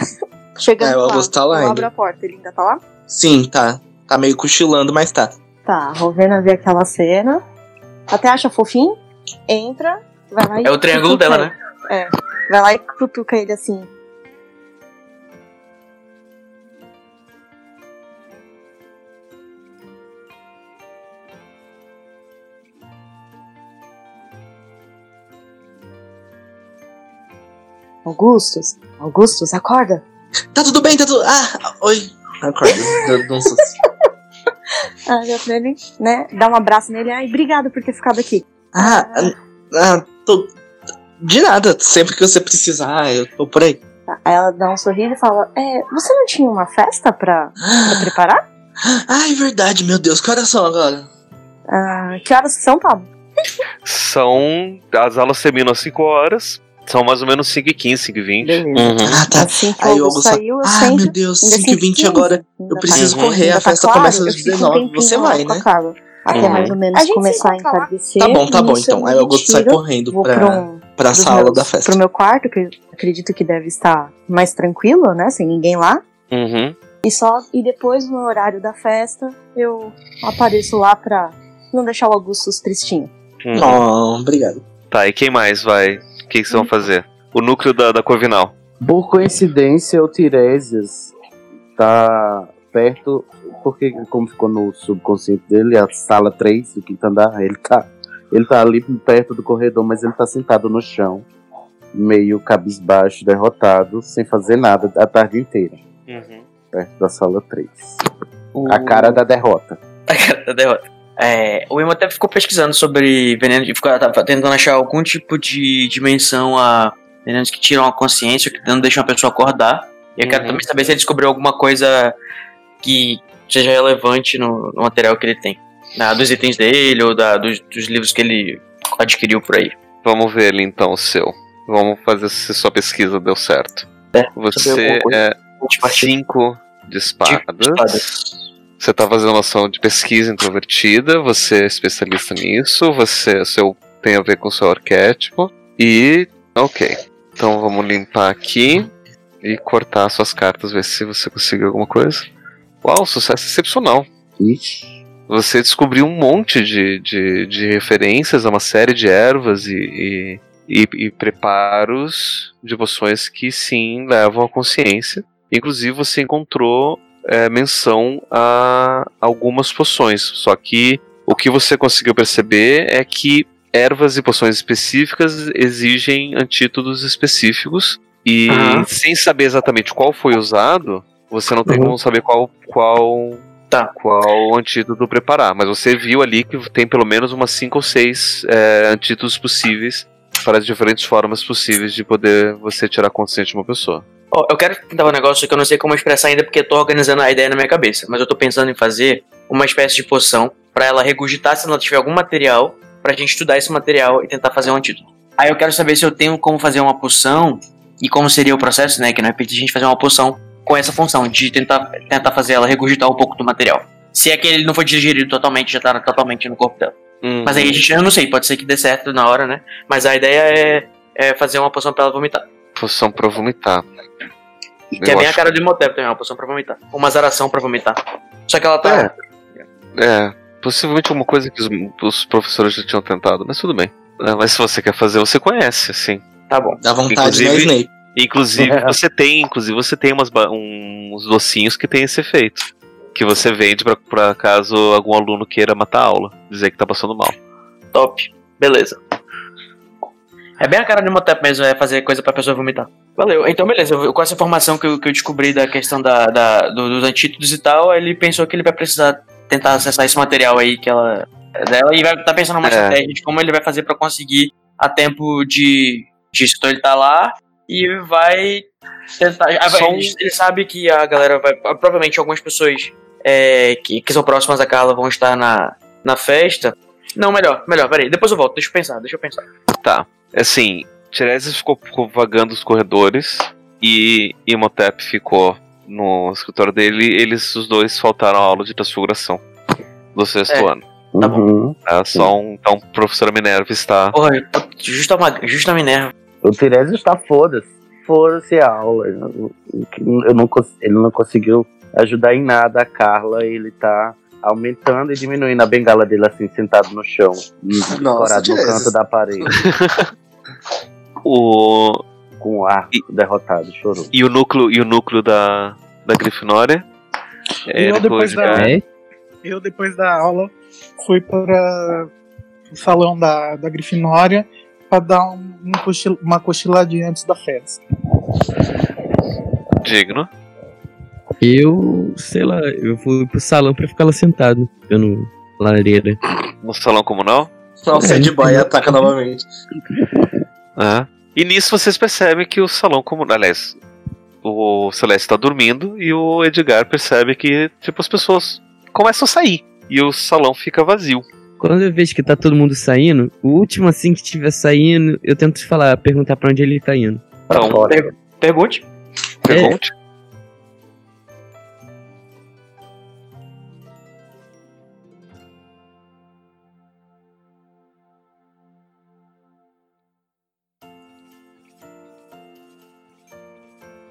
Chegando É, o lá, Augusto tá lá eu ainda. abro a porta, ele ainda tá lá? Sim, tá. Tá meio cochilando, mas tá. Tá, a Rovena vê aquela cena, até acha fofinho, entra, vai lá e. É o triângulo dela, ele. né? É. Vai lá e cutuca ele assim. Augustus, Augustus, acorda. Tá tudo bem, tá tudo. Ah, oi. Acorda, deu deu um susto. Ah, ele, né? Dá um abraço nele. Ai, obrigado por ter ficado aqui. Ah, ah, ah, tô. De nada, sempre que você precisar, eu tô por aí. Tá, Aí ela dá um sorriso e fala: É, você não tinha uma festa pra, pra preparar? Ai, verdade, meu Deus, que horas são agora? Ah, que horas são, Pablo? São. As aulas terminam às 5 horas. São mais ou menos 5 e 15, 5 e 20. Beleza. Ah, tá. Assim Aí o Augusto Augusto. saiu, Ah, sento. meu Deus, ainda 5 e 20 15, agora. Eu preciso tá- correr, ainda a tá festa claro, começa às fico um 19. tempinho Você lá vai, né? Carla, Até Uhum. mais ou menos A gente se começar a entardecer. Tá bom, tá bom, então. Aí o Augusto sai correndo pra, pra, um, pra sala meus- da festa. Pro meu quarto, que eu acredito que deve estar mais tranquilo, né? Sem ninguém lá. Uhum. E só e depois no horário da festa eu apareço lá pra não deixar o Augustus tristinho. uhum. Oh, obrigado. Tá, e quem mais vai? O que, que vocês vão fazer? O núcleo da, da Corvinal. Por coincidência, o Tiresias tá perto, porque como ficou no subconsciente dele, a sala 3 do quinto andar, ele tá, ele tá ali perto do corredor, mas ele tá sentado no chão, meio cabisbaixo, derrotado, sem fazer nada a tarde inteira, Uhum. perto da sala 3. A cara da derrota. A cara da derrota. É, o Emo até ficou pesquisando sobre venenos e ficou tentando achar algum tipo de dimensão a venenos que tiram a consciência, que não deixam a pessoa acordar. E eu quero Uhum. também saber se ele descobriu alguma coisa que seja relevante no, no material que ele tem. Na, dos itens dele ou da, dos, dos livros que ele adquiriu por aí. Vamos ver ele então, o seu. Vamos fazer se sua pesquisa deu certo. É, Você é Multipartida. 5 de espadas. Você tá fazendo uma ação de pesquisa introvertida, você é especialista nisso, você seu, tem a ver com o seu arquétipo. E. Ok. Então vamos limpar aqui e cortar suas cartas, ver se você conseguiu alguma coisa. Uau, sucesso excepcional. Ixi. Você descobriu um monte de, de, de referências a uma série de ervas e, e, e, e preparos de poções que sim levam à consciência. Inclusive você encontrou é, menção a algumas poções. Só que o que você conseguiu perceber é que ervas e poções específicas exigem antídotos específicos. E Aham. sem saber exatamente qual foi usado, você não tem Uhum. como saber qual, qual Tá. qual antídoto preparar. Mas você viu ali que tem pelo menos umas 5 ou 6 antídotos possíveis para as diferentes formas possíveis de poder você tirar consciente de uma pessoa. Ó, eu quero tentar um negócio que eu não sei como expressar ainda porque eu tô organizando a ideia na minha cabeça. Mas eu tô pensando em fazer uma espécie de poção pra ela regurgitar se ela tiver algum material pra gente estudar esse material e tentar fazer um antídoto. Aí eu quero saber se eu tenho como fazer uma poção e como seria o processo, né? Que não é pedir a gente fazer uma poção com essa função de tentar, tentar fazer ela regurgitar um pouco do material. Se é que ele não foi digerido totalmente, já tá totalmente no corpo dela. Uhum. Mas aí a gente, eu não sei, pode ser que dê certo na hora, né? Mas a ideia é, é fazer uma poção pra ela vomitar. Poção pra vomitar. Que é Eu bem a cara do Imhotep também, uma poção pra vomitar. Uma zaração pra vomitar. Só que ela tá. É, possivelmente alguma coisa que os, os professores já tinham tentado, mas tudo bem. É, mas se você quer fazer, você conhece, assim. Tá bom. Dá vontade, né, Inclusive- Snape? Inclusive, você tem, inclusive, você tem umas, uns docinhos que tem esse efeito. Que você vende pra, pra caso algum aluno queira matar a aula, dizer que tá passando mal. Top. Beleza. É bem a cara do Imhotep mesmo, é fazer coisa pra pessoa vomitar. Valeu. Então, beleza. eu- Com essa informação que eu, que eu descobri da questão da, da- do- dos antídotos e tal, ele pensou que ele vai precisar tentar acessar esse material aí que ela. dela e vai estar pensando numa É. estratégia de como ele vai fazer pra conseguir a tempo de. disso. Então ele tá lá e vai tentar. ah, um- ele, ele sabe que a galera vai. Provavelmente algumas pessoas é, que, que são próximas da Carla vão estar na, na festa. Não, melhor, melhor, peraí. Depois eu volto, deixa eu pensar, deixa eu pensar. Tá. Assim, Tiresias ficou, ficou vagando os corredores e Imhotep ficou no escritório dele. Eles, os dois, faltaram a aula de transfiguração do sexto É. ano. Tá bom. Uhum. Tá? Só um, então, a professora Minerva está. Porra, justa, justa Minerva. O Tiresias está foda-se. Foda-se a aula. Eu, eu não, ele não conseguiu ajudar em nada a Carla. Ele tá aumentando e diminuindo a bengala dele assim, sentado no chão. Escorado no canto da parede. O, Com o arco derrotado, chorou. e o núcleo, e o núcleo da, da Grifinória. E eu, depois da- É? Eu, depois da aula, fui para o salão da, da Grifinória para dar um, um cochil- uma cochiladinha antes da festa. Digno. Eu, sei lá, eu fui pro salão pra ficar lá sentado, vendo lareira. No salão comunal. Nossa, Ed Boy ataca novamente. É. E nisso vocês percebem que o salão comunal. Aliás, o Celeste tá dormindo e o Edgar percebe que, tipo, as pessoas começam a sair. E o salão fica vazio. Quando eu vejo que tá todo mundo saindo, o último assim que estiver saindo, eu tento falar, perguntar pra onde ele tá indo. Então, Per- pergunte. pergunte.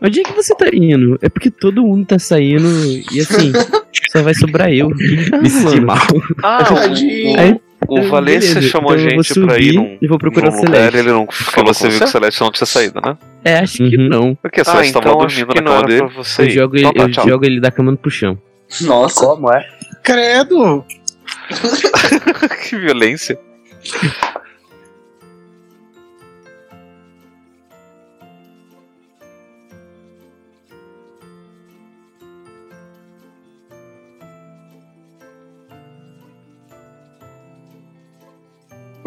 Onde é que você tá indo? É porque todo mundo tá saindo e assim, só vai sobrar eu. Me senti mal. Ah, Tadinho. Aí, o Valência beleza, chamou então a eu vou gente pra ir num, e vou procurar num o lugar Celeste. ele não. Porque você viu que o Celeste não tinha saído, né? É, acho que não. Porque só Ah, estavam então acho dormindo que na não cama era dele. pra você Eu jogo, ele, Então tá, eu jogo ele da cama pro chão. Nossa. Como é? Credo! que violência.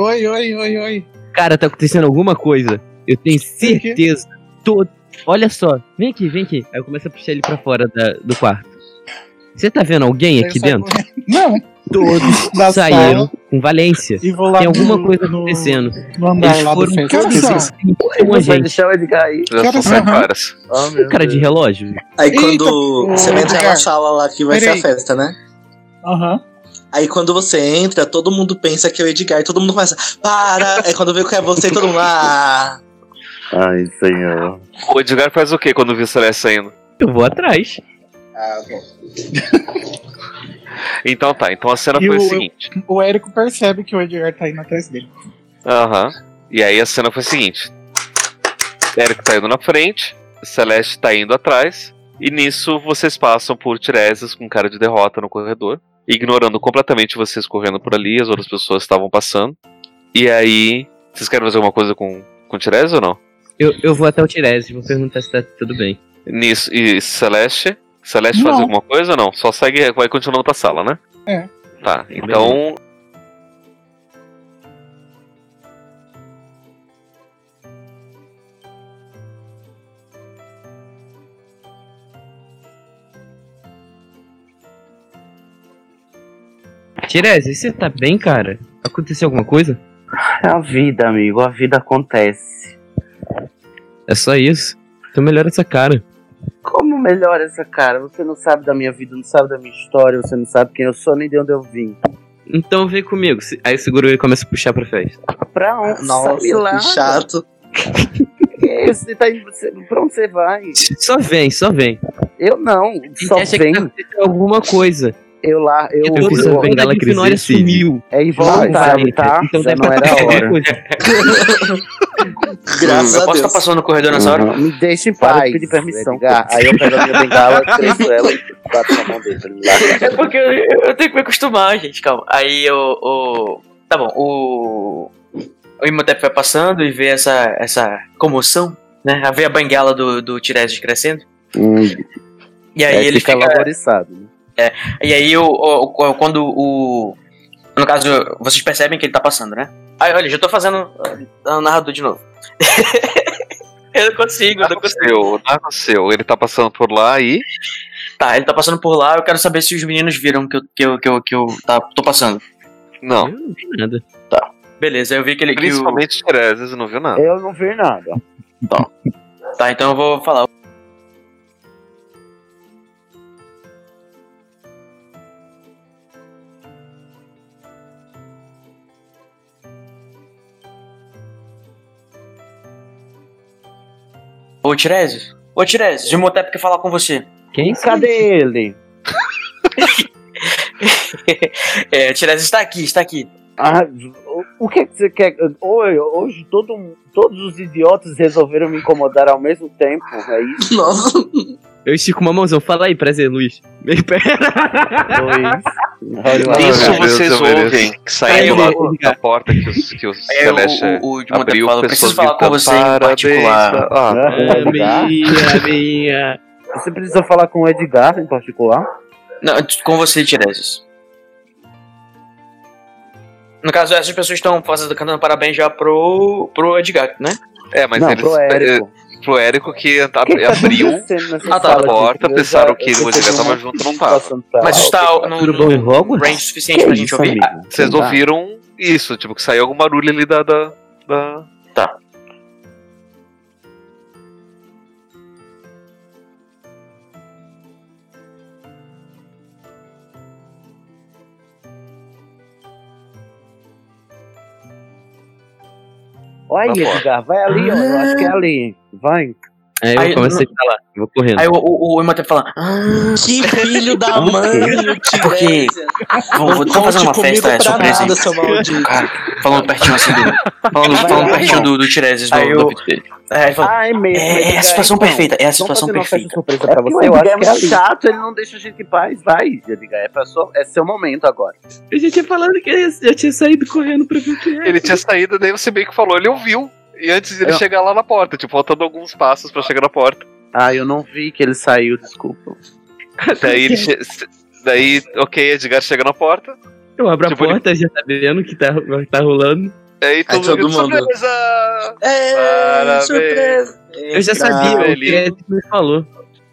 Oi, oi, oi, oi. Cara, tá acontecendo alguma coisa. Eu tenho certeza. Tô... Olha só, vem aqui, vem aqui. Aí eu começo a puxar ele pra fora da- do quarto. Você tá vendo alguém aqui dentro? correndo. Não, Todos Da saíram sala. com Valência. e vou lá Tem alguma no- coisa acontecendo. No andar Eles lá do foram Esqueci. são? com a Você vai gente. deixar o Edgar aí? Já Cara, são sete horas. Meu Cara de relógio. Aí Eita, quando ô, você vai entrar na sala lá que vai Peraí. ser a festa, né? Aham. Aí quando você entra, todo mundo pensa que é o Edgar e todo mundo começa, para! É quando vê que é você e todo mundo, ah! Ai, senhor. O Edgar faz o que quando viu o Celeste saindo? Eu vou atrás. Ah, ok. Então tá, então a cena E foi o o- seguinte. O Érico percebe que o Edgar tá indo atrás dele. Aham. E aí a cena foi o seguinte: Eric tá indo na frente, Celeste tá indo atrás, e nisso vocês passam por Tiresias com cara de derrota no corredor, ignorando completamente vocês correndo por ali, as outras pessoas estavam passando. E aí. Vocês querem fazer alguma coisa com, com Tiresias ou não? Eu, eu vou até o Tiresias e vou perguntar se tá tudo bem. Nisso, e Celeste? Celeste faz Não. alguma coisa ou não? Só segue, vai continuando pra sala, né? É. Tá, então. Tiresias, você tá bem, cara? Aconteceu alguma coisa? É a vida, amigo. A vida acontece. É só isso. Então melhora essa cara. Como melhora essa cara? Você não sabe da minha vida, não sabe da minha história, você não sabe quem eu sou nem de onde eu vim. Então vem comigo. Aí segura ele e começa a puxar pra festa. Pra onde? Nossa, que chato. Que Você tá indo, você- pra onde você vai? Só vem, só vem. Eu não, só acha que vem. tá alguma coisa. Eu lá, eu. Eu fiz a eu bengala crescer, sumiu. É involuntário, tá? Então Já deve não tá era a hora. coisa. Graças eu a posso Deus. estar passando no corredor nessa hora? Uhum. Me deixa em paz. de pedir permissão. Edgar. Aí eu pego a minha bengala, cresço ela e bato na mão dele largar. É porque eu, eu tenho que me acostumar, gente, calma. Aí o. o tá bom, o. O Imhotep vai passando e vê essa, essa comoção, né? A ver a bengala do, do Tiresias crescendo. Hum, E aí É, ele fica fica. laboriçado. Né? E aí o, o- o- quando o. No caso, vocês percebem que ele tá passando, né? Aí, olha, já tô fazendo ah, o narrador de novo. eu não consigo, eu não o consigo. seu, narra o seu. Ele tá passando por lá e. Tá, ele tá passando por lá, eu quero saber se os meninos viram que eu, que eu, que eu, que eu tá, tô passando. Não. Eu não vi nada. Beleza, eu vi que ele. Que o, Principalmente não viu nada. eu não vi nada. tá, então eu vou falar. Ô Tiresias, ô Tiresias, o Imhotep quer falar com você. Quem? Cadê ele? É, Tiresias está aqui, está aqui. Ah, o- o que, que você quer? Oi, hoje todo, todos os idiotas resolveram me incomodar ao mesmo tempo. É isso? Nossa. Eu estico uma mãozão. Fala aí, prazer, Luiz. Meio meu Deus, vocês ouvem saindo lá da porta que os, que os Aí o, Celeste o, o Imhotep abriu, fala, pessoas preciso falar com você em particular. Ah, Ah, Edgar? minha, minha. Você precisa falar com o Edgar em particular? Não, com você, Tiresias. No caso, essas pessoas estão fazendo, cantando parabéns já pro, pro Edgar, né? é, mas não, eles. pro Érico. É, pro Érico que abriu tá, sala a porta, aqui? Pensaram que o Edgar tava junto, não tava. Mas está no, no Hogwarts? range suficiente pra gente Isso, ouvir. Vocês ouviram isso, tipo, que saiu algum barulho ali da. da, da... Tá. Olha aí, Tá. Edgar, vai ali, ó. Eu acho que é ali. Vai. Aí eu Aí, começo a no- falar, vou correndo. Aí o, o, o Imhotep fala, ah, Que filho da mãe, porque vou, vou Não fazer uma festa, é surpresa. nada, seu maldito. Cara, falando pertinho assim do. Falando, Vai falando lá, pertinho do, do Tiresias do, Aí do eu- ouvido dele. Aí ele fala, Ah, é mesmo. é, é a situação então, perfeita, é a vamos situação perfeita. surpresa É pra você. Eu acho que é é muito ali. chato, ele não deixa a gente em paz. Vai, Edgar, é, sua- é seu momento agora. Eu já tinha falado que eu já tinha saído correndo pra ver o que é. Ele tinha saído, daí você meio que falou, ele ouviu. E antes de ele Eu- chegar lá na porta, tipo, faltando alguns passos pra chegar na porta. Ah, eu não vi que ele saiu, desculpa. Daí ele. che- Daí, ok, Edgar chega na porta. Eu abro Tipo, a porta já sabendo que tá, tá rolando. Aí todo, todo mundo. Surpresa! É, Parabéns. surpresa. Eu já sabia, o velhinho. Tiresias me falou.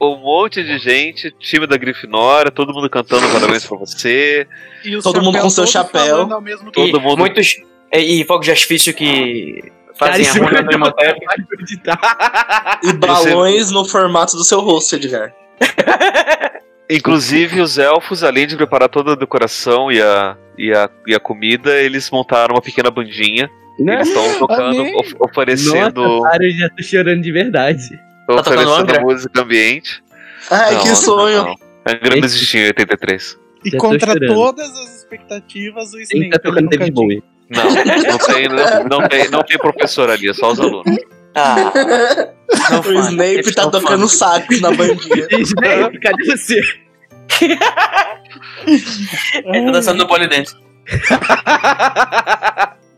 Um monte de gente, time da Grifinória, todo mundo cantando parabéns pra você. E Todo mundo com seu chapéu. Todo mundo. Muitos. E, e fogos de artifício que fazem Cara, a runa do Imhotep. vai acreditar. E balões no formato do seu rosto, Edgar. Inclusive, os elfos, além de preparar toda a decoração e a, e a, e a comida, eles montaram uma pequena bandinha. Eles estão tocando, of- oferecendo, Nossa, cara, eu já tô chorando de verdade. tão Tá oferecendo música ambiente. Ai, Não, que não, sonho. não. Angra não existia em 83. E Já contra todas as expectativas, o Snape que tá tocando ele David. Bowie. Não, não tem, não, não tem, não tem professor ali, é só os alunos. Ah, não O Snape tá tocando sax na bandinha. Snape, cadê você? Ele tá dançando no polidense.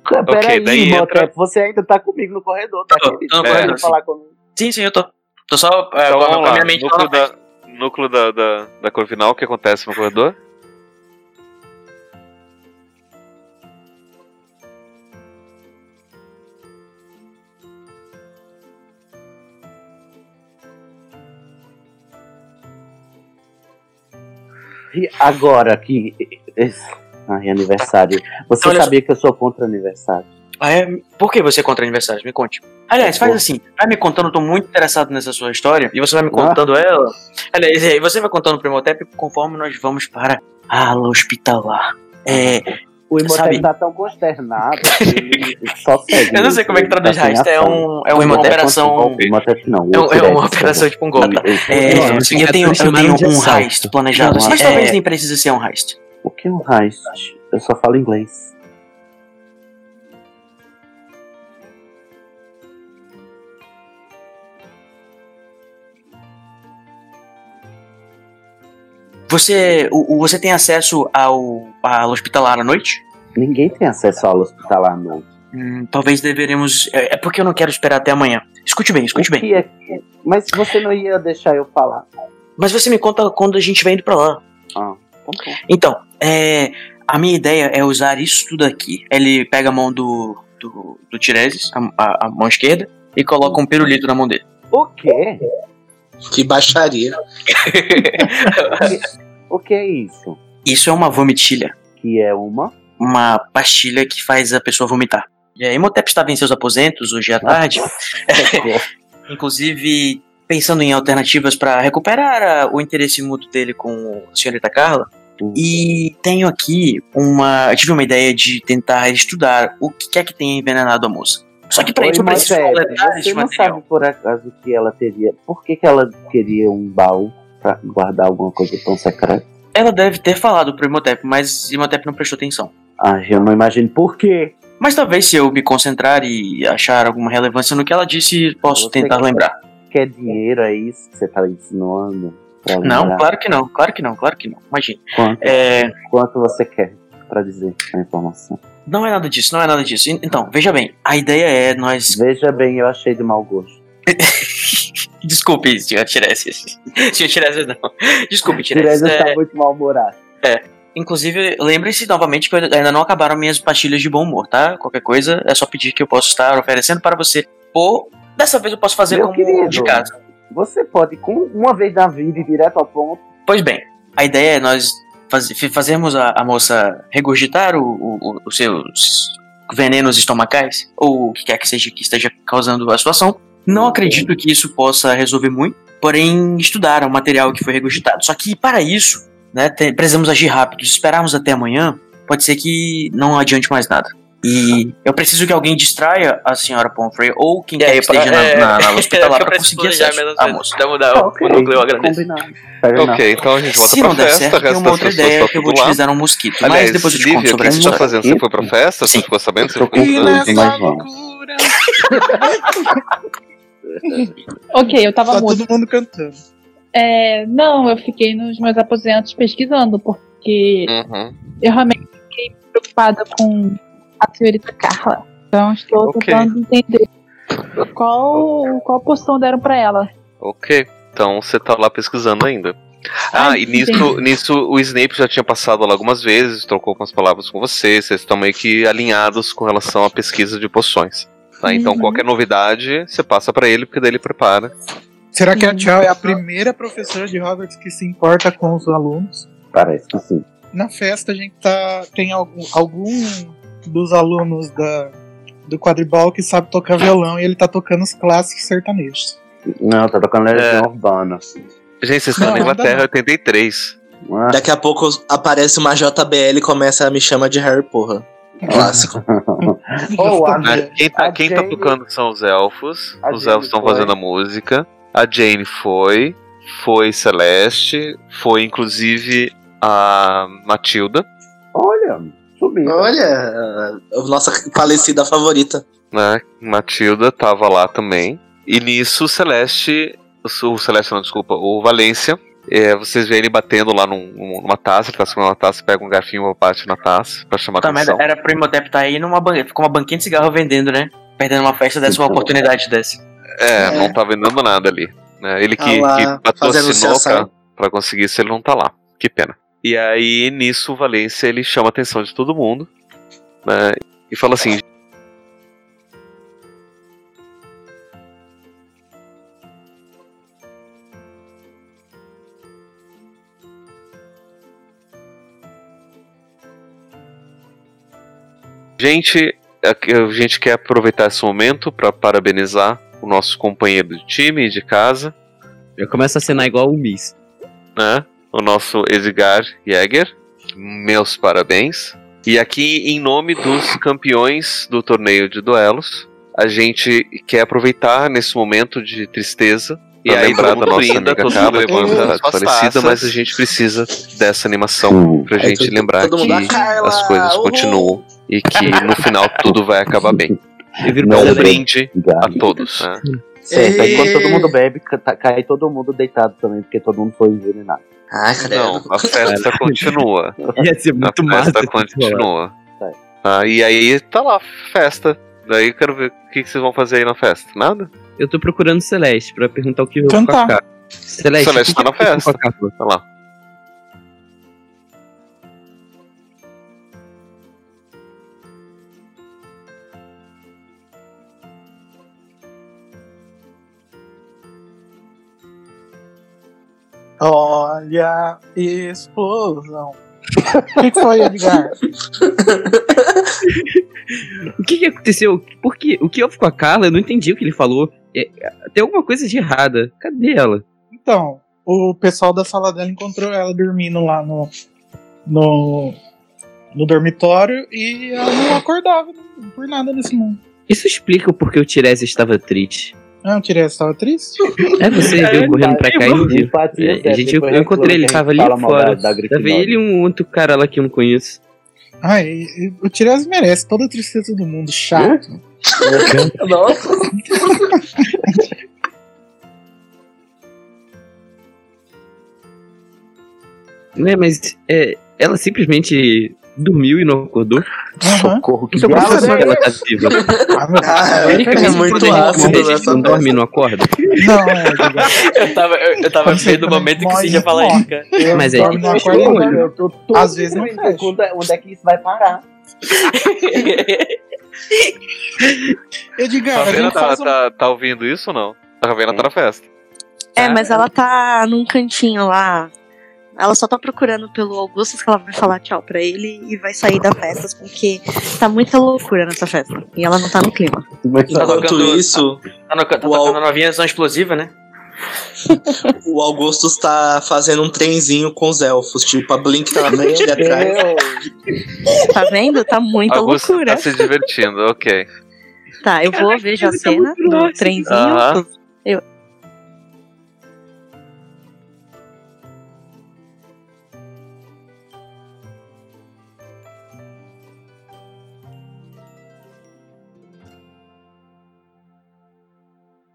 Ok, Peraí, daí Imhotep, entra- você ainda tá comigo no corredor, tá? Tô, tô no corredor, sim. falar comigo. Sim, sim, eu tô. Tô só é, Então com a- vamos com a lá, minha mente lá núcleo, da, núcleo da, da, da Corvinal, o que acontece no corredor? E agora que. Ai, aniversário. Você Olha só- sabia que eu sou contra aniversário? Ah, é? Por que você é contra aniversários? Me conte. Aliás, faz assim. Vai me contando, eu tô muito interessado nessa sua história. E você vai me Ah. contando ela. Aliás, aí você vai contando pro Imhotep conforme nós vamos para a ala hospitalar. É, O Imhotep tá tão consternado que só segue. eu não sei como é que traduz Tá sem Heist. É, ação. um, é uma Imhotep operação. Imhotep não. É, um- é uma operação tipo um golpe. É, eu tenho, eu tenho um heist planejado. Não, mas é- talvez nem precise ser um heist. O que é um heist? Eu só falo inglês. Você, o- você tem acesso ao, ao hospitalar à noite? Ninguém tem acesso ao hospitalar, não. Hum, talvez deveremos. É, é porque eu não quero esperar até amanhã. Escute bem, escute O bem. que é que- Mas você não ia deixar eu falar. Mas você me conta quando a gente vai indo pra lá. Ah, tá bom. Então, é, a minha ideia é usar isso tudo aqui. Ele pega a mão do, do, do Tiresias, a, a- a mão esquerda, e coloca um pirulito na mão dele. O quê? Que baixaria. O que é isso? Isso é uma vomitilha. Que é uma. Uma pastilha que faz a pessoa vomitar. E aí, Imhotep estava em seus aposentos hoje à tarde. Inclusive, pensando em alternativas para recuperar a- o interesse mútuo dele com a senhorita Carla. Hum. E tenho aqui uma. Eu tive uma ideia de tentar estudar o que é que tem envenenado a moça. Só que para isso eu preciso Moisés, coletar Você não material. sabe por acaso que ela teria. Por que, que ela queria um baú pra guardar alguma coisa tão secreta? Ela deve ter falado pro Imhotep, mas Imhotep não prestou atenção. Ah, eu não imagino por quê. Mas talvez se eu me concentrar e achar alguma relevância no que ela disse, posso Você tentar quer- lembrar. Quer dinheiro, é isso que você tá insinuando? Não, claro que não, claro que não, claro que não. Imagina. Quanto, É, quanto você quer pra dizer a informação? não é nada disso, não é nada disso. Então, veja bem, a ideia é nós. Veja bem, eu achei de mau gosto. Desculpe, senhor Tiresias. senhor Tiresias, não. Desculpe, Tiresias. Tiresias É, tá muito mal-humorado. inclusive, lembre-se novamente que ainda não acabaram minhas pastilhas de bom humor, tá? Qualquer coisa é só pedir que eu posso estar oferecendo para você. Ou, dessa vez eu posso fazer Meu como querido. de casa. Você pode, com uma vez na vida, ir direto ao ponto. Pois bem, a ideia é nós faz, fazermos a, a moça regurgitar o- o- os seus venenos estomacais, ou o que quer que seja que esteja causando a situação. Não acredito que isso possa resolver muito, porém estudar o material que foi regurgitado. Só que para isso, né, te- precisamos agir rápido. Se esperarmos até amanhã, pode ser que não adiante mais nada. E eu preciso que alguém distraia a senhora Pomfrey ou quem E quer aí, que esteja pra- na, é, na, na é hospitalar eu pra preciso conseguir acesso à moça. Vamos dar o- o núcleo, eu agradeço. Ok, então a gente volta Se pra não der festa, certo, tem uma outra ideia tá que eu vou utilizar um mosquito. Mas Aliás, depois eu te Lívia, conto o sobre que essa você tá história. fazendo? Você foi pra festa? Você ficou sabendo? Você ficou E com- Ok, eu tava Tá mudo. todo mundo cantando. É, não, eu fiquei nos meus aposentos pesquisando, porque Uhum. eu realmente fiquei preocupada com a senhorita Carla. Então estou Ok. tentando entender qual, qual poção deram pra ela. Ok, então você tá lá pesquisando ainda. Ah, Ai, e nisso, entendi. nisso o Snape já tinha passado lá algumas vezes, trocou algumas palavras com você, vocês estão meio que alinhados com relação à pesquisa de poções. Tá? Então Uhum. qualquer novidade, você passa pra ele, porque daí ele prepara. Será que a Tchau é a primeira professora de Hogwarts que se importa com os alunos? Parece que sim. Na festa a gente tá. Tem algum, algum dos alunos da, do quadribol que sabe tocar violão e ele tá tocando os clássicos sertanejos. Não, tá tocando É. Legião Urbana. Gente, vocês estão na Inglaterra não. 83. Ah, Daqui a pouco aparece uma JBL e começa a me chamar de Harry Porra. Clássico. Oh, a- Né? Quem, tá, a quem tá tocando são os elfos. A Os Jane elfos estão fazendo a música. A Jane foi. Foi Celeste. Foi inclusive a Matilda. Olha, subiu. Olha, a nossa falecida favorita. né? Matilda tava lá também. E nisso o Celeste. O Celeste, não, desculpa, o Valência. É, vocês veem ele batendo lá num- numa taça, ele tá segurando uma taça, pega um garfinho e bate na taça pra chamar Tá, atenção. merda, era pro Imhotep tá aí numa ban... com uma banquinha de cigarro vendendo, né? Perdendo uma festa dessa, uma oportunidade dessa. É, É. não tá vendendo nada ali. né? Ele que, Ah que patrocinou pra, pra conseguir isso, ele não tá lá. Que pena. E aí, nisso, o Valência ele chama a atenção de todo mundo. Né? E fala assim: Gente, a gente quer aproveitar esse momento para parabenizar o nosso companheiro de time, de casa, Já começa a cenar igual o Miss. né? O nosso Edgar Jäger. Meus parabéns. E aqui, em nome dos campeões do torneio de duelos, a gente quer aproveitar nesse momento de tristeza e Pra aí lembrar da nossa brinda, amiga que levanta tá falecida, mas a gente precisa dessa animação Hum. pra Aí gente lembrar que "Ah, Carla, as coisas uhul." continuam e que no final tudo vai acabar bem. Eu viro Não, Um brinde a todos. né? Certo, aí quando todo mundo bebe, tá- cai todo mundo deitado também, porque todo mundo foi envenenado. Ai, Não, credo. a festa continua. Ia ser muito a festa continua. Tá. Ah, e aí tá lá, festa. Daí eu quero ver o que, que vocês vão fazer aí na festa. Nada? Eu tô procurando Celeste pra perguntar o que eu vou a Carla. Celeste, Celeste o que tá na festa. Tá lá. Olha, explosão. O que, que foi, Edgar? O que, que aconteceu? Por quê? O que houve com a Carla? Eu não entendi o que ele falou. É, tem alguma coisa de errada. Cadê ela? Então, o pessoal da sala dela encontrou ela dormindo lá no, no, no dormitório e ela não acordava por nada nesse mundo. Isso explica o porquê o Tiresias estava triste. Ah, eu tirei essa tava triste? É, você viu correndo pra cá e não viu. Empatia É, a gente, eu, eu encontrei ele, tava ali fora. da- ele e um outro cara lá que eu não conheço. E o Tiresias merece toda a tristeza do mundo, chato. Nossa. Né, mas é, ela simplesmente dormiu e não acordou. Aham. Socorro, que Então diabo é ela tá viva? Ah, meu Ah, Deus. é, muito ácido quando a gente nessa não dorme e festa. não acorda. Não, Edgar. Eu tava, eu, eu tava vendo o momento que você ia falar isso, cara. Eu Mas é dorme, não difícil, acorda, olho. não. Eu tô todo Às vezes não fecha. é- Onde é que isso vai parar? Edgar, A a Ravena tá, um... tá, tá ouvindo isso ou não? A Ravena tá na festa. É, mas ela tá num cantinho lá. Ela só tá procurando pelo Augustus que ela vai falar tchau pra ele e vai sair da festa, porque tá muita loucura nessa festa. E ela não tá no clima. Tá Enquanto tocando- isso, Tá, no, tá tocando a novinha ação explosiva, né? O Augustus tá fazendo um trenzinho com os elfos. Tipo, a Blink tá na frente e ele atrás. Tá vendo? Tá muita Augusto loucura. tá se divertindo, ok. Tá, eu vou, vejo a cena do trenzinho. Aham. Eu...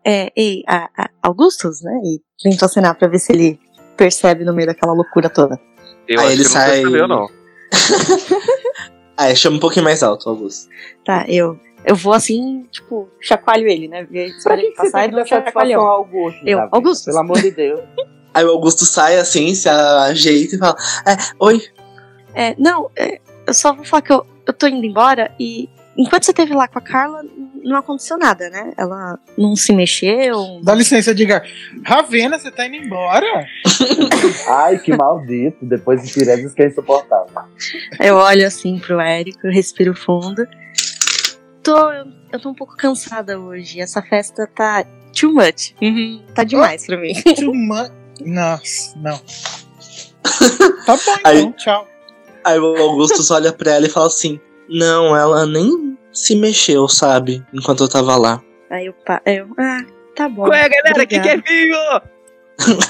É, ei, a, a Augustus, né? E tento acenar pra ver se ele percebe no meio daquela loucura toda. Eu Aí ele não sai- percebeu, não. Ah, é, chama um pouquinho mais alto, Augusto. Tá, eu, eu vou assim, tipo, chacoalho ele, né? Ver- que ele passar e dou chacoalhão. Augusto? Eu? Augusto. Pelo amor de Deus. Aí o Augusto sai assim, se ajeita e fala: É, oi. É, não, é, eu só vou falar que eu, eu tô indo embora e enquanto você esteve lá com a Carla, não aconteceu nada, né? Ela não se mexeu. Dá licença, Edgar. Ravena, você tá indo embora? Ai, que maldito. Depois de Tiresias que é insuportável. Eu olho assim pro Érico, eu respiro fundo. Tô, eu, eu tô um pouco cansada hoje. Essa festa tá too much. Uhum, tá demais pra mim. Too much. Nossa, não. Tá bom, então, Aí- tchau. Aí o Augusto olha pra ela e fala assim: Não, ela nem se mexeu, sabe? Enquanto eu tava lá. Aí eu, pa- eu ah, tá bom. Ué, galera, quem que é obrigada. vivo?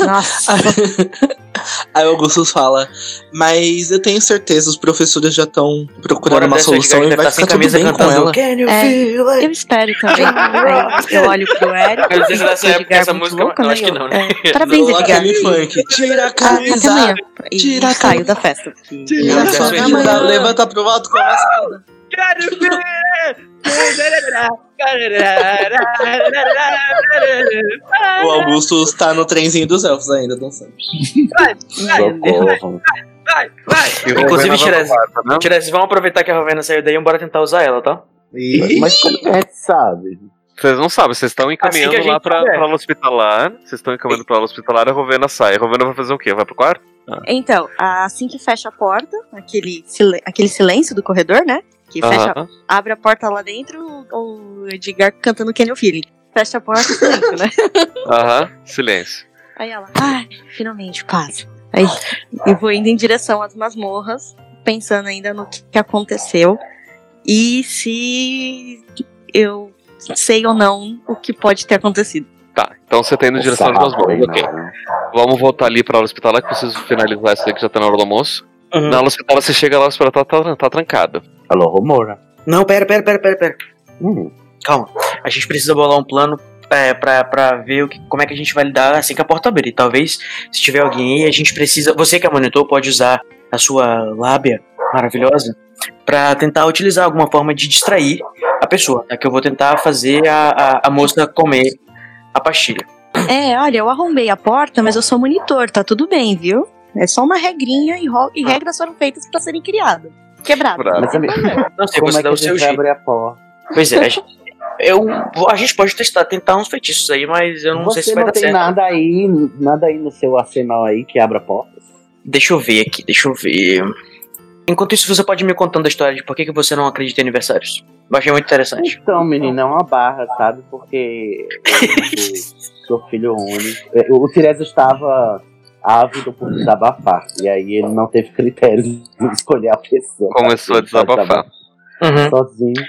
Nossa, Aí o Augusto fala: Mas eu tenho certeza, os professores já estão procurando Bora uma solução e vai tá ficar tudo camisa bem com cantando ela. Can you É, eu espero também. Aí eu olho pro Érico. Eu nessa o época essa música- louco, eu né? acho que não, né? É, parabéns, Edgar. funk. Tira a Ah, camisa. Tira a camisa. da festa. Tira a camisa. Levanta pro alto, começa. Quero ver! O Augusto tá no trenzinho dos elfos ainda, dançando. Socorro. Vai, vai! E o Inclusive, vai pra- né? Tiresias, vamos aproveitar que a Ravena saiu daí e bora tentar usar ela, tá? Mas como que a gente sabe? Vocês não sabem, vocês estão encaminhando Assim que a lá gente pra, pra aula hospitalar. Vocês estão encaminhando pra aula hospitalar, a Rovena sai. A Rovena vai fazer o quê? Vai pro quarto? Então, assim que fecha a porta, aquele, aquele silêncio do corredor, né? Que fecha, Aham. abre a porta lá dentro, o Edgar cantando Can You Feel It. Fecha a porta, silêncio, né? Aham, silêncio. Aí ela, ai, finalmente, paz. Aí eu vou indo em direção às masmorras, pensando ainda no que, que aconteceu e se eu sei ou não o que pode ter acontecido. Tá, então você tá indo em direção às masmorras. Ok. Vamos voltar ali pra aula hospitalar, que eu preciso finalizar isso aí que já tá na hora do almoço. Uhum. Na aula hospitalar, você chega lá, o hospital tá, tá, tá trancado. Alô, Romora. Não, pera, pera, pera, pera, pera. Hum, Calma. A gente precisa bolar um plano é, pra, pra ver o que, como é que a gente vai lidar assim que a porta abrir. Talvez, se tiver alguém aí, a gente precisa. Você que é monitor pode usar a sua lábia maravilhosa pra tentar utilizar alguma forma de distrair a pessoa. Tá? Que eu vou tentar fazer a, a, a moça comer a pastilha. É, olha, eu arrombei a porta, mas eu sou monitor, tá tudo bem, viu? É só uma regrinha e, ro- e regras foram feitas pra serem criadas. Quebradas. Mas amigo, Não sei, como você é que dá a o seu gente vai jeito. abrir a porta? Pois é, a gente, eu, a gente pode testar, tentar uns feitiços aí, mas eu não Você sei se vai não dar tem certo. nada aí, nada aí no seu arsenal aí que abra portas? Deixa eu ver aqui, deixa eu ver. Enquanto isso, você pode me contando a história de por que, que você não acredita em aniversários. Eu achei muito interessante. Então, menina, é uma barra, sabe? Porque eu sou filho único. É, O Tiresias estava ávido por desabafar. E aí ele não teve critérios de escolher a pessoa. Começou a desabafar. Uhum. Sozinho.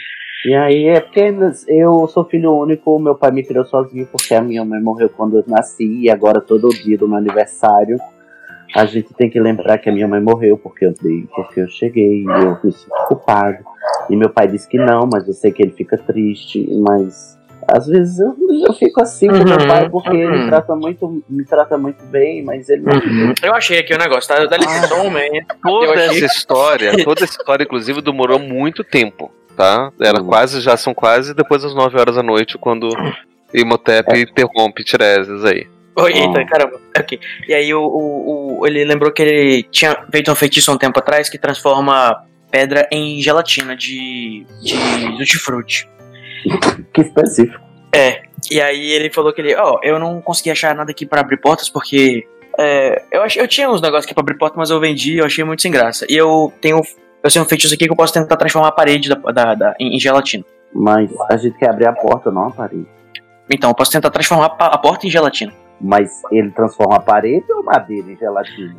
E aí é porque eu sou filho único, meu pai me criou sozinho porque a minha mãe morreu quando eu nasci e agora todo dia do meu aniversário a gente tem que lembrar que a minha mãe morreu porque eu dei, porque eu cheguei e eu me sinto culpado. E meu pai disse que não, mas eu sei que ele fica triste, mas às vezes eu, eu fico assim com meu Uhum, pai porque ele uhum. trata muito, me trata muito bem, mas ele não Uhum. Eu achei aqui o negócio, tá? Dá licença só um momento. Toda essa história, toda essa história, inclusive, demorou muito tempo, tá? Era Uhum. quase, já são quase depois das 9 horas da noite, quando Imhotep interrompe Tiresias aí. Oi, eita, Ah. caramba. Ok. E aí o, o, o- ele lembrou que ele tinha feito um feitiço há um tempo atrás que transforma pedra em gelatina de, de tutti-frutti. Que específico. É. E aí ele falou que ele, ó, eu não consegui achar nada aqui pra abrir portas porque é, eu achei, eu tinha uns negócios aqui pra abrir porta, mas eu vendi, e eu achei muito sem graça. E eu tenho eu sei um feitiço aqui que eu posso tentar transformar a parede da, da, da- em, em gelatina. Mas a gente quer abrir a porta, não a parede. Então, eu posso tentar transformar a, a porta em gelatina. Mas ele transforma a parede ou madeira em gelatina?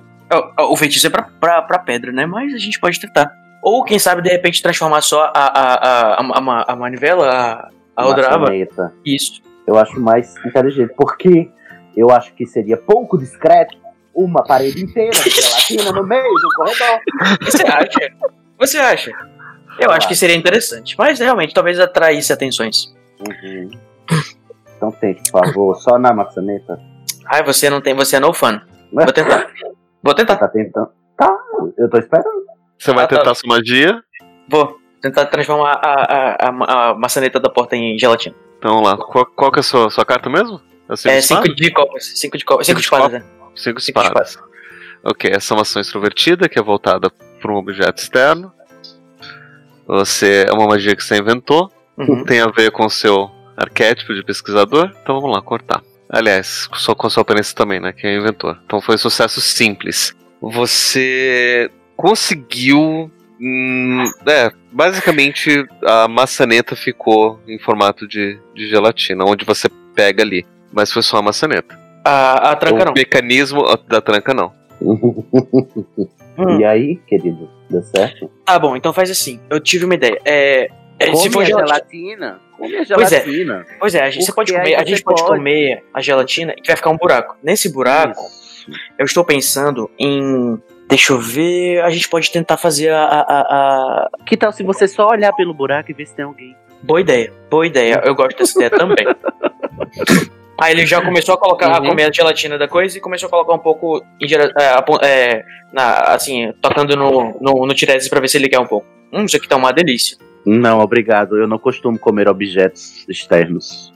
O, o feitiço é pra, pra, pra pedra, né? Mas a gente pode tentar. Ou quem sabe de repente transformar só a, a, a, a, a, manivela, a, a Odrava. Maçaneta. Isso. Eu acho mais inteligente, porque eu acho que seria pouco discreto uma parede inteira de gelatina no meio do corredor. Você acha? Você acha? Eu acho que seria interessante. Mas realmente, talvez atraísse atenções. Uhum. Então tente, por favor, só na maçaneta. Ai, você não tem, você é no fan. Vou tentar. Vou tentar. Tá tentando. Tá, eu tô esperando. Você vai Ah, tá. tentar sua magia? Vou tentar transformar a, a, a, a maçaneta da porta em gelatina. Então vamos lá. Qual, qual que é a sua, sua carta mesmo? É, cinco É espadas? 5 de copas. 5 de copas. 5 de espadas, né? Cinco Cinco de espadas. Ok, essa é uma ação extrovertida que é voltada para um objeto externo. Você é uma magia que você inventou. Uhum. Tem a ver com o seu arquétipo de pesquisador. Então vamos lá, cortar. Aliás, só com a sua aparência também, né? Que é inventor. Então foi um sucesso simples. Você conseguiu. hum, é, basicamente a maçaneta ficou em formato de, de gelatina, onde você pega ali. Mas foi só a maçaneta. A, a tranca o não. mecanismo da tranca não. E aí, querido, deu certo? Tá bom, então faz assim. Eu tive uma ideia. É. é, se Come for a gelatina. gelatina. Come a Pois é. gelatina. Pois é, a gente, você pode comer, a gente pode, pode. comer a gelatina e vai ficar um buraco. Nesse buraco, eu estou pensando em. Deixa eu ver. A gente pode tentar fazer a. a, a- a- Que tal se você só olhar pelo buraco e ver se tem alguém? Boa ideia, boa ideia. Eu gosto dessa ideia também. Aí ele já começou a colocar, a Uhum. comer a gelatina da coisa e começou a colocar um pouco é, é, na, assim, tocando no, no, no Tiresias pra ver se ele quer um pouco. Hum, isso aqui tá uma delícia. Não, obrigado. Eu não costumo comer objetos externos.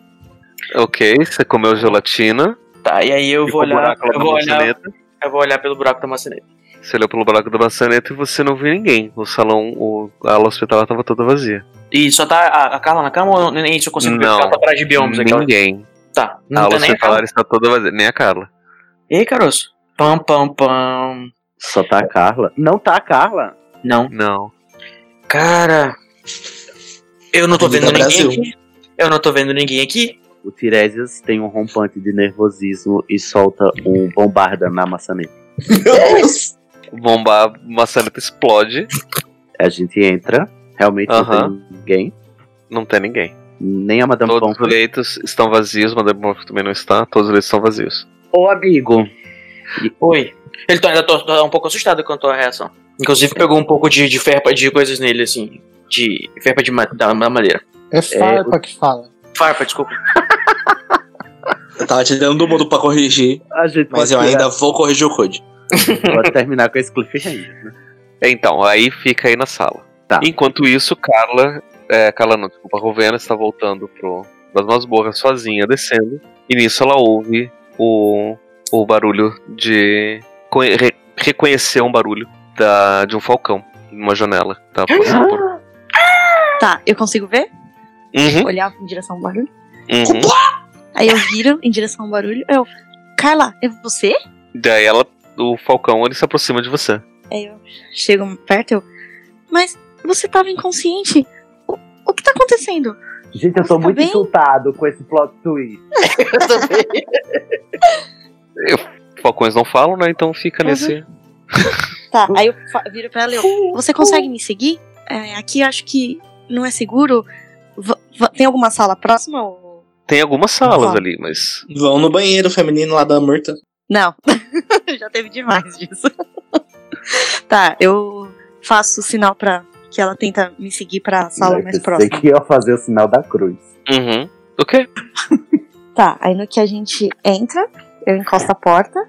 Ok, você comeu gelatina. Tá, e aí eu vou olhar. Eu vou olhar, eu vou olhar pelo buraco da maçaneta. Você olhou pelo buraco da maçaneta e você não viu ninguém. O salão, o, a ala hospitalar tava toda vazia. E só tá a, a Carla na cama ou nem isso eu consigo ver? Não, ela tá atrás de biomas aquela. Ninguém. Tá, A não ala tá nem a hospitalar Carla. está toda vazia. Nem a Carla. E aí, caroço? Pam, pam, pam. Só tá a Carla. Não tá a Carla. Não. Não. Cara. Eu não tô vendo ninguém Brasil. aqui. Eu não tô vendo ninguém aqui. O Tiresias tem um rompante de nervosismo e solta um bombarda na maçaneta. O bomba, a maçaneta explode. A gente entra, realmente Aham. não tem ninguém. Não tem ninguém. Nem a Madame Todos os leitos estão vazios. Madame Pomfrey também não está. Todos os leitos estão vazios. Ô, amigo. Oi. Ele tá, ainda tô, tô um pouco assustado quanto à reação. Inclusive pegou um pouco de, de ferpa de coisas nele, assim. De ferpa de ma- da, da madeira. É farpa que fala. Farpa, desculpa. Eu tava te dando do mundo pra corrigir, A gente mas eu tirar- ainda vou corrigir o code. pode terminar com esse cliffhanger, né? Então, aí fica aí na sala. Tá. Enquanto isso, Carla. É, Carla não, desculpa, a Rovena está voltando pro, das masmorras sozinha, descendo. E nisso ela ouve o, o barulho de. re- reconhecer um barulho da, de um falcão numa janela. Tá por. Tá, eu consigo ver? Uhum, Olhar em direção ao barulho? uhum. Aí eu viro em direção ao barulho. Eu, Carla, é você? Daí ela. O falcão ele se aproxima de você. Aí eu chego perto, eu. Mas você tava inconsciente. O, o que tá acontecendo? Gente, eu tô Tá muito bem? insultado com esse plot twist. Eu também. Falcões não falam, né? Então fica Uhum. nesse. Tá, aí eu viro pra ela e eu. Você consegue me seguir? É, aqui eu acho que não é seguro. Va- tem alguma sala próxima? Ou... Tem algumas salas Uhum. ali, mas. Vão no banheiro feminino lá da Murta. Não. Já teve demais disso. tá, eu faço sinal pra que ela tenta me seguir pra sala Eu mais pensei próxima. que ia fazer o sinal da cruz. Uhum. Ok. Tá, aí no que a gente entra, eu encosto a porta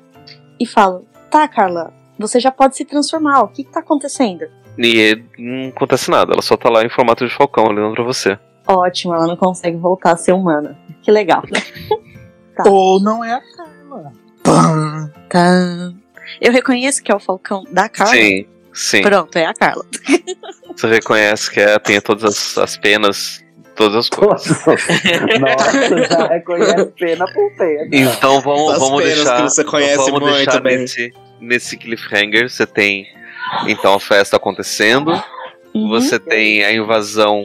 e falo: Tá, Carla, você já pode se transformar. O que, que tá acontecendo? E não acontece nada, ela só tá lá em formato de falcão olhando pra você. Ótimo, ela não consegue voltar a ser humana. Que legal. Tá. Ou não é a Carla. Pam. Tá. Eu reconheço que é o Falcão da Carla. Sim, sim. Pronto, é a Carla. Você reconhece que é, tem todas as, as penas, todas as coisas. Nossa, já reconhece pena por pena. Então vamos, As vamos deixar. que você conhece vamos muito deixar bem. nesse, nesse cliffhanger. Você tem então a festa acontecendo. Uhum. Você tem a invasão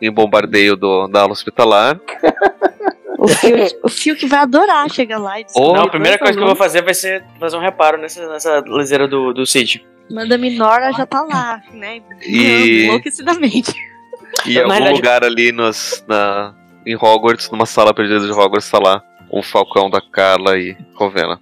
e bombardeio do, da ala hospitalar. O Fiuk, o Fiuk vai adorar chegar lá e dizer, Não, a primeira coisa que eu vou fazer vai ser fazer um reparo nessa, nessa leseira do, do sítio. Manda Minora já tá lá, né? E- Enlouquecidamente. E algum verdade- lugar ali nos, na, em Hogwarts, numa sala perdida de Hogwarts, tá lá um falcão da Carla e Rovena.